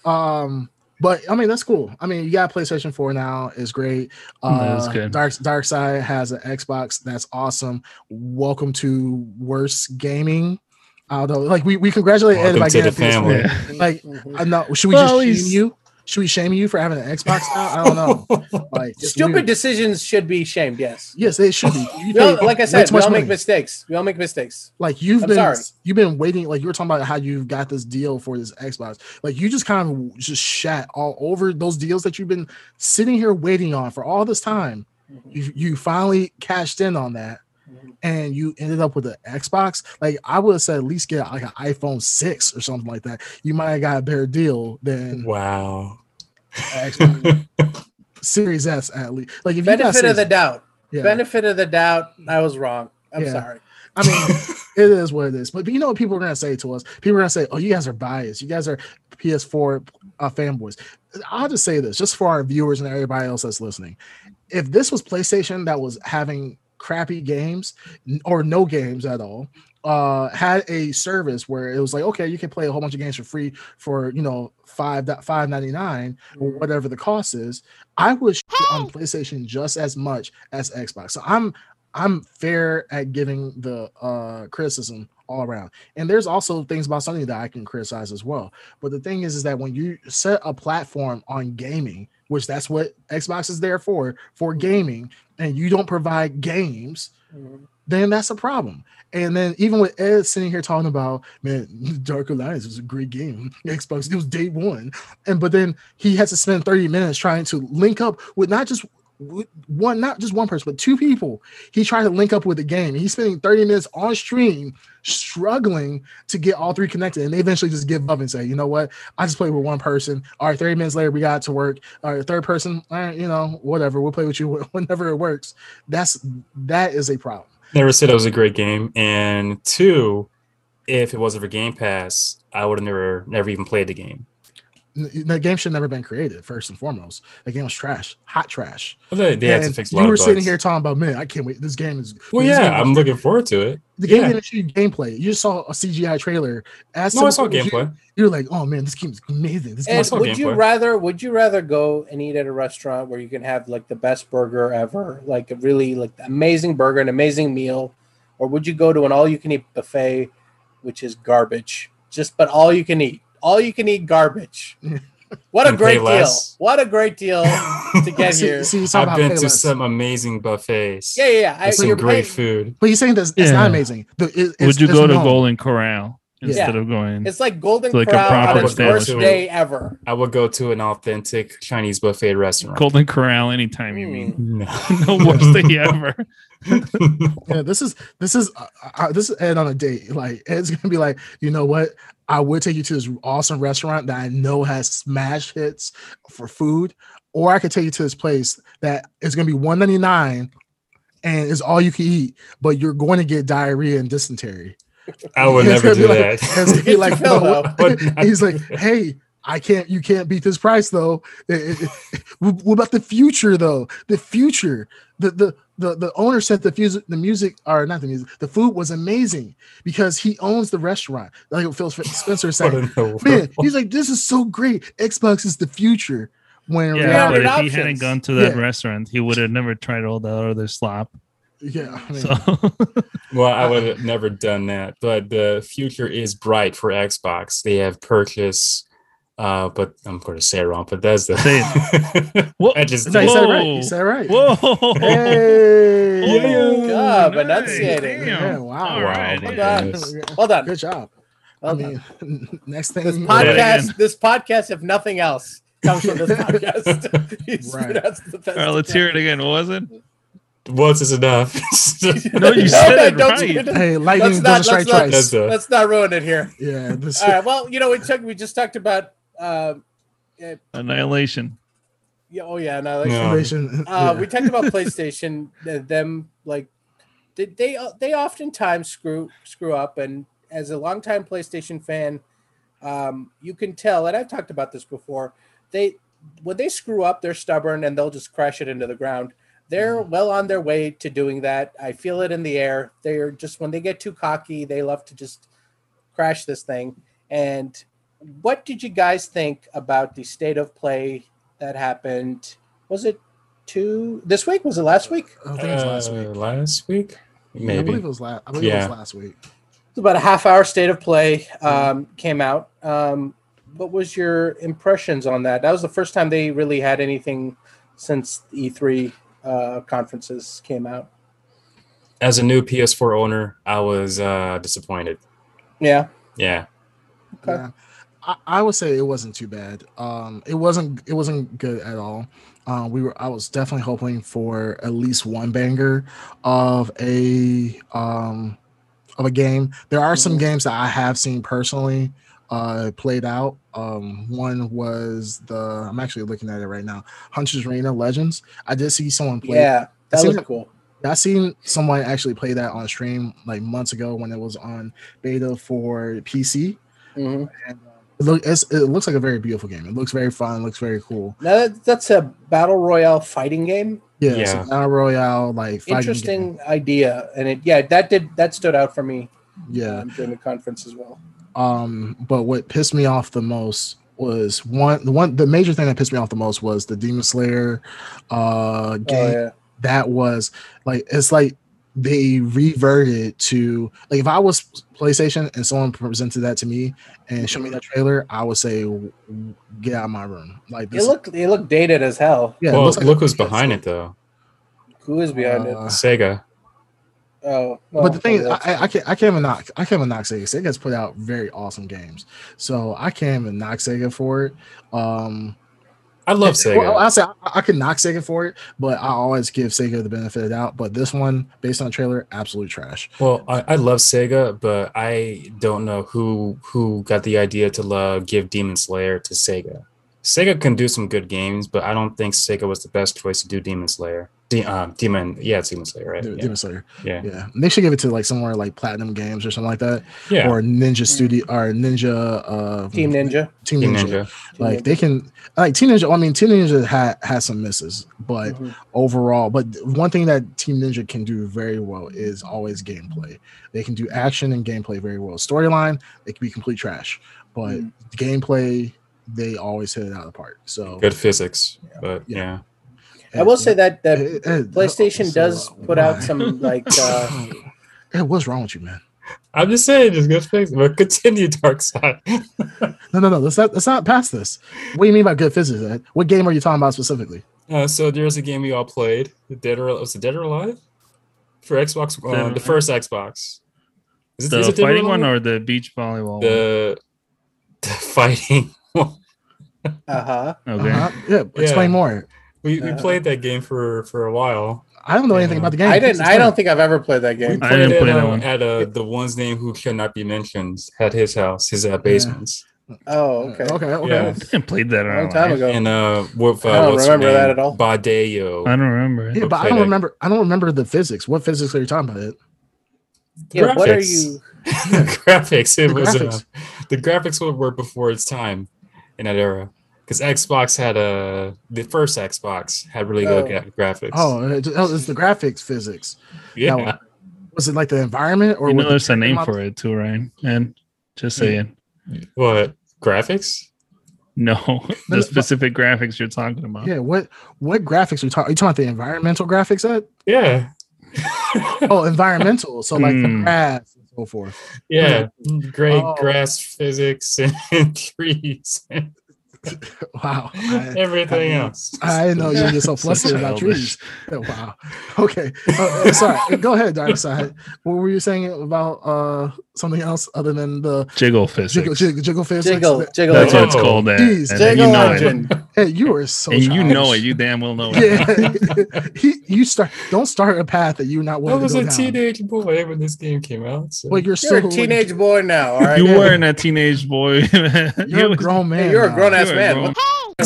[SPEAKER 3] um, but I mean that's cool. I mean you got PlayStation 4 now. It's great. Uh,
[SPEAKER 2] That's good.
[SPEAKER 3] Dark Dark Side has an Xbox. That's awesome. Welcome to worse gaming. I don't know. Like we, we congratulate Ed
[SPEAKER 1] Welcome
[SPEAKER 3] by
[SPEAKER 1] to
[SPEAKER 3] getting
[SPEAKER 1] the
[SPEAKER 3] a PS4.
[SPEAKER 1] family.
[SPEAKER 3] Like
[SPEAKER 4] Mhm.
[SPEAKER 3] I know. Should we
[SPEAKER 2] Well,
[SPEAKER 3] just shame you? Should we shame you for having an Xbox now? I don't know. Like
[SPEAKER 4] Stupid
[SPEAKER 3] weird.
[SPEAKER 4] decisions should be shamed. Yes.
[SPEAKER 3] Yes, they should be. You
[SPEAKER 4] We all- like I said, we
[SPEAKER 3] much
[SPEAKER 4] all make mistakes. We all make mistakes.
[SPEAKER 3] Like you've
[SPEAKER 4] I'm
[SPEAKER 3] been
[SPEAKER 4] sorry.
[SPEAKER 3] you've been waiting, like you were talking about how you've got this deal for this Xbox. Like you just kind of just shat all over those deals that you've been sitting here waiting on for all this time. Mm-hmm. You you finally cashed in on that. And you ended up with an Xbox. Like I would have said at least get like an iPhone 6 or something like that. You might have got a better deal than
[SPEAKER 1] Wow.
[SPEAKER 3] Xbox Series S at least. Like if you got
[SPEAKER 4] Benefit of the doubt.
[SPEAKER 3] yeah.
[SPEAKER 4] Benefit of the doubt. I was wrong. I'm
[SPEAKER 3] Yeah.
[SPEAKER 4] sorry.
[SPEAKER 3] I mean, it is what it is. But you know what people are gonna say to us? People are gonna say, "Oh, you guys are biased. You guys are PS4 uh, fanboys." I'll just say this, just for our viewers and everybody else that's listening: if this was PlayStation that was having crappy games or no games at all, uh, had a service where it was like, okay, you can play a whole bunch of games for free for you know five five ninety nine or whatever the cost is, I would shit on PlayStation just as much as Xbox. So I'm I'm fair at giving the uh criticism all around. And there's also things about Sony that I can criticize as well. But the thing is, is that when you set a platform on gaming, which that's what Xbox is there for, for gaming, and you don't provide games,
[SPEAKER 4] Mhm.
[SPEAKER 3] then that's a problem. And then even with Ed sitting here talking about, man, Dark Alliance was a great game. Xbox, it was day one. And but then he has to spend 30 minutes trying to link up with not just one, not just one person, but two people. He tried to link up with the game. He's spending 30 minutes on stream struggling to get all three connected. And they eventually just give up and say, you know what? I just played with one person. All right, 30 minutes later, we got to work. All right, third person, all right, you know, whatever. We'll play with you whenever it works. That's that is a problem.
[SPEAKER 1] Never said it was a great game. And two, if it wasn't for Game Pass, I would have never never even played the game.
[SPEAKER 3] N- The game should never been created. First and foremost, the game was trash, hot trash.
[SPEAKER 1] Well, they, they had to
[SPEAKER 3] And
[SPEAKER 1] fix a
[SPEAKER 3] you were
[SPEAKER 1] of
[SPEAKER 3] sitting
[SPEAKER 1] bugs.
[SPEAKER 3] here talking about, man, I can't wait. This game is.
[SPEAKER 1] Well, yeah,
[SPEAKER 3] game
[SPEAKER 1] I'm
[SPEAKER 3] was-
[SPEAKER 1] looking forward to it.
[SPEAKER 3] The game
[SPEAKER 1] yeah.
[SPEAKER 3] didn't show you gameplay. You just saw a CGI trailer. As
[SPEAKER 1] no, I saw gameplay.
[SPEAKER 3] You, are like, oh man, this game is amazing. This game
[SPEAKER 4] And
[SPEAKER 3] is
[SPEAKER 4] would you
[SPEAKER 1] gameplay.
[SPEAKER 4] rather would you rather go and eat at a restaurant where you can have like the best burger ever, like a really like amazing burger, an amazing meal, or would you go to an all you can eat buffet, which is garbage, just but all you can eat, all you can eat garbage. What a great deal! What a great deal to get
[SPEAKER 3] see,
[SPEAKER 4] here.
[SPEAKER 3] see,
[SPEAKER 1] I've been to
[SPEAKER 3] Payless.
[SPEAKER 1] some amazing buffets.
[SPEAKER 4] Yeah, yeah, yeah. I,
[SPEAKER 1] with some
[SPEAKER 4] you're
[SPEAKER 1] great
[SPEAKER 4] paying-
[SPEAKER 1] food.
[SPEAKER 3] But you're saying that it's
[SPEAKER 2] Yeah.
[SPEAKER 3] not amazing. The, it, it's,
[SPEAKER 2] Would you
[SPEAKER 3] it's
[SPEAKER 2] go to
[SPEAKER 3] known.
[SPEAKER 2] Golden Corral? instead of going.
[SPEAKER 4] It's like Golden
[SPEAKER 2] Like a
[SPEAKER 4] Corral
[SPEAKER 2] proper
[SPEAKER 4] on its worst day ever.
[SPEAKER 1] I would go to an authentic Chinese buffet restaurant.
[SPEAKER 2] Golden Corral anytime you mean.
[SPEAKER 1] No.
[SPEAKER 2] No worst day ever.
[SPEAKER 3] Yeah, this is this is uh, uh, this is Ed on a date. Like Ed's gonna be like, you know what? I would take you to this awesome restaurant that I know has smash hits for food, or I could take you to this place that is gonna be one ninety nine, and is all you can eat, but you're going to get diarrhea and dysentery.
[SPEAKER 1] I would never do
[SPEAKER 3] like-
[SPEAKER 1] that.
[SPEAKER 3] it's like, no.
[SPEAKER 4] no.
[SPEAKER 3] He's like, hey, I can't. You can't beat this price though. It- it- it- what about the future though? The future. The the the the owner said the music, the music, or not the music, the food was amazing because he owns the restaurant. Like Phil Spencer said, man, he's like, this is so great. Xbox is the future. When in
[SPEAKER 2] Yeah,
[SPEAKER 4] Yeah,
[SPEAKER 2] but if
[SPEAKER 4] options.
[SPEAKER 2] he hadn't gone to that
[SPEAKER 3] Yeah.
[SPEAKER 2] restaurant, he would have never tried all that other slop.
[SPEAKER 3] yeah, I mean,
[SPEAKER 2] So
[SPEAKER 1] Well, I would have never done that. But the future is bright for Xbox. They have purchased, uh, but I'm going to say it wrong. Bethesda.
[SPEAKER 2] Say Whoa.
[SPEAKER 1] I just
[SPEAKER 3] no, he said it right.
[SPEAKER 2] Whoa.
[SPEAKER 3] He said it right.
[SPEAKER 2] whoa,
[SPEAKER 3] Hey,
[SPEAKER 2] Oh,
[SPEAKER 4] God,
[SPEAKER 2] nice.
[SPEAKER 4] enunciating.
[SPEAKER 3] Yeah, wow.
[SPEAKER 2] All
[SPEAKER 1] Wow.
[SPEAKER 2] right.
[SPEAKER 4] Hold
[SPEAKER 2] yeah.
[SPEAKER 4] on. Hold on.
[SPEAKER 3] Good job.
[SPEAKER 4] Well
[SPEAKER 3] I mean, next thing
[SPEAKER 4] This
[SPEAKER 3] you know-
[SPEAKER 2] pod-
[SPEAKER 4] podcast, this podcast, if nothing else, comes from this podcast.
[SPEAKER 3] Right.
[SPEAKER 4] pronounced the best
[SPEAKER 2] All right, let's hear it again. What was it?
[SPEAKER 1] Once is enough.
[SPEAKER 2] No, you said it
[SPEAKER 4] don't
[SPEAKER 2] right.
[SPEAKER 4] say.
[SPEAKER 3] Hey, lightning
[SPEAKER 4] Let's
[SPEAKER 3] doesn't
[SPEAKER 4] not-
[SPEAKER 3] strike
[SPEAKER 4] let's not-
[SPEAKER 3] twice.
[SPEAKER 1] That's a-
[SPEAKER 4] Let's not ruin it here.
[SPEAKER 3] Yeah, this,
[SPEAKER 4] All right. Well, you know, we took we just talked about. Um, uh,
[SPEAKER 2] Annihilation.
[SPEAKER 4] yeah, oh yeah, Annihilation. like,
[SPEAKER 1] No.
[SPEAKER 4] Uh,
[SPEAKER 3] yeah.
[SPEAKER 4] we talked about PlayStation. uh, them like they they they oftentimes screw screw up, and as a longtime PlayStation fan, um, you can tell. And I've talked about this before. They when they screw up, they're stubborn and they'll just crash it into the ground. They're well on their way to doing that. I feel it in the air. They're just when they get too cocky, they love to just crash this thing. And what did you guys think about the state of play that happened? Was it two this week? Was it last week?
[SPEAKER 3] I think it was last week.
[SPEAKER 1] Uh, last week?
[SPEAKER 3] I believe it was last. I believe it
[SPEAKER 1] Yeah.
[SPEAKER 3] was last week.
[SPEAKER 4] It's about a half hour state of play um, came out. Um, what was your impressions on that? That was the first time they really had anything since E3 uh, conferences came out.
[SPEAKER 1] As a new PS4 owner, I was uh, disappointed.
[SPEAKER 4] Yeah.
[SPEAKER 1] Yeah.
[SPEAKER 4] Okay.
[SPEAKER 3] Yeah. I, I would say it wasn't too bad. Um, it wasn't it wasn't good at all. Uh, we were I was definitely hoping for at least one banger of a um of a game. There are some
[SPEAKER 4] Mhm.
[SPEAKER 3] games that I have seen personally uh played out. Um one was the I'm actually looking at it right now. Hunter's Arena Legends. I did see someone play
[SPEAKER 4] Yeah. That was
[SPEAKER 3] like-
[SPEAKER 4] cool.
[SPEAKER 3] I seen someone actually play that on stream like months ago when it was on beta for PC.
[SPEAKER 4] hmm
[SPEAKER 3] And it, look, it's, it looks like a very beautiful game. It looks very fun. Looks very cool.
[SPEAKER 4] Now that, that's a battle royale fighting game.
[SPEAKER 3] Yeah,
[SPEAKER 1] Yeah.
[SPEAKER 3] yeah. battle royale like fighting
[SPEAKER 4] Interesting
[SPEAKER 3] game.
[SPEAKER 4] idea, and it yeah that did that stood out for me
[SPEAKER 3] Yeah.
[SPEAKER 4] um, during the conference as well.
[SPEAKER 3] Um, but what pissed me off the most was one the one the major thing that pissed me off the most was the Demon Slayer uh game.
[SPEAKER 4] Oh yeah.
[SPEAKER 3] That was like it's like they reverted to like if I was PlayStation and someone presented that to me and showed me that trailer, I would say get out of my room. Like
[SPEAKER 4] It looked it looked dated as hell.
[SPEAKER 3] yeah,
[SPEAKER 1] well,
[SPEAKER 3] like
[SPEAKER 1] look
[SPEAKER 3] a-
[SPEAKER 1] who's behind it, though.
[SPEAKER 4] Who is behind it?
[SPEAKER 3] Uh,
[SPEAKER 1] Sega.
[SPEAKER 4] Oh,
[SPEAKER 3] but the thing is, I, I- I can't I can't even knock I can't even knock Sega. Sega's put out very awesome games, so I can't even knock Sega for it. Um,
[SPEAKER 1] I love Sega. Well.
[SPEAKER 3] I say I, I can knock Sega for it, but I always give Sega the benefit of the doubt. But this one, based on the trailer, absolute trash.
[SPEAKER 1] Well, I, I love Sega, but I don't know who who got the idea to love, give Demon Slayer to Sega. Sega can do some good games, but I don't think Sega was the best choice to do Demon Slayer. De- uh, Demon, yeah, it's Demon Slayer, right?
[SPEAKER 3] De-
[SPEAKER 1] Yeah,
[SPEAKER 3] Demon Slayer.
[SPEAKER 1] yeah,
[SPEAKER 3] Yeah, they should give it to like somewhere like Platinum Games or something like that,
[SPEAKER 1] yeah.
[SPEAKER 3] or Ninja Studio or Ninja uh,
[SPEAKER 4] Team Ninja.
[SPEAKER 3] Team
[SPEAKER 1] Team
[SPEAKER 3] Ninja.
[SPEAKER 1] Ninja.
[SPEAKER 3] Like
[SPEAKER 4] Ninja.
[SPEAKER 3] they can like Team Ninja. I mean, Team Ninja had has some misses, but
[SPEAKER 4] Mhm.
[SPEAKER 3] overall, but one thing that Team Ninja can do very well is always gameplay. They can do action and gameplay very well. Storyline, it can be complete trash, but
[SPEAKER 4] Mm.
[SPEAKER 3] gameplay, they always hit it out of the park. So
[SPEAKER 1] Good physics, but
[SPEAKER 3] Yeah.
[SPEAKER 1] yeah.
[SPEAKER 4] I will say that that
[SPEAKER 3] It- it-
[SPEAKER 4] PlayStation
[SPEAKER 3] so,
[SPEAKER 4] does put out some like uh,
[SPEAKER 3] Hey, what's wrong with you, man?
[SPEAKER 1] I'm just saying, just good physics. But continue, Dark Side.
[SPEAKER 3] No, no, no. Let's not let's not pass this. What do you mean by good physics? Ed? What game are you talking about specifically?
[SPEAKER 1] uh, so there's a game we all played. The Dead or was it Dead or Alive for Xbox?
[SPEAKER 2] Dead or
[SPEAKER 1] Uh, the
[SPEAKER 2] Alive.
[SPEAKER 1] first Xbox. Is it-
[SPEAKER 2] The
[SPEAKER 1] is it
[SPEAKER 2] fighting one
[SPEAKER 1] one?
[SPEAKER 2] or the beach volleyball? one?
[SPEAKER 1] the the fighting one.
[SPEAKER 4] Uh huh.
[SPEAKER 2] Okay.
[SPEAKER 3] Uh-huh. Yeah, explain
[SPEAKER 1] Yeah.
[SPEAKER 3] more.
[SPEAKER 1] We, we
[SPEAKER 4] Uh,
[SPEAKER 1] played that game for for a while.
[SPEAKER 3] I don't know anything
[SPEAKER 1] Yeah.
[SPEAKER 3] about the game.
[SPEAKER 4] I didn't. I don't think I've ever played that
[SPEAKER 1] We
[SPEAKER 4] game.
[SPEAKER 2] I didn't
[SPEAKER 1] it
[SPEAKER 2] play that
[SPEAKER 1] uh,
[SPEAKER 2] one.
[SPEAKER 1] at uh, the one's name who cannot be mentioned at his house, his uh, basements.
[SPEAKER 4] Oh, okay.
[SPEAKER 3] Okay, okay.
[SPEAKER 1] Yeah.
[SPEAKER 2] I didn't play that
[SPEAKER 4] A long time ago.
[SPEAKER 1] And uh, with, uh,
[SPEAKER 4] I don't
[SPEAKER 1] what's her
[SPEAKER 4] remember that at all.
[SPEAKER 1] Badeo.
[SPEAKER 2] I don't remember.
[SPEAKER 3] Yeah, but I don't remember. I don't remember the physics. What physics are you talking about? It.
[SPEAKER 4] Yeah. What are
[SPEAKER 1] Graphics.
[SPEAKER 4] you?
[SPEAKER 1] graphics. It
[SPEAKER 3] The
[SPEAKER 1] was
[SPEAKER 3] graphics.
[SPEAKER 1] Uh, the graphics were, work before its time in that era. Because Xbox had a the first Xbox had really good gra- graphics.
[SPEAKER 3] Oh, it- oh, it's the graphics physics.
[SPEAKER 1] yeah.
[SPEAKER 3] one. Was it like the environment or
[SPEAKER 2] You know,
[SPEAKER 3] was
[SPEAKER 2] there's a name
[SPEAKER 3] mod-
[SPEAKER 2] for it too, right? And just saying,
[SPEAKER 1] What graphics?
[SPEAKER 2] no,
[SPEAKER 3] no,
[SPEAKER 2] the specific graphics you're talking about.
[SPEAKER 3] Yeah, what what graphics are you talking? Are you talking about the environmental graphics? Ed?
[SPEAKER 1] Yeah.
[SPEAKER 3] Oh, environmental. So like the
[SPEAKER 2] Hmm.
[SPEAKER 3] grass and so forth.
[SPEAKER 1] yeah. Great
[SPEAKER 3] Oh.
[SPEAKER 1] grass physics and trees and
[SPEAKER 3] Wow. I,
[SPEAKER 1] everything
[SPEAKER 3] I-
[SPEAKER 1] else.
[SPEAKER 3] I didn't know you were so
[SPEAKER 2] So
[SPEAKER 3] flustered about trees. Oh, wow. Okay. Uh, uh, sorry. Go ahead, Dark Side. What were you saying about uh something else other than the
[SPEAKER 2] Jiggle physics.
[SPEAKER 3] jiggle, jiggle, jiggle physics?
[SPEAKER 4] Jiggle, jiggle,
[SPEAKER 2] That's what it's called. That,
[SPEAKER 3] Jeez,
[SPEAKER 2] and
[SPEAKER 4] jiggle
[SPEAKER 2] you know it.
[SPEAKER 3] Hey, you are so
[SPEAKER 2] And you know it. You damn well know it.
[SPEAKER 3] Yeah, he, you start. Don't start a path that you're not
[SPEAKER 1] I was
[SPEAKER 3] to
[SPEAKER 1] a
[SPEAKER 3] down.
[SPEAKER 1] teenage boy when this game came out. So.
[SPEAKER 3] Well, you're
[SPEAKER 4] You're
[SPEAKER 3] still
[SPEAKER 4] a teenage boy now. All right.
[SPEAKER 2] You
[SPEAKER 3] Yeah.
[SPEAKER 2] weren't a teenage boy.
[SPEAKER 3] You're a grown man.
[SPEAKER 4] Hey, you're a grown ass
[SPEAKER 2] You're a
[SPEAKER 4] man.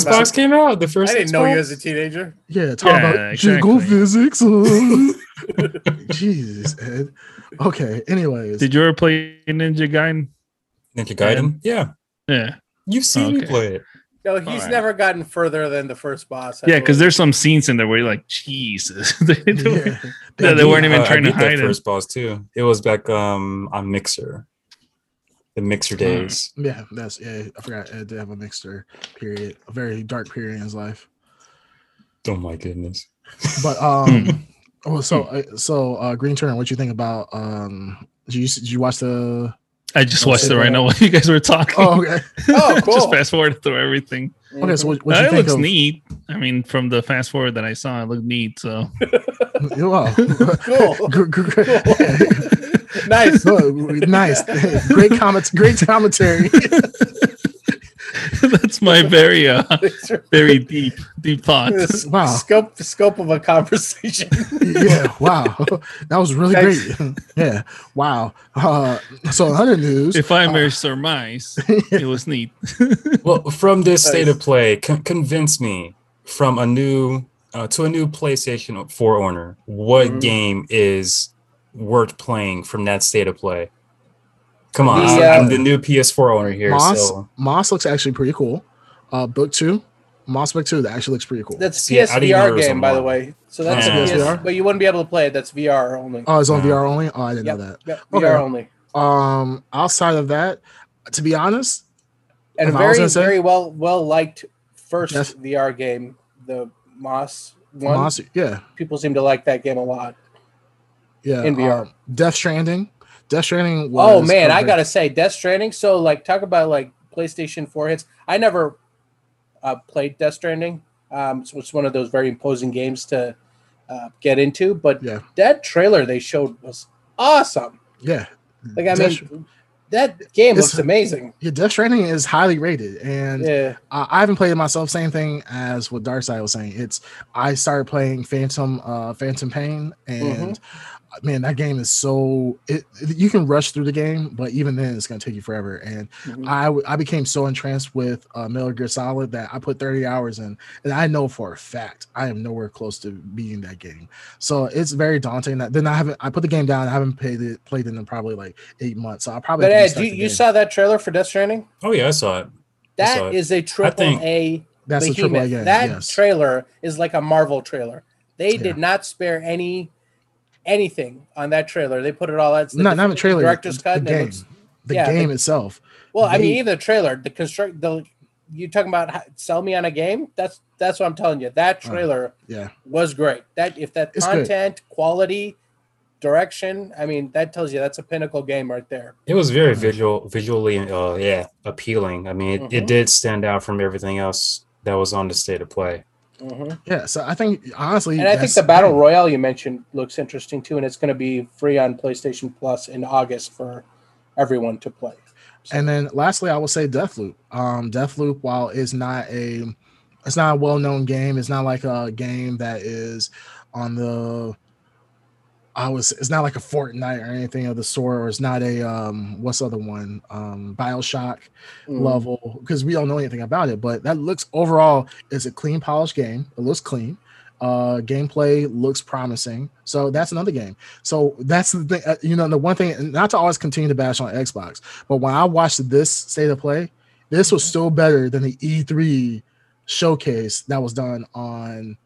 [SPEAKER 2] Grown-
[SPEAKER 4] What the
[SPEAKER 1] Xbox
[SPEAKER 4] about?
[SPEAKER 1] came out. The first
[SPEAKER 4] I didn't know you
[SPEAKER 1] Xbox?
[SPEAKER 4] as a teenager.
[SPEAKER 3] Yeah, talk
[SPEAKER 2] Yeah,
[SPEAKER 3] about jiggle physics. Jesus, Ed. Okay. Anyways,
[SPEAKER 2] Did you ever play Ninja Gaiden?
[SPEAKER 1] Ninja Gaiden. Yeah,
[SPEAKER 2] Yeah.
[SPEAKER 1] you've seen me play it.
[SPEAKER 4] No, he's
[SPEAKER 2] Alright.
[SPEAKER 4] never gotten further than the first boss. I
[SPEAKER 2] Yeah, because there's some scenes in there where you're like, Jesus. They- they were-
[SPEAKER 3] yeah,
[SPEAKER 2] Yeah, they weren't even
[SPEAKER 1] Uh, I
[SPEAKER 2] trying to
[SPEAKER 1] beat that
[SPEAKER 2] it.
[SPEAKER 1] first boss too. It was back um on Mixer, the Mixer days.
[SPEAKER 3] yeah, that's yeah. I forgot Ed did have a mixer period, a very dark period in his life.
[SPEAKER 1] Oh my goodness.
[SPEAKER 3] But um, oh, so uh, so uh, Green Turn, what you think about um? Did you did you watch the?
[SPEAKER 2] I just watched it right now while you guys were talking.
[SPEAKER 3] Oh, okay.
[SPEAKER 4] Oh, cool.
[SPEAKER 2] just fast forward through everything.
[SPEAKER 3] Okay, so what, what you
[SPEAKER 2] it
[SPEAKER 3] think
[SPEAKER 2] looks
[SPEAKER 3] of?
[SPEAKER 2] neat. I mean, from the fast forward that I saw, it looked neat. So
[SPEAKER 3] Wow.
[SPEAKER 4] Cool.
[SPEAKER 3] Gr- gr- gr-
[SPEAKER 4] nice.
[SPEAKER 3] Nice, great comments, great commentary.
[SPEAKER 2] that's my very, uh, very deep, deep thoughts.
[SPEAKER 3] Wow.
[SPEAKER 4] Scope scope of a conversation.
[SPEAKER 3] yeah, wow, that was really
[SPEAKER 4] Thanks.
[SPEAKER 3] great. yeah, wow. Uh, so in other news,
[SPEAKER 2] If I may surmise, it was neat.
[SPEAKER 1] Well, from this state of play, con- convince me from a new uh, to a new PlayStation 4 owner, what
[SPEAKER 4] Mhm.
[SPEAKER 1] game is worth playing from that state of play? Come on,
[SPEAKER 4] The,
[SPEAKER 1] I'm,
[SPEAKER 4] uh,
[SPEAKER 1] I'm the new PS4 owner here.
[SPEAKER 3] Moss
[SPEAKER 1] So
[SPEAKER 3] Moss looks actually pretty cool. Uh, book two, Moss book two, that actually looks pretty cool.
[SPEAKER 4] That's
[SPEAKER 1] See, I
[SPEAKER 4] PSVR
[SPEAKER 1] there was a
[SPEAKER 4] game, by the way. So that's
[SPEAKER 1] Yeah.
[SPEAKER 4] a PS,
[SPEAKER 3] PSVR?
[SPEAKER 4] but you wouldn't be able to play it. That's VR only.
[SPEAKER 3] oh, it's on
[SPEAKER 1] Yeah.
[SPEAKER 3] VR only. Oh, I didn't
[SPEAKER 4] Yep.
[SPEAKER 3] know that.
[SPEAKER 4] Yep,
[SPEAKER 3] Okay.
[SPEAKER 4] VR only.
[SPEAKER 3] Um, outside of that, to be honest,
[SPEAKER 4] And a
[SPEAKER 3] If I was
[SPEAKER 4] very
[SPEAKER 3] say-
[SPEAKER 4] very well well liked first
[SPEAKER 3] Yes.
[SPEAKER 4] VR game, the Moss one.
[SPEAKER 3] Moss, yeah,
[SPEAKER 4] People seem to like that game a lot.
[SPEAKER 3] yeah.
[SPEAKER 4] In VR.
[SPEAKER 3] um, Death Stranding. Death Stranding. Was
[SPEAKER 4] Oh man, I gotta say, Death Stranding. So like, talk about like PlayStation Four hits. I never uh, played Death Stranding. Um, so it's one of those very imposing games to uh, get into. But
[SPEAKER 3] Yeah.
[SPEAKER 4] that trailer they showed was awesome.
[SPEAKER 3] Yeah,
[SPEAKER 4] Like I
[SPEAKER 3] Death-
[SPEAKER 4] mean, that game looks amazing.
[SPEAKER 3] yeah. Death Stranding is highly rated, and
[SPEAKER 4] Yeah,
[SPEAKER 3] I, I haven't played it myself. Same thing as what Darkside was saying. It's I started playing Phantom uh Phantom Pain and uh, man, that game is so it, it- you can rush through the game, but even then it's gonna take you forever. And
[SPEAKER 4] Mhm.
[SPEAKER 3] I w- I became so entranced with uh Metal Gear Solid that I put 30 hours in, and I know for a fact I am nowhere close to beating that game. So it's very daunting. That then I haven't I put the game down, I haven't played it played it in probably like eight months. So I probably
[SPEAKER 4] but Ed, you, you saw that trailer for Death Stranding?
[SPEAKER 1] oh yeah, I saw it. I saw
[SPEAKER 4] That
[SPEAKER 1] it.
[SPEAKER 4] is a triple
[SPEAKER 1] think-
[SPEAKER 4] A
[SPEAKER 3] that's the triple
[SPEAKER 4] behemoth.
[SPEAKER 3] again.
[SPEAKER 4] that
[SPEAKER 3] yes.
[SPEAKER 4] trailer is like a Marvel trailer. They
[SPEAKER 3] Yeah.
[SPEAKER 4] did not spare any anything on that trailer. They put it all out. The
[SPEAKER 3] not not a trailer.
[SPEAKER 4] director's
[SPEAKER 3] the,
[SPEAKER 4] cut.
[SPEAKER 3] the game,
[SPEAKER 4] looks-
[SPEAKER 3] the
[SPEAKER 4] yeah,
[SPEAKER 3] game
[SPEAKER 4] the-
[SPEAKER 3] itself.
[SPEAKER 4] well, I mean,
[SPEAKER 3] They-
[SPEAKER 4] even the trailer, the construct, the you talking about how, sell me on a game? That's that's what I'm telling you. That
[SPEAKER 3] Oh,
[SPEAKER 4] trailer
[SPEAKER 3] Yeah,
[SPEAKER 4] was great. That if that
[SPEAKER 3] It's good.
[SPEAKER 4] content, quality, direction, I mean, that tells you that's a pinnacle game right there.
[SPEAKER 1] It was very visual, visually, uh, yeah, appealing. I mean, it,
[SPEAKER 4] Mhm.
[SPEAKER 1] it did stand out from everything else that was on the state of play.
[SPEAKER 4] Mhm.
[SPEAKER 3] Yeah, so I think honestly,
[SPEAKER 4] And I think the battle royale you mentioned looks interesting too, and it's going to be free on PlayStation Plus in August for everyone to play. So-
[SPEAKER 3] And then lastly, I will say Deathloop. Um, Deathloop, while is not a, it's not a well-known game. It's not like a game that is on the. I was. It's not like a Fortnite or anything of the sort, or it's not a um. What's the other one? Um, Bioshock
[SPEAKER 4] Mm.
[SPEAKER 3] level because we don't know anything about it. But that looks overall is a clean, polished game. It looks clean. Uh, gameplay looks promising. So that's another game. So that's the thing. uh, You know, the one thing, not to always continue to bash on Xbox, but when I watched this state of play, this was still better than the E3 showcase that was done on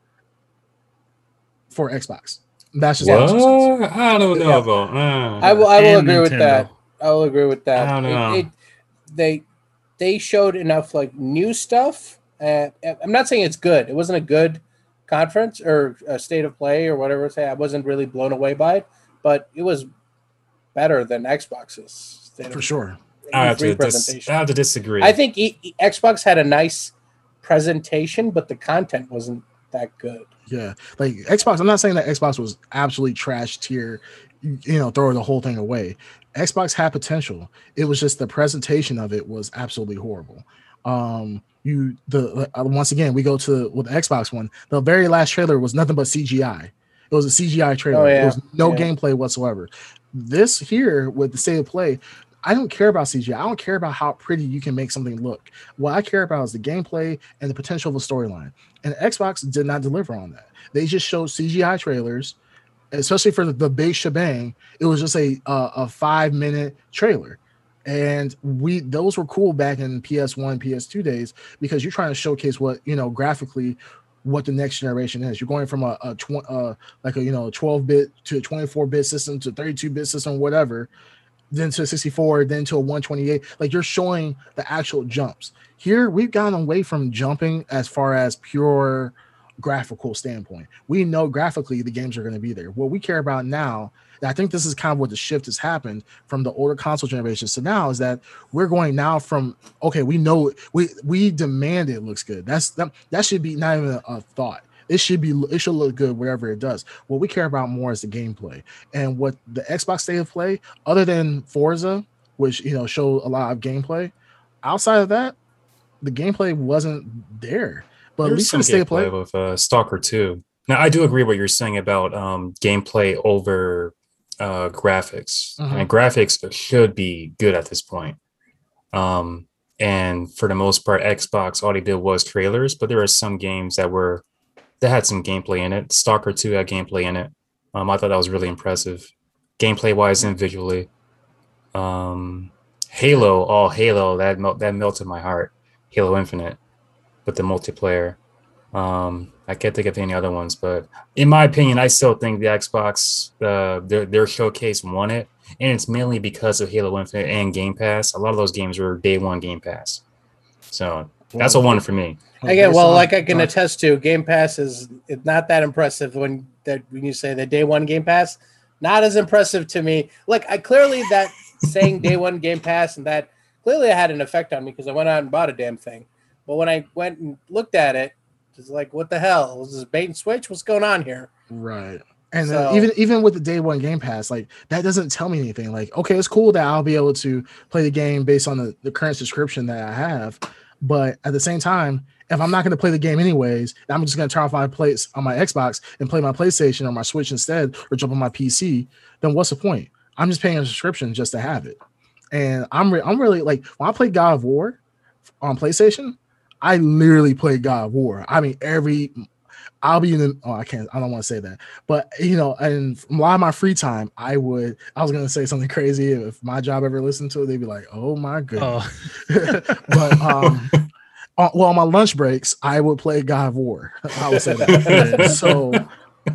[SPEAKER 3] for Xbox. That's just
[SPEAKER 1] What? I don't know
[SPEAKER 4] Yeah.
[SPEAKER 1] about. Uh,
[SPEAKER 4] I will. I will
[SPEAKER 2] And
[SPEAKER 4] agree with that. I will agree with that.
[SPEAKER 1] I don't know.
[SPEAKER 4] it- they they showed enough like new stuff. Uh, I'm not saying it's good. It wasn't a good conference or a state of play or whatever. Say I wasn't really blown away by it, but it was better than Xbox's state
[SPEAKER 3] for
[SPEAKER 4] of
[SPEAKER 3] sure.
[SPEAKER 1] I have, to dis- I have to disagree.
[SPEAKER 4] I think e- e- Xbox had a nice presentation, but the content wasn't that good.
[SPEAKER 3] Yeah, like Xbox. I'm not saying that Xbox was absolutely trash tier, you know, throw the whole thing away. Xbox had potential. It was just the presentation of it was absolutely horrible. Um, you the uh, once again we go to with the Xbox one. The very last trailer was nothing but CGI. It was a CGI trailer.
[SPEAKER 4] Oh, yeah.
[SPEAKER 3] There was no
[SPEAKER 4] Yeah.
[SPEAKER 3] gameplay whatsoever. This here with the state of play, I don't care about CGI. I don't care about how pretty you can make something look. What I care about is the gameplay and the potential of a storyline. And Xbox did not deliver on that. They just showed CGI trailers, especially for the, the big shebang. It was just a a five minute trailer, and we those were cool back in PS1, PS2 days because you're trying to showcase what you know graphically what the next generation is. You're going from a, a uh, like a you know 12 bit to a 24 bit system to 32 bit system, whatever, then to 64, then to a 128. Like you're showing the actual jumps. Here we've gotten away from jumping as far as pure graphical standpoint. We know graphically the games are going to be there. What we care about now, I think this is kind of what the shift has happened from the older console generations to now, is that we're going now from okay, we know we we demand it looks good. That's that that should be not even a, a thought. It should be it should look good whatever it does. What we care about more is the gameplay and what the Xbox State of Play, other than Forza, which you know showed a lot of gameplay. Outside of that, the gameplay wasn't there. But at least
[SPEAKER 1] some
[SPEAKER 3] the state of play,
[SPEAKER 1] with uh, Stalker 2. Now, I do agree what you're saying about um, gameplay over uh, graphics. I mean, graphics should be good at this point. Um, and for the most part, Xbox all they did was trailers, but there are some games that were that had some gameplay in it. Stalker 2 had gameplay in it. Um, I thought that was really impressive, gameplay wise and visually. Um, Halo, oh Halo, that mel- that melted my heart. Halo Infinite, with the multiplayer. Um, I can't think of any other ones, but in my opinion, I still think the Xbox, uh, their their showcase won it, and it's mainly because of Halo Infinite and Game Pass. A lot of those games were day one Game Pass, so that's a one for me.
[SPEAKER 4] Again, well,
[SPEAKER 3] on-
[SPEAKER 4] like I can
[SPEAKER 3] on-
[SPEAKER 4] attest to, Game Pass is not that impressive when that when you say the day one Game Pass, not as impressive to me. Like I clearly that saying day one Game Pass and that clearly had an effect on me because I went out and bought a damn thing. But when I went and looked at it, it's like, what the hell? Is this bait and switch? What's going on here?
[SPEAKER 3] Right. And uh,
[SPEAKER 4] So-
[SPEAKER 3] even even with the day one game pass, like that doesn't tell me anything. Like, okay, it's cool that I'll be able to play the game based on the, the current subscription that I have. But at the same time, if I'm not going to play the game anyways, I'm just going to turn off my place on my Xbox and play my PlayStation or my Switch instead, or jump on my PC. Then what's the point? I'm just paying a subscription just to have it. And I'm re- I'm really like when I play God of War on PlayStation, I literally play God of War. I mean, every I'll be in the oh, I can't, I don't want to say that, but you know, and a lot of my free time, I would, I was gonna say something crazy. If my job ever listened to it, they'd be like, oh my goodness.
[SPEAKER 2] Oh,
[SPEAKER 3] but um, on, well, on my lunch breaks, I would play God of War. I would say that. so,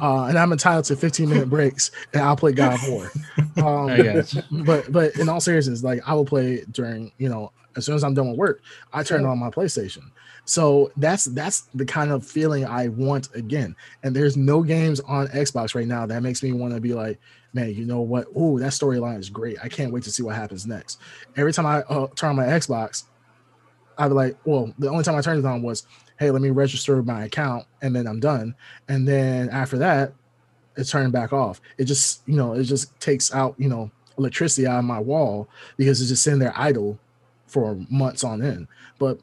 [SPEAKER 3] uh, and I'm entitled to 15 minute breaks, and I'll play God of War. Um, but but in all seriousness, like I will play during you know as soon as I'm done with work, I turn on my PlayStation. So that's that's the kind of feeling I want again. And there's no games on Xbox right now that makes me want to be like, man, you know what? Oh, that storyline is great. I can't wait to see what happens next. Every time I uh, turn on my Xbox, I'd be like, well, the only time I turned it on was hey, let me register my account and then I'm done. And then after that, it's turning back off. It just, you know, it just takes out, you know, electricity out of my wall because it's just sitting there idle for months on end. But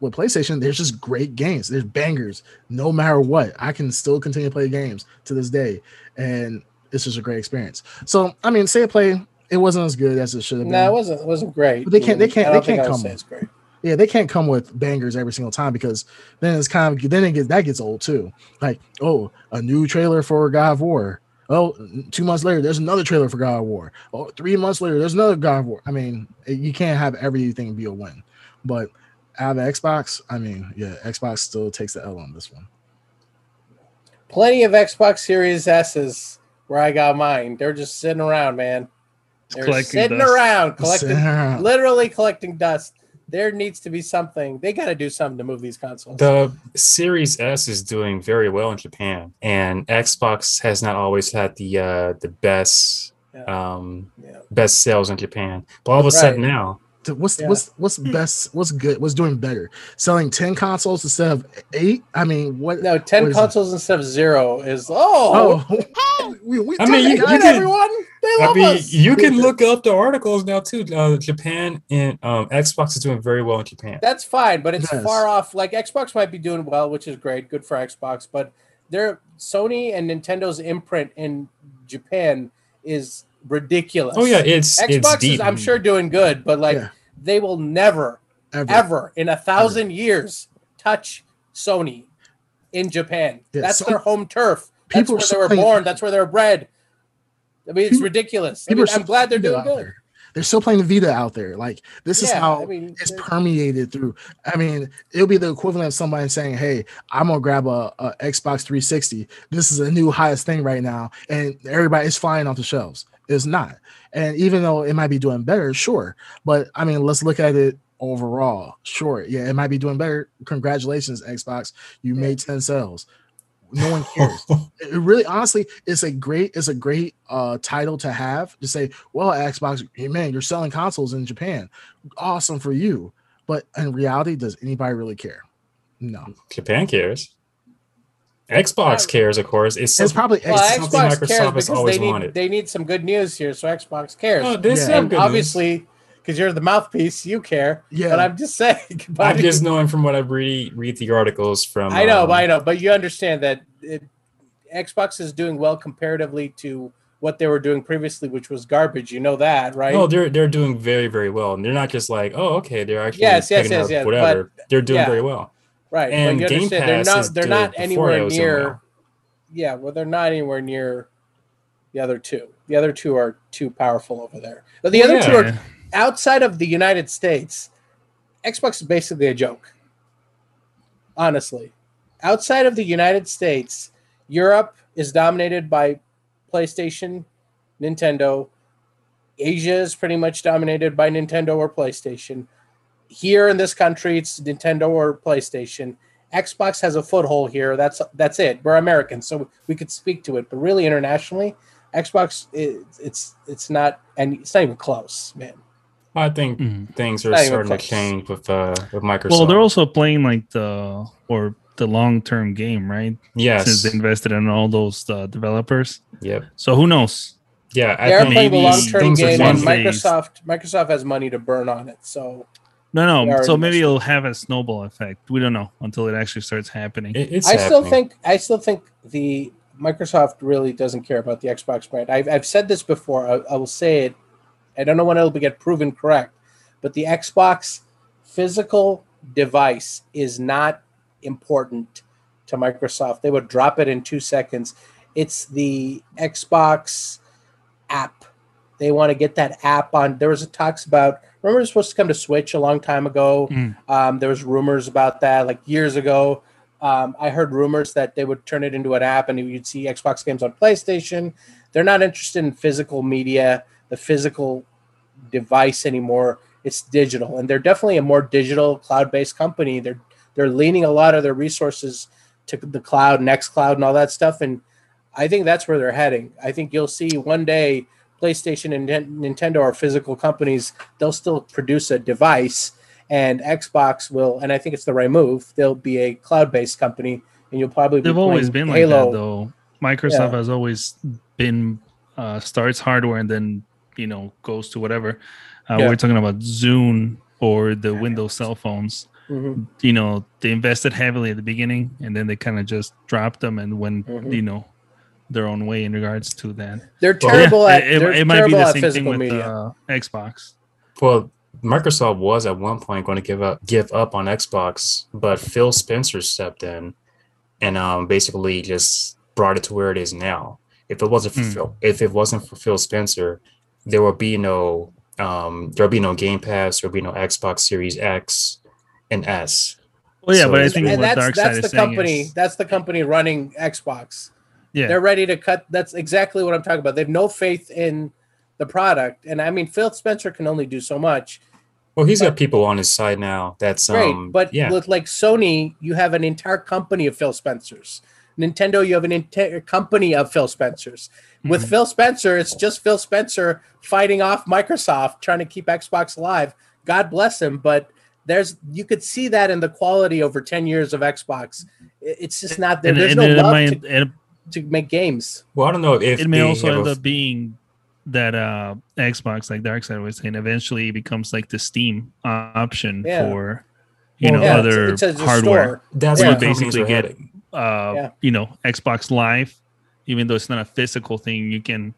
[SPEAKER 3] with PlayStation, there's just great games. There's bangers, no matter what. I can still continue to play games to this day, and it's just a great experience. So, I mean, say play, it wasn't as good as it should have been.
[SPEAKER 4] No, it wasn't. It wasn't great.
[SPEAKER 3] But they can't- they can't- they can't come-
[SPEAKER 4] It's great.
[SPEAKER 3] Yeah, they can't come with bangers every single time because then it's kind of then it gets that gets old too. Like, oh, a new trailer for God of War. Oh, two months later, there's another trailer for God of War. Oh, three months later, there's another God of War. I mean, you can't have everything be a win. But out of Xbox, I mean, yeah, Xbox still takes the L on this one.
[SPEAKER 4] Plenty of Xbox Series S's where I got mine. They're just sitting around, man. They're
[SPEAKER 2] collecting
[SPEAKER 4] sitting
[SPEAKER 2] dust.
[SPEAKER 4] around, collecting,
[SPEAKER 3] Sarah,
[SPEAKER 4] literally collecting dust. There needs to be something. They got to do something to move these consoles.
[SPEAKER 1] The Series S is doing very well in Japan, and Xbox has not always had the uh, the best
[SPEAKER 4] Yeah.
[SPEAKER 1] um,
[SPEAKER 4] yeah.
[SPEAKER 1] best sales in Japan. But all of a sudden now,
[SPEAKER 3] th- what's
[SPEAKER 4] Yeah.
[SPEAKER 3] what's what's best? What's good? What's doing better? Selling ten consoles instead of eight? I mean, what?
[SPEAKER 4] No, 10
[SPEAKER 3] what is it?
[SPEAKER 4] consoles instead of zero is, oh,
[SPEAKER 3] Oh, we, we
[SPEAKER 1] I mean, you- you can-
[SPEAKER 4] everyone. They
[SPEAKER 1] I
[SPEAKER 4] love
[SPEAKER 1] mean,
[SPEAKER 4] us.
[SPEAKER 1] you can look up the articles now too. Uh, Japan and um, Xbox is doing very well in Japan.
[SPEAKER 4] That's fine, but it's
[SPEAKER 3] Yes.
[SPEAKER 4] far off. Like Xbox might be doing well, which is great, good for Xbox, but their Sony and Nintendo's imprint in Japan is ridiculous.
[SPEAKER 1] Oh yeah, it's it's
[SPEAKER 4] Xbox is. I'm sure doing good, but like
[SPEAKER 3] Yeah.
[SPEAKER 4] They will never,
[SPEAKER 3] ever.
[SPEAKER 4] ever in a thousand years touch Sony in Japan.
[SPEAKER 3] Yeah,
[SPEAKER 4] That's
[SPEAKER 3] so-
[SPEAKER 4] their home turf. That's where they were
[SPEAKER 3] playing-
[SPEAKER 4] born. That's where they were bred. I mean, it's ridiculous. I mean, I'm glad they're doing good.
[SPEAKER 3] there. They're still playing the Vita out there. Like this is
[SPEAKER 4] Yeah,
[SPEAKER 3] how
[SPEAKER 4] I mean,
[SPEAKER 3] it's permeated through. I mean, it'll be the equivalent of somebody saying, "Hey, I'm gonna grab a, a Xbox 360. This is a new highest thing right now," and everybody is flying off the shelves. It's not. And even though it might be doing better, sure. But I mean, let's look at it overall. Sure, yeah, it might be doing better. Congratulations, Xbox. You
[SPEAKER 4] Yeah.
[SPEAKER 3] made 10 sales. No one cares it really honestly it's a great it's a great uh title to have to say well xbox hey, man you're selling consoles in japan awesome for you but in reality does anybody really care no
[SPEAKER 1] Japan cares. Xbox cares, of course. It's,
[SPEAKER 3] it's probably
[SPEAKER 4] Well,
[SPEAKER 3] Xbox,
[SPEAKER 1] Microsoft
[SPEAKER 4] cares
[SPEAKER 1] has
[SPEAKER 4] because
[SPEAKER 1] always
[SPEAKER 4] they need
[SPEAKER 1] wanted.
[SPEAKER 4] they need some good news here, so Xbox cares.
[SPEAKER 1] Oh, this
[SPEAKER 3] Yeah.
[SPEAKER 1] is some
[SPEAKER 4] and
[SPEAKER 1] good
[SPEAKER 4] obviously, because you're the mouthpiece, you care.
[SPEAKER 3] yeah
[SPEAKER 4] But I'm just saying.
[SPEAKER 1] I'm just knowing from what I read read the articles from.
[SPEAKER 4] I know,
[SPEAKER 1] um,
[SPEAKER 4] I know, but you understand that it, Xbox is doing well comparatively to what they were doing previously, which was garbage. You know that, right?
[SPEAKER 1] No, they're they're doing very very well, and they're not just like, oh, okay, they're actually
[SPEAKER 4] Yes, yes, yes, yes,
[SPEAKER 1] whatever. They're doing
[SPEAKER 4] yeah.
[SPEAKER 1] very well.
[SPEAKER 4] Right.
[SPEAKER 1] and
[SPEAKER 4] you
[SPEAKER 1] Game
[SPEAKER 4] understand they're
[SPEAKER 1] Pass
[SPEAKER 4] not
[SPEAKER 1] is
[SPEAKER 4] they're not anywhere
[SPEAKER 1] it was doing
[SPEAKER 4] near. Yeah, well, they're not anywhere near the other two. The other two are too powerful over there. But the other two are outside of the United States, Xbox is basically a joke. Honestly, outside of the United States, Europe is dominated by PlayStation, Nintendo. Asia is pretty much dominated by Nintendo or PlayStation. Here in this country, it's Nintendo or PlayStation. Xbox has a foothold here. That's that's it. We're Americans, so we could speak to it. But really, internationally, Xbox it, it's it's not and it's not even close, man.
[SPEAKER 1] I think
[SPEAKER 2] Mhm.
[SPEAKER 1] things are
[SPEAKER 4] Not even
[SPEAKER 1] starting to change with uh with Microsoft.
[SPEAKER 2] Well, they're also playing like the or the long term game, right?
[SPEAKER 1] yes,
[SPEAKER 2] Since they invested in all those uh, developers.
[SPEAKER 1] yep,
[SPEAKER 2] So who knows?
[SPEAKER 1] yeah.
[SPEAKER 4] They are
[SPEAKER 1] I think
[SPEAKER 4] playing the long term game, and. Microsoft Microsoft has money to burn on it. So
[SPEAKER 2] No, no. So maybe it'll have a snowball effect. We don't know until it actually starts happening.
[SPEAKER 1] It- it's
[SPEAKER 4] I still think I still think the Microsoft really doesn't care about the Xbox brand. I've, I've said this before. I, I will say it. I don't know when it'll get proven correct, but the Xbox physical device is not important to Microsoft. They would drop it in two seconds. It's the Xbox app. They want to get that app on. There was a talks about. Remember, it was supposed to come to Switch a long time ago.
[SPEAKER 2] Mm.
[SPEAKER 4] Um, there was rumors about that like years ago. Um, I heard rumors that they would turn it into an app and you'd see Xbox games on PlayStation. They're not interested in physical media, the physical device anymore. It's digital, and they're definitely a more digital cloud-based company. They're they're leaning a lot of their resources to the cloud, next cloud, and all that stuff. And I think that's where they're heading. I think you'll see one day PlayStation and Nintendo are physical companies. They'll still produce a device, and Xbox will, and I think it's the right move. They'll be a cloud-based company, and you'll probably be
[SPEAKER 2] They've always
[SPEAKER 4] playing
[SPEAKER 2] been like
[SPEAKER 4] Halo.
[SPEAKER 2] that though. Microsoft
[SPEAKER 4] Yeah.
[SPEAKER 2] has always been uh, starts hardware and then you know goes to whatever. Uh,
[SPEAKER 4] Yeah.
[SPEAKER 2] We're talking about Zune or the Windows cell phones.
[SPEAKER 4] Mhm.
[SPEAKER 2] You know, they invested heavily at the beginning and then they kind of just dropped them and went
[SPEAKER 4] Mhm.
[SPEAKER 2] you know their own way in regards to that.
[SPEAKER 4] They're
[SPEAKER 1] Well,
[SPEAKER 4] terrible
[SPEAKER 2] Yeah,
[SPEAKER 4] at.
[SPEAKER 2] it, it-
[SPEAKER 4] they're
[SPEAKER 2] it might be the same thing with
[SPEAKER 4] media.
[SPEAKER 2] uh, Xbox.
[SPEAKER 1] Well, Microsoft was at one point going to give up give up on Xbox, but Phil Spencer stepped in and um, basically just brought it to where it is now. If it wasn't for
[SPEAKER 2] Hmm.
[SPEAKER 1] Phil, if it wasn't for Phil Spencer, there would be no um, there would be no Game Pass, there would be no Xbox Series X and S.
[SPEAKER 2] Well, yeah,
[SPEAKER 1] So
[SPEAKER 2] but I think
[SPEAKER 4] and
[SPEAKER 2] what
[SPEAKER 4] that's
[SPEAKER 2] Darkseid
[SPEAKER 4] that's
[SPEAKER 2] is
[SPEAKER 4] the
[SPEAKER 2] saying
[SPEAKER 4] company.
[SPEAKER 2] is-
[SPEAKER 4] That's the company running Xbox.
[SPEAKER 2] Yeah,
[SPEAKER 4] They're ready to cut. That's exactly what I'm talking about. They have no faith in the product, and I mean, Phil Spencer can only do so much.
[SPEAKER 1] Well, he's got people on his side now. That's
[SPEAKER 4] Great,
[SPEAKER 1] um,
[SPEAKER 4] but
[SPEAKER 1] yeah,
[SPEAKER 4] with like Sony, you have an entire company of Phil Spencers. Nintendo, you have an entire company of Phil Spencers. With
[SPEAKER 2] Mhm.
[SPEAKER 4] Phil Spencer, it's just Phil Spencer fighting off Microsoft, trying to keep Xbox alive. God bless him, but there's you could see that in the quality over 10 years of Xbox. It's just not there.
[SPEAKER 2] and,
[SPEAKER 4] There's
[SPEAKER 2] and
[SPEAKER 4] no
[SPEAKER 2] it
[SPEAKER 4] love
[SPEAKER 2] might,
[SPEAKER 4] to,
[SPEAKER 2] it,
[SPEAKER 4] to make games.
[SPEAKER 1] well, I don't know if
[SPEAKER 2] it may also
[SPEAKER 1] have
[SPEAKER 2] end up being that uh Xbox, like Darkseid was saying, eventually becomes like the Steam option
[SPEAKER 4] Yeah.
[SPEAKER 2] for you
[SPEAKER 1] Well,
[SPEAKER 2] know
[SPEAKER 4] Yeah,
[SPEAKER 2] other
[SPEAKER 4] it's, it's a
[SPEAKER 2] hardware.
[SPEAKER 4] store.
[SPEAKER 1] that's
[SPEAKER 4] Yeah.
[SPEAKER 1] what
[SPEAKER 2] You
[SPEAKER 1] companies
[SPEAKER 2] basically
[SPEAKER 1] are
[SPEAKER 2] get- Uh,
[SPEAKER 4] Yeah.
[SPEAKER 2] you know, Xbox Live, even though it's not a physical thing, you can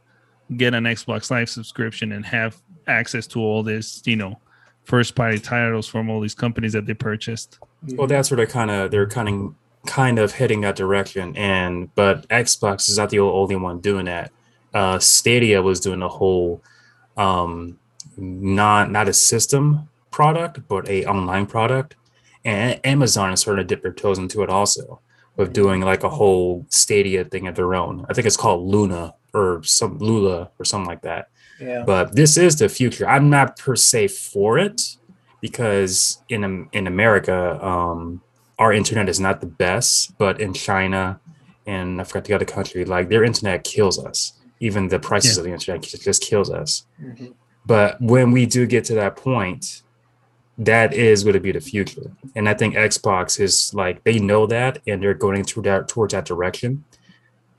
[SPEAKER 2] get an Xbox Live subscription and have access to all this, you know, first party titles from all these companies that they purchased.
[SPEAKER 1] Well, that's where they're kind of they're kind of kind of heading that direction, and but Xbox is not the only one doing that. Uh, Stadia was doing a whole, um, not not a system product, but a online product, and Amazon is starting to dip their toes into it also with doing like a whole Stadia thing of their own. I think it's called Luna or some Lula or something like that
[SPEAKER 4] Yeah.
[SPEAKER 1] but this is the future. I'm not per se for it because in in America, um, our internet is not the best, but in China and I forgot the other country, like their internet kills us. Even the prices
[SPEAKER 2] Yeah.
[SPEAKER 1] of the internet just- just kills us.
[SPEAKER 4] Mhm.
[SPEAKER 1] But when we do get to that point, that is going to be the future. And I think Xbox is like they know that and they're going to that towards that direction.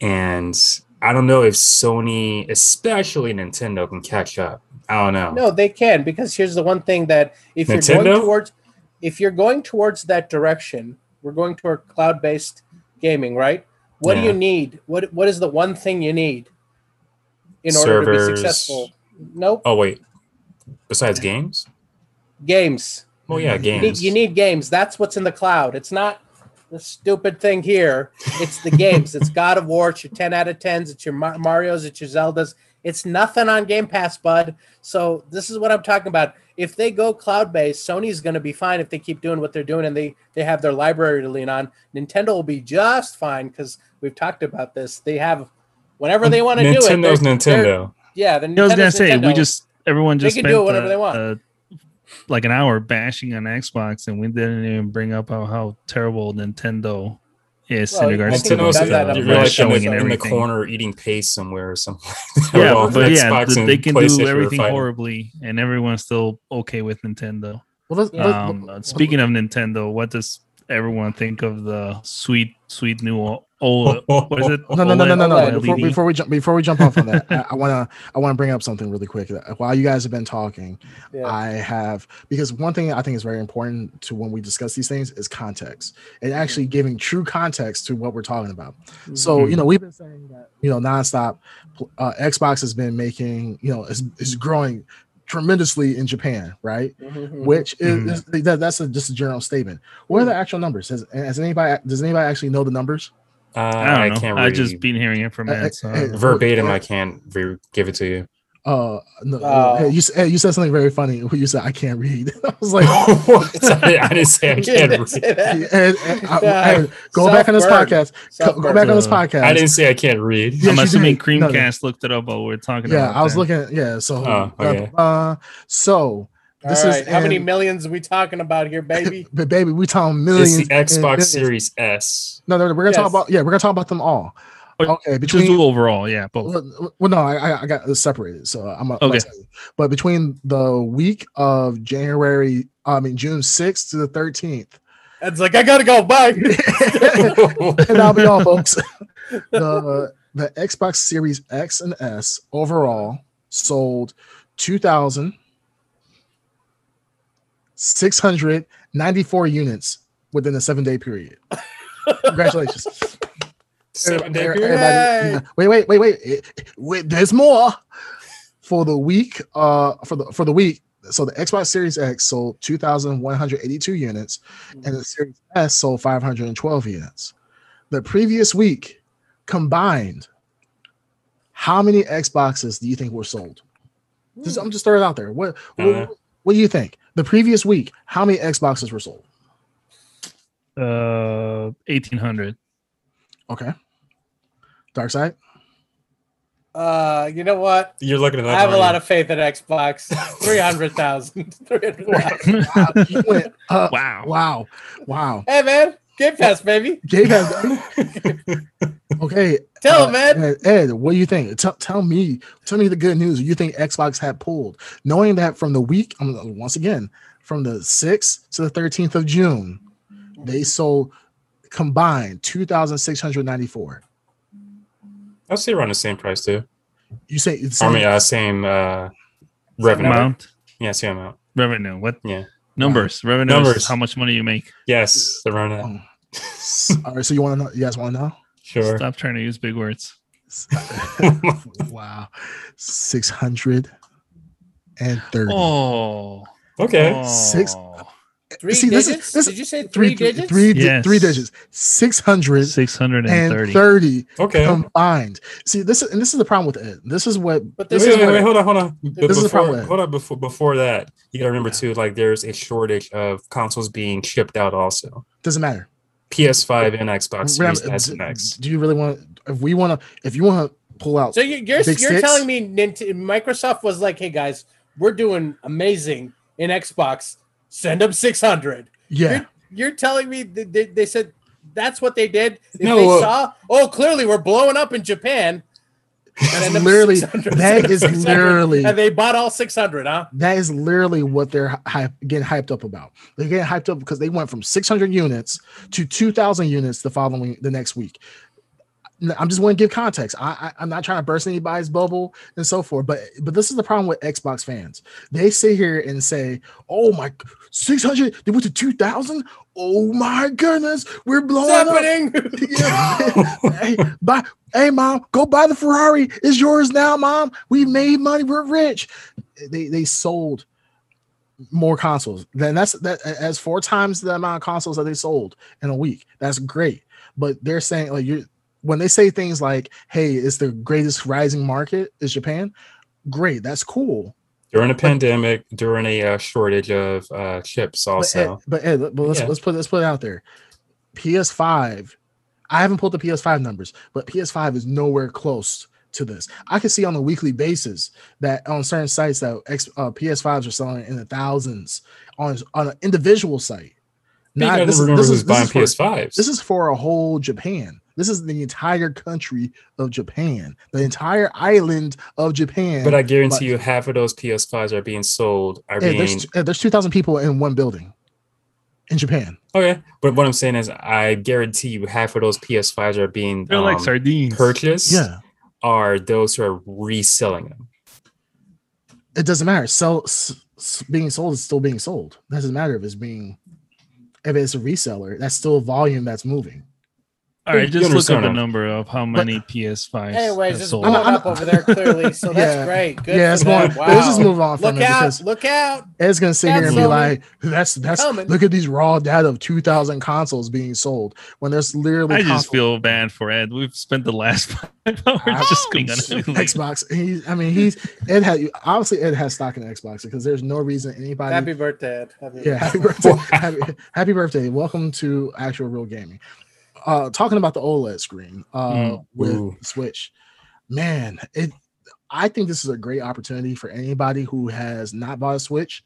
[SPEAKER 1] And I don't know if Sony, especially Nintendo, can catch up. I don't know.
[SPEAKER 4] No, they can because here's the one thing that if you're going towards if you're going towards that direction, we're going toward cloud-based gaming, right? What do you need? What what is the one thing you need in order to be successful? Nope.
[SPEAKER 1] Oh wait, besides games?
[SPEAKER 4] Games.
[SPEAKER 1] Oh yeah,
[SPEAKER 4] You need,
[SPEAKER 1] games.
[SPEAKER 4] you need games. That's what's in the cloud. It's not the stupid thing here. It's the games. it's God of War. It's your 10 out of 10s. It's your Mar- Mario's. It's your Zeldas. It's nothing on Game Pass, bud. So this is what I'm talking about. If they go cloud based, Sony's going to be fine if they keep doing what they're doing and they they have their library to lean on. Nintendo will be just fine because we've talked about this. They have whenever they want to do it.
[SPEAKER 1] Nintendo's
[SPEAKER 4] they're- they're-
[SPEAKER 1] Nintendo.
[SPEAKER 4] Yeah, the
[SPEAKER 2] I was gonna
[SPEAKER 4] Nintendo's
[SPEAKER 2] say we just everyone just
[SPEAKER 4] They
[SPEAKER 2] just
[SPEAKER 4] can
[SPEAKER 2] spent
[SPEAKER 4] do it whenever
[SPEAKER 2] uh,
[SPEAKER 4] they want.
[SPEAKER 2] uh, like an hour bashing on Xbox, and we didn't even bring up how, how terrible Nintendo is
[SPEAKER 4] Well,
[SPEAKER 2] in
[SPEAKER 4] I
[SPEAKER 2] regards to
[SPEAKER 4] we've
[SPEAKER 1] Nintendo's
[SPEAKER 4] done that
[SPEAKER 2] the
[SPEAKER 4] on
[SPEAKER 1] you're like in
[SPEAKER 2] showing
[SPEAKER 1] the, in the corner eating paste somewhere or something.
[SPEAKER 2] Yeah, but yeah,
[SPEAKER 1] Xbox
[SPEAKER 2] th-
[SPEAKER 1] and
[SPEAKER 2] they can do everything horribly, and everyone's still okay with Nintendo.
[SPEAKER 3] Well, let's,
[SPEAKER 4] Yeah.
[SPEAKER 3] let-
[SPEAKER 2] Um, speaking of Nintendo, what does everyone think of the sweet, sweet new o- OLED? What is it?
[SPEAKER 3] no, no, no, no, no, no. Before, before we jump, before we jump off on that, I, I wanna, I wanna bring up something really quick. While you guys have been talking,
[SPEAKER 4] Yeah.
[SPEAKER 3] I have because one thing I think is very important to when we discuss these things is context and actually giving true context to what we're talking about. So
[SPEAKER 2] Mhm.
[SPEAKER 3] you know we've been saying that you know nonstop. Uh, Xbox has been making you know is, is growing tremendously in Japan, right?
[SPEAKER 4] Mhm.
[SPEAKER 3] Which is,
[SPEAKER 2] Mhm.
[SPEAKER 3] is- that, that's a, just a general statement. What are the actual numbers? Has, has anybody does anybody actually know the numbers?
[SPEAKER 1] Uh,
[SPEAKER 2] I
[SPEAKER 1] I,
[SPEAKER 2] don't know.
[SPEAKER 1] can't
[SPEAKER 2] I just been hearing it from
[SPEAKER 3] Uh,
[SPEAKER 2] Matt. So.
[SPEAKER 3] uh, uh,
[SPEAKER 1] verbatim.
[SPEAKER 3] Yeah.
[SPEAKER 1] I can't re- give it to you.
[SPEAKER 3] Uh, no,
[SPEAKER 4] Oh.
[SPEAKER 3] hey, you, hey, you said something very funny. You said I can't read. I was like,
[SPEAKER 1] What? I didn't say I can't read.
[SPEAKER 3] and- and I-
[SPEAKER 4] Yeah.
[SPEAKER 3] hey, go back on this
[SPEAKER 4] Self-burn.
[SPEAKER 3] podcast. Go, go
[SPEAKER 4] Self-burn.
[SPEAKER 3] back on this
[SPEAKER 2] Uh,
[SPEAKER 3] podcast.
[SPEAKER 1] I didn't say I can't read.
[SPEAKER 3] Yes,
[SPEAKER 2] I'm assuming
[SPEAKER 3] did. No, no.
[SPEAKER 2] Creamcast looked it up while we are talking
[SPEAKER 3] Yeah,
[SPEAKER 2] about
[SPEAKER 3] I was
[SPEAKER 2] that.
[SPEAKER 3] looking. Yeah, so
[SPEAKER 1] Oh, okay.
[SPEAKER 3] uh, so this
[SPEAKER 4] All
[SPEAKER 3] is
[SPEAKER 4] right, how many millions are we talking about here, baby?
[SPEAKER 3] but baby, we talking millions.
[SPEAKER 1] It's
[SPEAKER 3] millions.
[SPEAKER 1] the Xbox. Series S.
[SPEAKER 3] No, no, no, we're gonna talk about. Yeah, we're gonna talk about them all.
[SPEAKER 2] But
[SPEAKER 3] Okay, between
[SPEAKER 2] do overall, yeah, both.
[SPEAKER 3] Well, well, no, I, I- I got separated, so I'm gonna,
[SPEAKER 2] Okay.
[SPEAKER 3] But between the week of January I mean June 6th to the 13th.
[SPEAKER 4] It's like I gotta go. Bye.
[SPEAKER 3] and I'll be all, folks. the the Xbox Series X and S overall sold two thousand six hundred ninety four units within a seven day period. Congratulations.
[SPEAKER 1] Seven day period.
[SPEAKER 3] everybody- wait, wait, wait, wait, wait. There's more for the week. Uh, for the for the week. So the Xbox Series X sold 2,182 units, and the Series S sold 512 units. The previous week combined, how many Xboxes do you think were sold? Just, I'm just throwing it out there. What, what
[SPEAKER 1] Uh.
[SPEAKER 3] What do you think? The previous week, how many Xboxes were sold?
[SPEAKER 2] Uh, eighteen hundred.
[SPEAKER 3] Okay. Dark side.
[SPEAKER 4] Uh, you know what?
[SPEAKER 1] You're looking at that.
[SPEAKER 4] I have a lot of faith in Xbox. 300,000. 300,000.
[SPEAKER 3] Wow, you went up.
[SPEAKER 2] Wow.
[SPEAKER 3] Wow. Wow.
[SPEAKER 4] Hey, man. Game Pass, baby.
[SPEAKER 3] Gabe has okay.
[SPEAKER 4] Tell
[SPEAKER 3] uh,
[SPEAKER 4] him, man.
[SPEAKER 3] Ed, Ed, what do you think? Tell, tell me, tell me the good news. You think Xbox had pulled, knowing that from the week, um, once again, from the 6th to the 13th of June, they sold combined 2,694.
[SPEAKER 1] I'll say around the same price too.
[SPEAKER 3] You say it's
[SPEAKER 1] I mean, uh, same uh, revenue.
[SPEAKER 2] Amount
[SPEAKER 1] Yeah, same amount.
[SPEAKER 2] revenue. What
[SPEAKER 1] Yeah.
[SPEAKER 2] numbers? Revenue.
[SPEAKER 1] Numbers.
[SPEAKER 2] Is how much money you make?
[SPEAKER 1] Yes, around that.
[SPEAKER 3] Oh. All right. So you want to know? You guys want to know?
[SPEAKER 1] Sure.
[SPEAKER 2] Stop trying to use big words.
[SPEAKER 3] wow, six hundred and thirty.
[SPEAKER 2] Oh.
[SPEAKER 1] okay. Oh.
[SPEAKER 3] Six-
[SPEAKER 4] Three
[SPEAKER 3] See, this is-
[SPEAKER 4] digits?
[SPEAKER 3] this-
[SPEAKER 4] Did you say three, digits?
[SPEAKER 3] Three, di-
[SPEAKER 2] Yes.
[SPEAKER 3] three digits. Six hundred
[SPEAKER 2] Six hundred and
[SPEAKER 3] and
[SPEAKER 2] thirty.
[SPEAKER 3] thirty
[SPEAKER 1] Okay.
[SPEAKER 3] combined. See, this is and this is the problem with it. This is what
[SPEAKER 4] But
[SPEAKER 1] Wait,
[SPEAKER 4] this
[SPEAKER 1] wait,
[SPEAKER 4] is
[SPEAKER 1] wait,
[SPEAKER 4] what
[SPEAKER 1] wait, hold on, hold on.
[SPEAKER 3] This is the
[SPEAKER 1] before,
[SPEAKER 3] problem.
[SPEAKER 1] hold on before before that, you gotta remember
[SPEAKER 3] Yeah.
[SPEAKER 1] too, like there's a shortage of consoles being shipped out also.
[SPEAKER 3] doesn't matter.
[SPEAKER 1] PS5 and Xbox Series
[SPEAKER 3] Ram-
[SPEAKER 1] and X.
[SPEAKER 3] Do you really want? If we want to, if you want to pull out,
[SPEAKER 4] So you- you're
[SPEAKER 3] Big
[SPEAKER 4] you're
[SPEAKER 3] six?
[SPEAKER 4] telling me Nint- Microsoft was like, "Hey guys, we're doing amazing in Xbox. Send them 600."
[SPEAKER 3] yeah,
[SPEAKER 4] You're, you're telling me that they, they said that's what they did. If
[SPEAKER 1] No,
[SPEAKER 4] they
[SPEAKER 1] uh,
[SPEAKER 4] saw, oh, clearly we're blowing up in Japan.
[SPEAKER 3] That's literally
[SPEAKER 4] 600,
[SPEAKER 3] that is
[SPEAKER 4] 600,
[SPEAKER 3] literally
[SPEAKER 4] and they bought all 600, huh?
[SPEAKER 3] that is literally what they're hype, getting hyped up about. They're getting hyped up because they went from 600 units to 2,000 units the following the next week. I'm just want to give context. I, I I'm not trying to burst anybody's bubble and so forth, but but this is the problem with Xbox fans. They sit here and say, "Oh my, 600 they went to 2,000. Oh my goodness, we're blowing up."
[SPEAKER 4] happening?
[SPEAKER 3] Hey, buy, hey, mom, go buy the Ferrari. It's yours now, mom. We made money. We're rich. They they sold more consoles. Then that's that as four times the amount of consoles that they sold in a week. That's great. But they're saying like you're when they say things like, "Hey, it's the greatest rising market is Japan." Great, that's cool.
[SPEAKER 1] During a pandemic, during a uh, shortage of uh, chips,
[SPEAKER 3] But Ed,
[SPEAKER 1] also.
[SPEAKER 3] but, Ed, but let's
[SPEAKER 1] Yeah.
[SPEAKER 3] let's put let's put it out there. PS5, I haven't pulled the PS5 numbers, but PS5 is nowhere close to this. I can see on a weekly basis that on certain sites that X, uh, PS5s are selling in the thousands on on an individual site. Not- this,
[SPEAKER 1] remember
[SPEAKER 3] this is,
[SPEAKER 1] buying
[SPEAKER 3] is for,
[SPEAKER 1] PS5s.
[SPEAKER 3] this is for a whole Japan. This is the entire country of Japan, the entire island of Japan.
[SPEAKER 1] but I guarantee
[SPEAKER 3] but-
[SPEAKER 1] you, half of those PS5s are being sold. Are
[SPEAKER 3] Ed,
[SPEAKER 1] being
[SPEAKER 3] there's there's two thousand people in one building in Japan.
[SPEAKER 1] okay. But what I'm saying is, I guarantee you, half of those PS5s are being
[SPEAKER 2] They're like
[SPEAKER 1] um,
[SPEAKER 2] sardines.
[SPEAKER 1] purchased.
[SPEAKER 3] Yeah.
[SPEAKER 1] Are those who are reselling them?
[SPEAKER 3] it doesn't matter. Sell s- s- being sold is still being sold. doesn't matter if it's being if it's a reseller. That's still volume that's moving.
[SPEAKER 2] All right, just look
[SPEAKER 1] understand
[SPEAKER 2] up the number of how many PS5s
[SPEAKER 4] Anyways,
[SPEAKER 2] have
[SPEAKER 4] it's
[SPEAKER 2] sold.
[SPEAKER 4] blowing
[SPEAKER 3] I'm- I'm-
[SPEAKER 4] up over there clearly, so that's
[SPEAKER 3] Yeah.
[SPEAKER 4] great. Good
[SPEAKER 3] yeah,
[SPEAKER 4] for
[SPEAKER 3] it's going.
[SPEAKER 4] Wow.
[SPEAKER 3] Let's just move on from
[SPEAKER 4] Look out! Look out!
[SPEAKER 3] Ed's gonna sit here and be
[SPEAKER 4] Cancel.
[SPEAKER 3] like, "That's that's
[SPEAKER 4] Coming.
[SPEAKER 3] look at these raw data of two thousand consoles being sold when there's literally
[SPEAKER 2] I just feel bad for Ed. We've spent the last five hours just being on
[SPEAKER 3] Xbox. He's, I mean, he's Ed had obviously Ed has stock in Xbox because there's no reason anybody.
[SPEAKER 4] Happy birthday! Ed. Happy
[SPEAKER 3] yeah, happy birthday, happy, happy birthday! Welcome to actual real gaming. Uh, talking about the OLED screen uh,
[SPEAKER 2] Mm.
[SPEAKER 3] with
[SPEAKER 1] Ooh.
[SPEAKER 3] Switch, man, it. I think this is a great opportunity for anybody who has not bought a Switch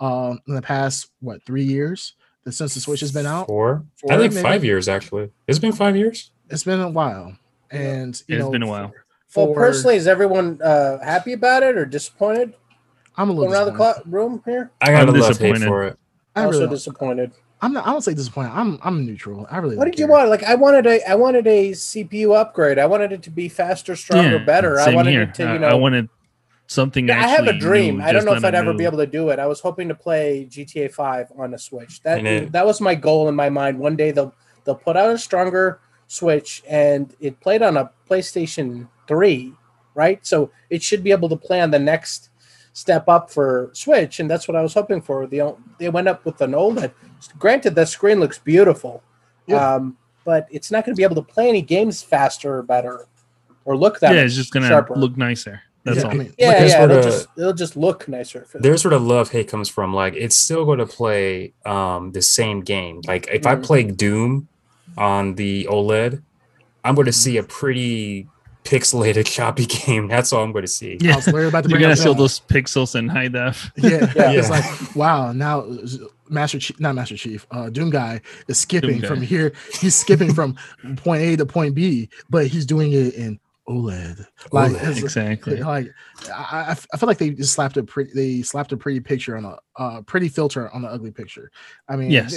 [SPEAKER 3] um, in the past what three years that since the Switch has been out.
[SPEAKER 1] Four? I think
[SPEAKER 3] maybe?
[SPEAKER 1] five years actually. It's been five years.
[SPEAKER 3] It's been a while, and you
[SPEAKER 2] It's
[SPEAKER 3] know,
[SPEAKER 2] been a while.
[SPEAKER 4] Well, personally, is everyone uh, happy about it or disappointed?
[SPEAKER 3] I'm a little
[SPEAKER 4] Going around the clock room here.
[SPEAKER 1] I got
[SPEAKER 2] I'm
[SPEAKER 1] a love hate
[SPEAKER 2] disappointed.
[SPEAKER 1] for it.
[SPEAKER 3] I
[SPEAKER 4] also
[SPEAKER 3] really,
[SPEAKER 4] disappointed.
[SPEAKER 3] I'm not. I don't say disappointed. I'm I'm neutral. I really.
[SPEAKER 4] What
[SPEAKER 3] don't
[SPEAKER 4] did you want? Like I wanted a I wanted a CPU upgrade. I wanted it to be faster, stronger, better. I wanted
[SPEAKER 2] here.
[SPEAKER 4] it to, you know,
[SPEAKER 2] I wanted something.
[SPEAKER 4] Yeah, I have a dream.
[SPEAKER 2] new,
[SPEAKER 4] I don't know if I'd ever
[SPEAKER 2] new-
[SPEAKER 4] be able to do it. I was hoping to play GTA 5 on a Switch. That
[SPEAKER 1] it-
[SPEAKER 4] that was my goal in my mind. One day they'll they'll put out a stronger Switch and it played on a PlayStation 3, right? So it should be able to play on the next step up for Switch and that's what I was hoping for. They they went up with an OLED. Granted the screen looks beautiful.
[SPEAKER 3] Yeah.
[SPEAKER 4] Um but it's not going to be able to play any games faster or better or look that
[SPEAKER 2] Yeah, it's just gonna look nicer. That's
[SPEAKER 3] Yeah,
[SPEAKER 2] all.
[SPEAKER 3] I mean,
[SPEAKER 4] yeah,
[SPEAKER 1] there's
[SPEAKER 4] yeah,
[SPEAKER 1] sort
[SPEAKER 4] it'll
[SPEAKER 1] of-
[SPEAKER 4] just it'll just look nicer. For
[SPEAKER 1] there's where the love hate comes from. Like it's still going to play um the same game. Like if I
[SPEAKER 4] Mhm.
[SPEAKER 1] play Doom on the OLED, I'm going to see a pretty pixelated, choppy game. That's all I'm going to see. Yeah.
[SPEAKER 3] I
[SPEAKER 2] Yeah,
[SPEAKER 3] was literally about to
[SPEAKER 2] you're gonna
[SPEAKER 3] up
[SPEAKER 2] see all those pixels in high def.
[SPEAKER 3] Yeah,
[SPEAKER 4] Yeah.
[SPEAKER 3] it's like wow. Now Master Chief, not Master Chief, uh, Doom guy is skipping
[SPEAKER 2] Doom
[SPEAKER 3] from
[SPEAKER 2] guy.
[SPEAKER 3] here. He's skipping from point A to point B, but he's doing it in OLED. Like,
[SPEAKER 1] OLED,
[SPEAKER 2] Exactly.
[SPEAKER 3] like I, I- I feel like they just slapped a pretty they slapped a pretty picture on a uh, pretty filter on the ugly picture. I mean,
[SPEAKER 2] Yes.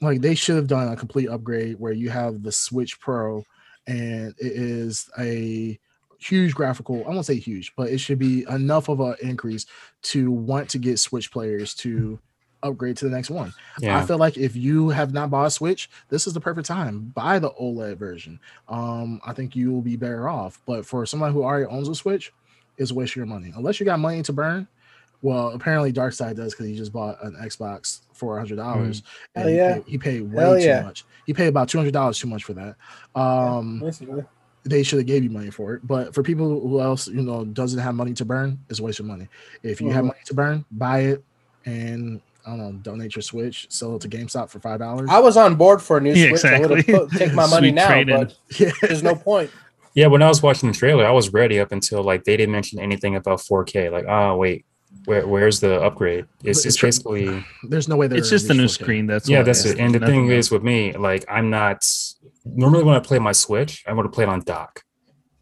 [SPEAKER 3] they- like they should have done a complete upgrade where you have the Switch Pro and it is a huge graphical. I won't say huge, but it should be enough of an increase to want to get Switch players to upgrade to the next one. I feel like if you have not bought a Switch, this is the perfect time. Buy the OLED version. Um, I think you will be better off. But for someone who already owns a Switch, it's a waste of your money. Unless you got money to burn. Well, apparently Darkseid does because he just bought an Xbox for a hundred dollars.
[SPEAKER 4] Hell
[SPEAKER 3] and he
[SPEAKER 4] yeah.
[SPEAKER 3] paid- he paid way
[SPEAKER 4] Hell
[SPEAKER 3] too
[SPEAKER 4] yeah.
[SPEAKER 3] much. He paid about two hundred dollars too much for that. Um,
[SPEAKER 4] Basically.
[SPEAKER 3] they should have gave you money for it. But for people who else you know doesn't have money to burn, it's a waste of money. If you have
[SPEAKER 4] Mhm.
[SPEAKER 3] money to burn, buy it and I don't know, donate your Switch, sell it to GameStop for five dollars.
[SPEAKER 4] I was on board for a new
[SPEAKER 2] Yeah,
[SPEAKER 4] Switch. I would have take my money now,
[SPEAKER 2] trade-in.
[SPEAKER 4] but
[SPEAKER 3] Yeah,
[SPEAKER 4] there's no point.
[SPEAKER 1] Yeah, when I was watching the trailer, I was ready up until like they didn't mention anything about 4K. Like, oh wait, where, where's the upgrade? It's, it's
[SPEAKER 3] it's
[SPEAKER 1] basically
[SPEAKER 3] there's no way they're
[SPEAKER 2] It's just a new screen. That's
[SPEAKER 1] yeah,
[SPEAKER 2] it
[SPEAKER 1] that's it. And the
[SPEAKER 2] Nothing
[SPEAKER 1] thing
[SPEAKER 2] else.
[SPEAKER 1] is with me, like I'm not normally when I play my Switch, I want to play it on dock.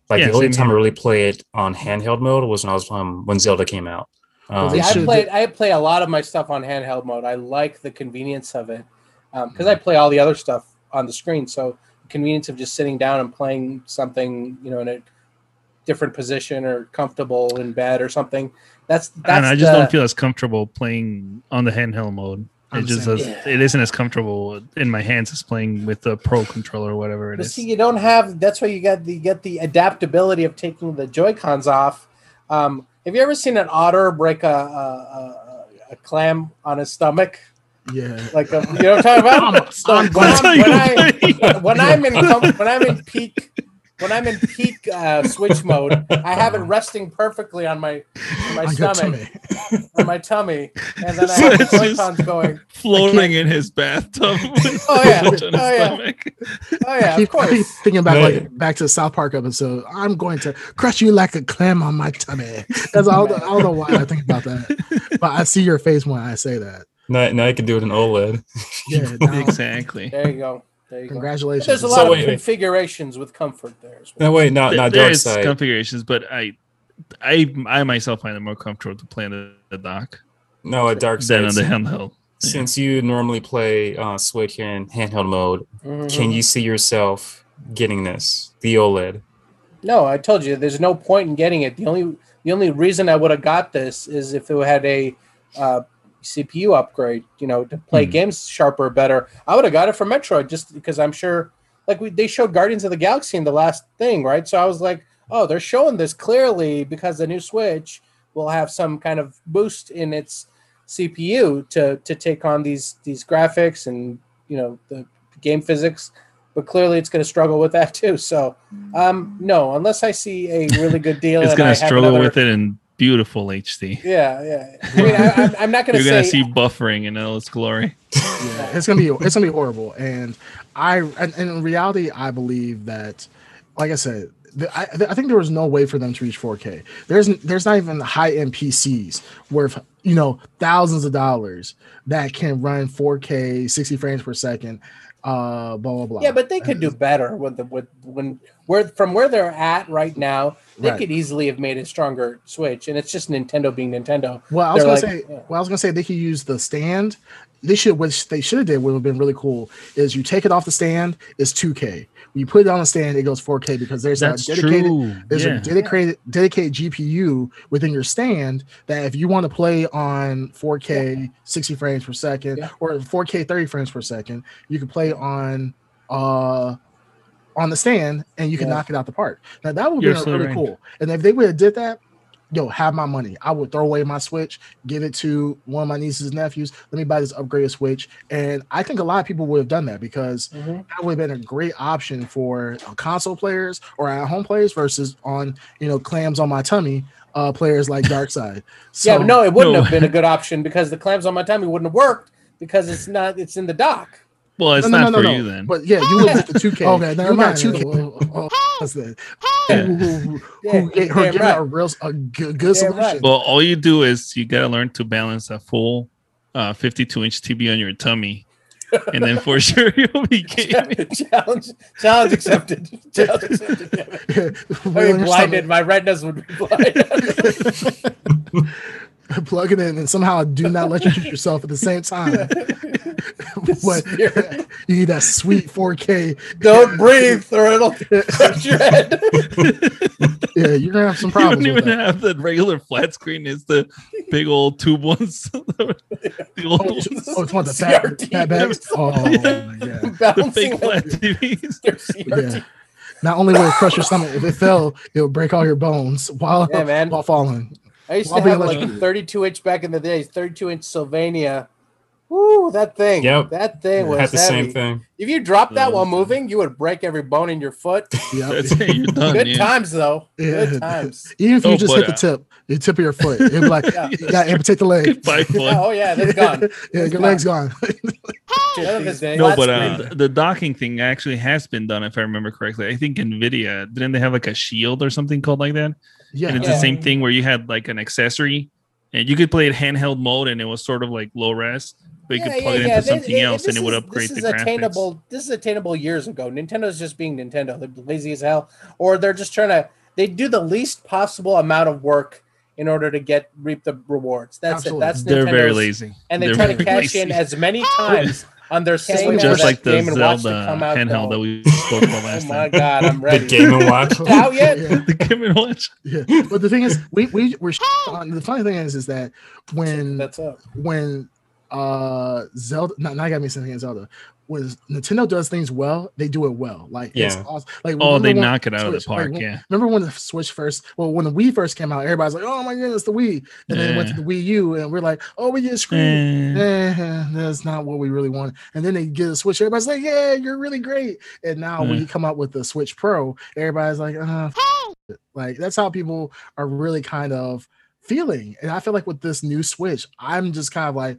[SPEAKER 1] Like
[SPEAKER 2] Yeah,
[SPEAKER 1] the only
[SPEAKER 2] same
[SPEAKER 1] time I really play it on handheld mode was when I was um, when Zelda came out. Um,
[SPEAKER 3] they
[SPEAKER 4] Yeah, I
[SPEAKER 3] should-
[SPEAKER 4] played. I play a lot of my stuff on handheld mode. I like the convenience of it because I play all the other stuff on the screen. So the convenience of just sitting down and playing something, you know, in a different position or comfortable in bed or something. That's that's.
[SPEAKER 2] and I just
[SPEAKER 4] the-
[SPEAKER 2] don't feel as comfortable playing on the handheld mode. It
[SPEAKER 3] I'm
[SPEAKER 2] just
[SPEAKER 3] saying-
[SPEAKER 2] does,
[SPEAKER 4] Yeah.
[SPEAKER 2] it isn't as comfortable in my hands as playing with the pro controller or whatever it
[SPEAKER 4] But
[SPEAKER 2] is.
[SPEAKER 4] see, you don't have. That's why you got the you get the adaptability of taking the Joy Cons off. Um, have you ever seen an otter break a, a, a, a clam on his stomach?
[SPEAKER 3] Yeah.
[SPEAKER 4] Like a, you know what I'm talking about? So when, I'm, when, I,
[SPEAKER 2] play.
[SPEAKER 4] when I'm in com- when I'm in peak when I'm in peak uh, switch mode, I have it resting perfectly on my on my
[SPEAKER 3] On
[SPEAKER 4] stomach,
[SPEAKER 3] tummy.
[SPEAKER 4] on my tummy, and then I have the
[SPEAKER 2] it's
[SPEAKER 4] going.
[SPEAKER 2] floating in his bathtub. with
[SPEAKER 4] Oh, yeah.
[SPEAKER 2] Switch on his
[SPEAKER 4] Oh, yeah. Oh yeah,
[SPEAKER 3] I
[SPEAKER 4] of
[SPEAKER 3] keep, I keep
[SPEAKER 4] course.
[SPEAKER 3] thinking back
[SPEAKER 1] Right.
[SPEAKER 3] like back to the South Park episode. I'm going to crush you like a clam on my tummy. That's all. I don't know why I think about that, but I see your face when I say that.
[SPEAKER 1] now, now you can do it in OLED.
[SPEAKER 3] Yeah. now-
[SPEAKER 2] Exactly.
[SPEAKER 4] There you go. There you go.
[SPEAKER 3] Congratulations.
[SPEAKER 4] There's a
[SPEAKER 1] So
[SPEAKER 4] lot
[SPEAKER 1] wait,
[SPEAKER 4] of
[SPEAKER 1] wait.
[SPEAKER 4] configurations with comfort there as well.
[SPEAKER 1] No, wait, now, now
[SPEAKER 2] There- there
[SPEAKER 1] dark side.
[SPEAKER 2] configurations, but I, I, I myself find it more comfortable to play on the, the dock
[SPEAKER 1] No, a dark
[SPEAKER 2] than
[SPEAKER 1] side.
[SPEAKER 2] on the handheld. Yeah.
[SPEAKER 1] Since you normally play uh, Switch here in handheld mode,
[SPEAKER 4] Mhm.
[SPEAKER 1] can you see yourself getting this, the OLED?
[SPEAKER 4] No, I told you there's no point in getting it. The only the only reason I would have got this is if it had a uh, CPU upgrade, you know, to play
[SPEAKER 1] Hmm.
[SPEAKER 4] games sharper, better. I would have got it for Metroid just because I'm sure, like we, they showed Guardians of the Galaxy in the last thing, right? So I was like, oh, they're showing this clearly because the new Switch will have some kind of boost in its CPU to to take on these these graphics and you know the game physics. But clearly, it's going to struggle with that too. So, um, no, unless I see a really good deal,
[SPEAKER 2] It's gonna struggle
[SPEAKER 4] another-
[SPEAKER 2] with it in beautiful HD.
[SPEAKER 4] Yeah, yeah. I mean, I, I'm, I'm not gonna.
[SPEAKER 2] You're
[SPEAKER 4] to
[SPEAKER 2] gonna
[SPEAKER 4] say
[SPEAKER 2] see buffering in all its glory.
[SPEAKER 3] yeah, it's gonna be it's gonna be horrible. And I and, and in reality, I believe that, like I said, the, I, I think there was no way for them to reach 4K. There's there's not even high end PCs worth you know thousands of dollars that can run 4K 60 frames per second. Uh, blah blah blah.
[SPEAKER 4] Yeah, but they could do better with the with when where from where they're at right now. They
[SPEAKER 3] Right.
[SPEAKER 4] could easily have made a stronger Switch, and it's just Nintendo being Nintendo.
[SPEAKER 3] Well, I was
[SPEAKER 4] They're
[SPEAKER 3] gonna
[SPEAKER 4] like-
[SPEAKER 3] say,
[SPEAKER 4] yeah.
[SPEAKER 3] well, I was gonna say they could use the stand they should what they should have did would have been really cool is you take it off the stand it's 2k when you put it on the stand it goes 4k because there's
[SPEAKER 2] That's
[SPEAKER 3] a dedicated
[SPEAKER 2] true.
[SPEAKER 3] there's
[SPEAKER 2] yeah.
[SPEAKER 3] a dedicated dedicated GPU within your stand that if you want to play on 4K 60 frames per second
[SPEAKER 4] Yeah.
[SPEAKER 3] or 4K 30 frames per second, you can play on uh on the stand and you can
[SPEAKER 4] Yeah.
[SPEAKER 3] knock it out the park. Now that would be
[SPEAKER 2] You're
[SPEAKER 3] really
[SPEAKER 2] right.
[SPEAKER 3] cool. And if they would have did that, yo, have my money. I would throw away my Switch, give it to one of my nieces and nephews. Let me buy this upgraded Switch. And I think a lot of people would have done that because
[SPEAKER 4] Mhm.
[SPEAKER 3] that would have been a great option for uh, console players or at home players versus on you know clams on my tummy uh players like Darkseid. So,
[SPEAKER 4] yeah, no, it wouldn't
[SPEAKER 2] No.
[SPEAKER 4] have been a good option because the clams on my tummy wouldn't have worked because it's not. It's in the dock.
[SPEAKER 2] Well, it's
[SPEAKER 3] no, no,
[SPEAKER 2] not
[SPEAKER 3] no,
[SPEAKER 2] for
[SPEAKER 3] no,
[SPEAKER 2] you then.
[SPEAKER 3] But yeah, you would get the two K.
[SPEAKER 4] Okay,
[SPEAKER 3] you
[SPEAKER 4] never
[SPEAKER 3] got
[SPEAKER 4] mind.
[SPEAKER 3] two K. Oh, that's the
[SPEAKER 2] Yeah.
[SPEAKER 3] who, who, who,
[SPEAKER 4] Yeah,
[SPEAKER 3] get her
[SPEAKER 4] damn
[SPEAKER 3] get
[SPEAKER 4] right.
[SPEAKER 3] a real a good, good
[SPEAKER 4] Damn
[SPEAKER 3] solution.
[SPEAKER 4] right.
[SPEAKER 2] well, all you do is you gotta learn to balance a full uh, 52 inch TV on your tummy, and then for sure you'll be gaming.
[SPEAKER 4] challenge, challenge accepted. Challenge accepted. damn it. I'd be blinded. My retinas would be blinded.
[SPEAKER 3] Stomach, plug it in, and somehow do not let you shoot yourself at the same time. but
[SPEAKER 4] Spirit.
[SPEAKER 3] you need that sweet 4K.
[SPEAKER 4] Don't breathe, or it'll crush your head.
[SPEAKER 3] Yeah, you're gonna have some problems.
[SPEAKER 2] You
[SPEAKER 3] problems.
[SPEAKER 2] don't
[SPEAKER 3] with
[SPEAKER 2] even
[SPEAKER 3] that.
[SPEAKER 2] have the regular flat screen. It's the big old tube ones. the old,
[SPEAKER 3] Oh, it's- oh, it's one of the fat,
[SPEAKER 4] CRT.
[SPEAKER 3] fat bags. Oh my god!
[SPEAKER 2] the big flat TVs.
[SPEAKER 4] their CRT.
[SPEAKER 3] Yeah. Not only will it crush your stomach, if it fell, it would break all your bones while
[SPEAKER 4] Yeah, man.
[SPEAKER 3] while falling.
[SPEAKER 4] I used to
[SPEAKER 3] Well,
[SPEAKER 4] have
[SPEAKER 3] be
[SPEAKER 4] like a 32 inch back in the day, 32 inch Sylvania. Woo, that thing.
[SPEAKER 1] Yep.
[SPEAKER 4] That thing was
[SPEAKER 1] Had the
[SPEAKER 4] heavy.
[SPEAKER 1] same thing.
[SPEAKER 4] If you dropped that
[SPEAKER 2] Yeah.
[SPEAKER 4] while moving, you would break every bone in your foot.
[SPEAKER 3] Yeah.
[SPEAKER 2] That's. You're done.
[SPEAKER 4] Good
[SPEAKER 2] yeah.
[SPEAKER 4] times though.
[SPEAKER 3] Yeah.
[SPEAKER 4] Good times.
[SPEAKER 3] Even if you
[SPEAKER 2] Oh,
[SPEAKER 3] just
[SPEAKER 2] but,
[SPEAKER 3] hit the
[SPEAKER 2] uh,
[SPEAKER 3] tip, the tip of your foot, it'd be like
[SPEAKER 4] Yeah.
[SPEAKER 3] you gotta amputate the leg.
[SPEAKER 2] Goodbye, foot.
[SPEAKER 4] Yeah, oh yeah, that's gone.
[SPEAKER 3] yeah,
[SPEAKER 4] It's
[SPEAKER 3] your
[SPEAKER 4] gone.
[SPEAKER 3] leg's gone.
[SPEAKER 4] None
[SPEAKER 2] No, but uh, the, the docking thing actually has been done, if I remember correctly. I think Nvidia didn't they have like a shield or something called like that?
[SPEAKER 3] Yeah.
[SPEAKER 2] And it's
[SPEAKER 4] Yeah.
[SPEAKER 2] the same thing where you had like an accessory, and you could play it handheld mode, and it was sort of like low res, but you could plug it into
[SPEAKER 4] They-
[SPEAKER 2] something
[SPEAKER 4] they-
[SPEAKER 2] else, and
[SPEAKER 4] this
[SPEAKER 2] it would upgrade
[SPEAKER 4] this
[SPEAKER 2] the
[SPEAKER 4] is
[SPEAKER 2] graphics.
[SPEAKER 4] attainable. This is attainable years ago. Nintendo's just being Nintendo. They're lazy as hell, or they're just trying to. They do the least possible amount of work in order to get reap the rewards. That's
[SPEAKER 3] Absolutely.
[SPEAKER 4] it. That's
[SPEAKER 2] They're very lazy,
[SPEAKER 4] and they
[SPEAKER 2] They're
[SPEAKER 4] try to
[SPEAKER 2] very
[SPEAKER 4] cash in as many times on their same
[SPEAKER 3] wait
[SPEAKER 2] just like the
[SPEAKER 4] Game and
[SPEAKER 2] Zelda
[SPEAKER 4] come out.
[SPEAKER 2] handheld that we spoke about last time.
[SPEAKER 4] Oh
[SPEAKER 2] last
[SPEAKER 4] my
[SPEAKER 2] time.
[SPEAKER 4] god, I'm ready. The.
[SPEAKER 1] Game and Watch.
[SPEAKER 4] Out yet?
[SPEAKER 3] Yeah.
[SPEAKER 2] the Game and Watch.
[SPEAKER 3] Yeah. But the thing is, we we we're on. The funny thing is, is that when
[SPEAKER 4] That's up.
[SPEAKER 3] when uh Zelda, not, not I got me something against Zelda. When Nintendo does things well, they do it well. Like it's
[SPEAKER 1] Yeah.
[SPEAKER 3] awesome. Like
[SPEAKER 2] Oh, they
[SPEAKER 3] when
[SPEAKER 2] knock it out of the
[SPEAKER 3] Switch- like,
[SPEAKER 2] park. Yeah,
[SPEAKER 3] Remember when the Switch first? Well, when the Wii first came out, everybody's like, "Oh my goodness, the Wii!" And then it went to the Wii U, and we're like, "Oh, we get screwed."
[SPEAKER 2] Eh,
[SPEAKER 3] Eh, that's not what we really want. And then they get a Switch. Everybody's like, "Yeah, you're really great." And now when
[SPEAKER 2] Mm.
[SPEAKER 3] you come up with the Switch Pro, everybody's like, uh, f- "Like that's how people are really kind of feeling." And I feel like with this new Switch, I'm just kind of like,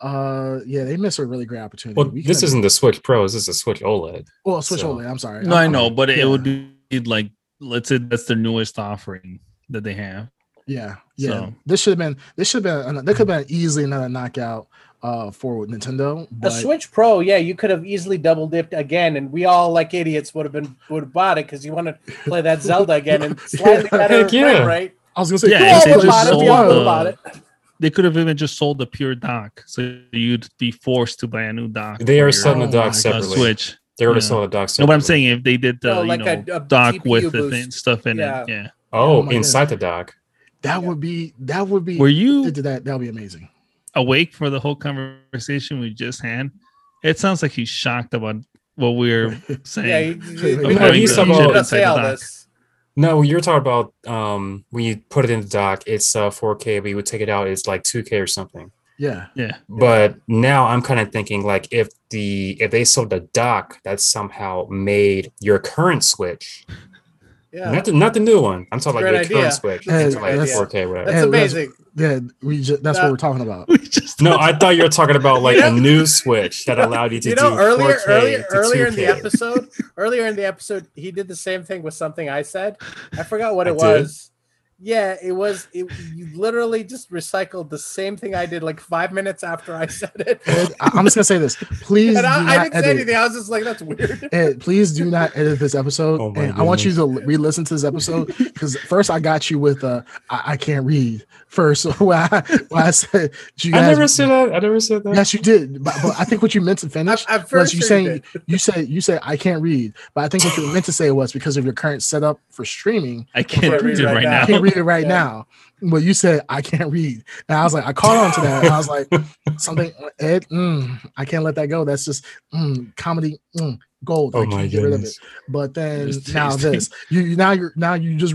[SPEAKER 3] "Uh, yeah, they missed a really great opportunity."
[SPEAKER 1] Well,
[SPEAKER 3] We
[SPEAKER 1] this isn't the Switch Pro. This is a Switch OLED.
[SPEAKER 3] well, Switch
[SPEAKER 1] so-
[SPEAKER 3] OLED. I'm sorry.
[SPEAKER 2] no, I
[SPEAKER 3] I'm-
[SPEAKER 2] know, but it would be like let's say that's their newest offering that they have.
[SPEAKER 3] Yeah, yeah.
[SPEAKER 2] So-
[SPEAKER 3] This should have been. This should have been. There could have been easily another knockout uh for Nintendo.
[SPEAKER 4] The Switch Pro, yeah, you could have easily double dipped again, and we all like idiots would have been would have bought it because you want to play that Zelda again and slightly
[SPEAKER 3] Yeah,
[SPEAKER 4] better
[SPEAKER 1] yeah.
[SPEAKER 4] frame rate.
[SPEAKER 3] I was gonna say,
[SPEAKER 2] Yeah,
[SPEAKER 4] We
[SPEAKER 2] they just
[SPEAKER 4] bought
[SPEAKER 2] sold
[SPEAKER 4] all
[SPEAKER 2] the-
[SPEAKER 4] have it.
[SPEAKER 2] They could have even just sold the pure dock, so you'd be forced to buy a new dock.
[SPEAKER 1] They are selling the
[SPEAKER 3] Oh
[SPEAKER 1] dock
[SPEAKER 3] my
[SPEAKER 1] separately.
[SPEAKER 2] Switch.
[SPEAKER 1] They already
[SPEAKER 2] Yeah.
[SPEAKER 1] sold the dock
[SPEAKER 2] No,
[SPEAKER 1] separately.
[SPEAKER 2] but I'm saying if they did the
[SPEAKER 4] No,
[SPEAKER 2] you
[SPEAKER 4] like
[SPEAKER 2] know
[SPEAKER 4] a- a
[SPEAKER 2] dock
[SPEAKER 4] GPU
[SPEAKER 2] with the
[SPEAKER 4] boost.
[SPEAKER 2] thing, stuff in
[SPEAKER 4] Yeah.
[SPEAKER 2] it, yeah.
[SPEAKER 1] Oh,
[SPEAKER 3] Oh my
[SPEAKER 1] inside the dock.
[SPEAKER 3] that would be. That would be.
[SPEAKER 2] Were you
[SPEAKER 3] they did that? That would be amazing.
[SPEAKER 2] awake for the whole conversation we just had? It sounds like he's shocked about what we're saying.
[SPEAKER 4] Yeah, you, you,
[SPEAKER 3] Okay,
[SPEAKER 4] we
[SPEAKER 3] no, he's
[SPEAKER 4] you
[SPEAKER 1] talking
[SPEAKER 4] should
[SPEAKER 1] about-
[SPEAKER 4] not say all
[SPEAKER 2] inside the dock.
[SPEAKER 4] this.
[SPEAKER 1] No, you're talking about um when you put it in the dock, it's uh 4K, but you would take it out, it's like 2K or something.
[SPEAKER 3] Yeah.
[SPEAKER 2] yeah.
[SPEAKER 1] But now I'm kind of thinking like if the if they sold the dock, that somehow made your current Switch,
[SPEAKER 4] Yeah,
[SPEAKER 1] not the not the new one. I'm talking
[SPEAKER 4] Great
[SPEAKER 1] like your
[SPEAKER 4] idea.
[SPEAKER 1] current Switch,
[SPEAKER 3] Hey,
[SPEAKER 1] into like
[SPEAKER 3] that's-
[SPEAKER 1] 4K, whatever.
[SPEAKER 4] that's
[SPEAKER 3] Hey, that's-
[SPEAKER 4] amazing.
[SPEAKER 3] Yeah. We just. That's
[SPEAKER 4] That-
[SPEAKER 3] what we're talking about.
[SPEAKER 2] We just
[SPEAKER 1] No, I thought you were talking about like a new Switch that allowed you to
[SPEAKER 4] You know,
[SPEAKER 1] do
[SPEAKER 4] earlier,
[SPEAKER 1] 4K
[SPEAKER 4] earlier,
[SPEAKER 1] to
[SPEAKER 4] earlier in the episode, earlier in the episode, he did the same thing with something I said. I forgot what
[SPEAKER 1] I
[SPEAKER 4] it
[SPEAKER 1] did?
[SPEAKER 4] was, Yeah, it was. It, you literally just recycled the same thing I did like five minutes after I said it.
[SPEAKER 3] Ed, I- I'm just gonna say this. Please
[SPEAKER 4] and
[SPEAKER 3] do
[SPEAKER 4] I, I didn't say anything. I was just like, "That's weird."
[SPEAKER 3] Ed, please do not edit this episode.
[SPEAKER 1] Oh my
[SPEAKER 3] and I want you to re-listen to this episode because first I got you with uh I, I can't read first. why, I, when I said you
[SPEAKER 1] I never said that. I never said that.
[SPEAKER 3] yes you did, but, but I think what you meant to
[SPEAKER 4] I'm,
[SPEAKER 3] finish
[SPEAKER 4] I'm
[SPEAKER 3] was
[SPEAKER 4] first
[SPEAKER 3] you
[SPEAKER 4] sure
[SPEAKER 3] saying
[SPEAKER 4] did.
[SPEAKER 3] you said you said I can't read, but I think what you meant to say was because of your current setup for streaming,
[SPEAKER 2] I can't read it right now.
[SPEAKER 3] I can't read it right
[SPEAKER 4] Yeah.
[SPEAKER 3] now. But you said I can't read, and I was like, I caught on to that. And I was like, something Ed, mm, I can't let that go. That's just mm, comedy mm, gold.
[SPEAKER 1] Oh
[SPEAKER 3] I can't
[SPEAKER 1] my
[SPEAKER 3] get rid of it.
[SPEAKER 1] goodness.
[SPEAKER 3] But then now this, you you- now you're now you just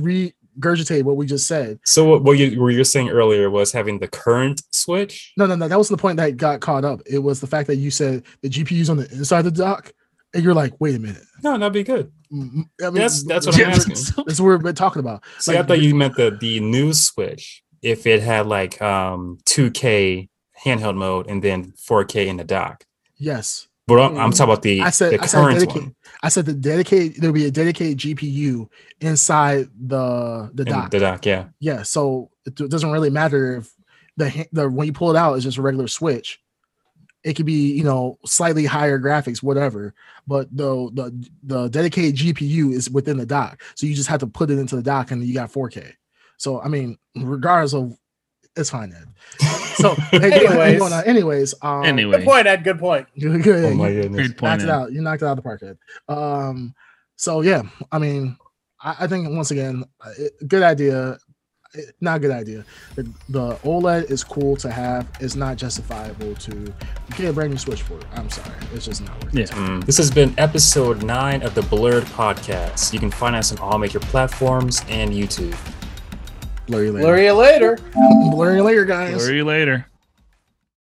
[SPEAKER 3] regurgitate what we just said.
[SPEAKER 1] So what, what you were you saying earlier was having the current switch?
[SPEAKER 3] No, no, no. That wasn't the point that got caught up. It was the fact that you said the GPU's on the inside of the dock, and you're like, wait a minute.
[SPEAKER 1] No, that'd be good.
[SPEAKER 3] Mm, I mean,
[SPEAKER 1] That's- that's what I'm asking.
[SPEAKER 3] That's what we're been talking about.
[SPEAKER 1] See, I thought you meant the the new switch. If it had like um 2K handheld mode and then 4K in the dock.
[SPEAKER 3] Yes,
[SPEAKER 1] But I'm, I'm mm. talking about the,
[SPEAKER 3] I said.
[SPEAKER 1] the
[SPEAKER 3] I said
[SPEAKER 1] current
[SPEAKER 3] dedicated.
[SPEAKER 1] one.
[SPEAKER 3] I said the dedicated. There'll be a dedicated GPU inside the the
[SPEAKER 1] in
[SPEAKER 3] dock.
[SPEAKER 1] The dock, yeah.
[SPEAKER 3] yeah, so it doesn't really matter if the the when you pull it out is just a regular switch. It could be you know slightly higher graphics, whatever. But the the the dedicated GPU is within the dock, so you just have to put it into the dock, and you got 4K. So I mean, regardless of, it's fine, Ed. So hey,
[SPEAKER 4] Anyways.
[SPEAKER 3] going on. anyways, um,
[SPEAKER 2] Anyway.
[SPEAKER 4] Good point, Ed. Good point.
[SPEAKER 3] good, good.
[SPEAKER 1] Oh my
[SPEAKER 3] you
[SPEAKER 1] goodness.
[SPEAKER 2] Great point.
[SPEAKER 3] knocked it out. You knocked it out of the park, Ed. Um, so yeah, I mean, I, I think once again, uh, it, good idea. It- Not a good idea. The, the OLED is cool to have. It's not justifiable to get a brand new Switch for it. I'm sorry, it's just not worth it.
[SPEAKER 2] Yeah.
[SPEAKER 1] Mm. This has been episode nine of the Blurred Podcast. You can find us on all major platforms and YouTube.
[SPEAKER 3] Blur you later.
[SPEAKER 4] Blur you later.
[SPEAKER 3] Blur you later, guys.
[SPEAKER 2] See you later.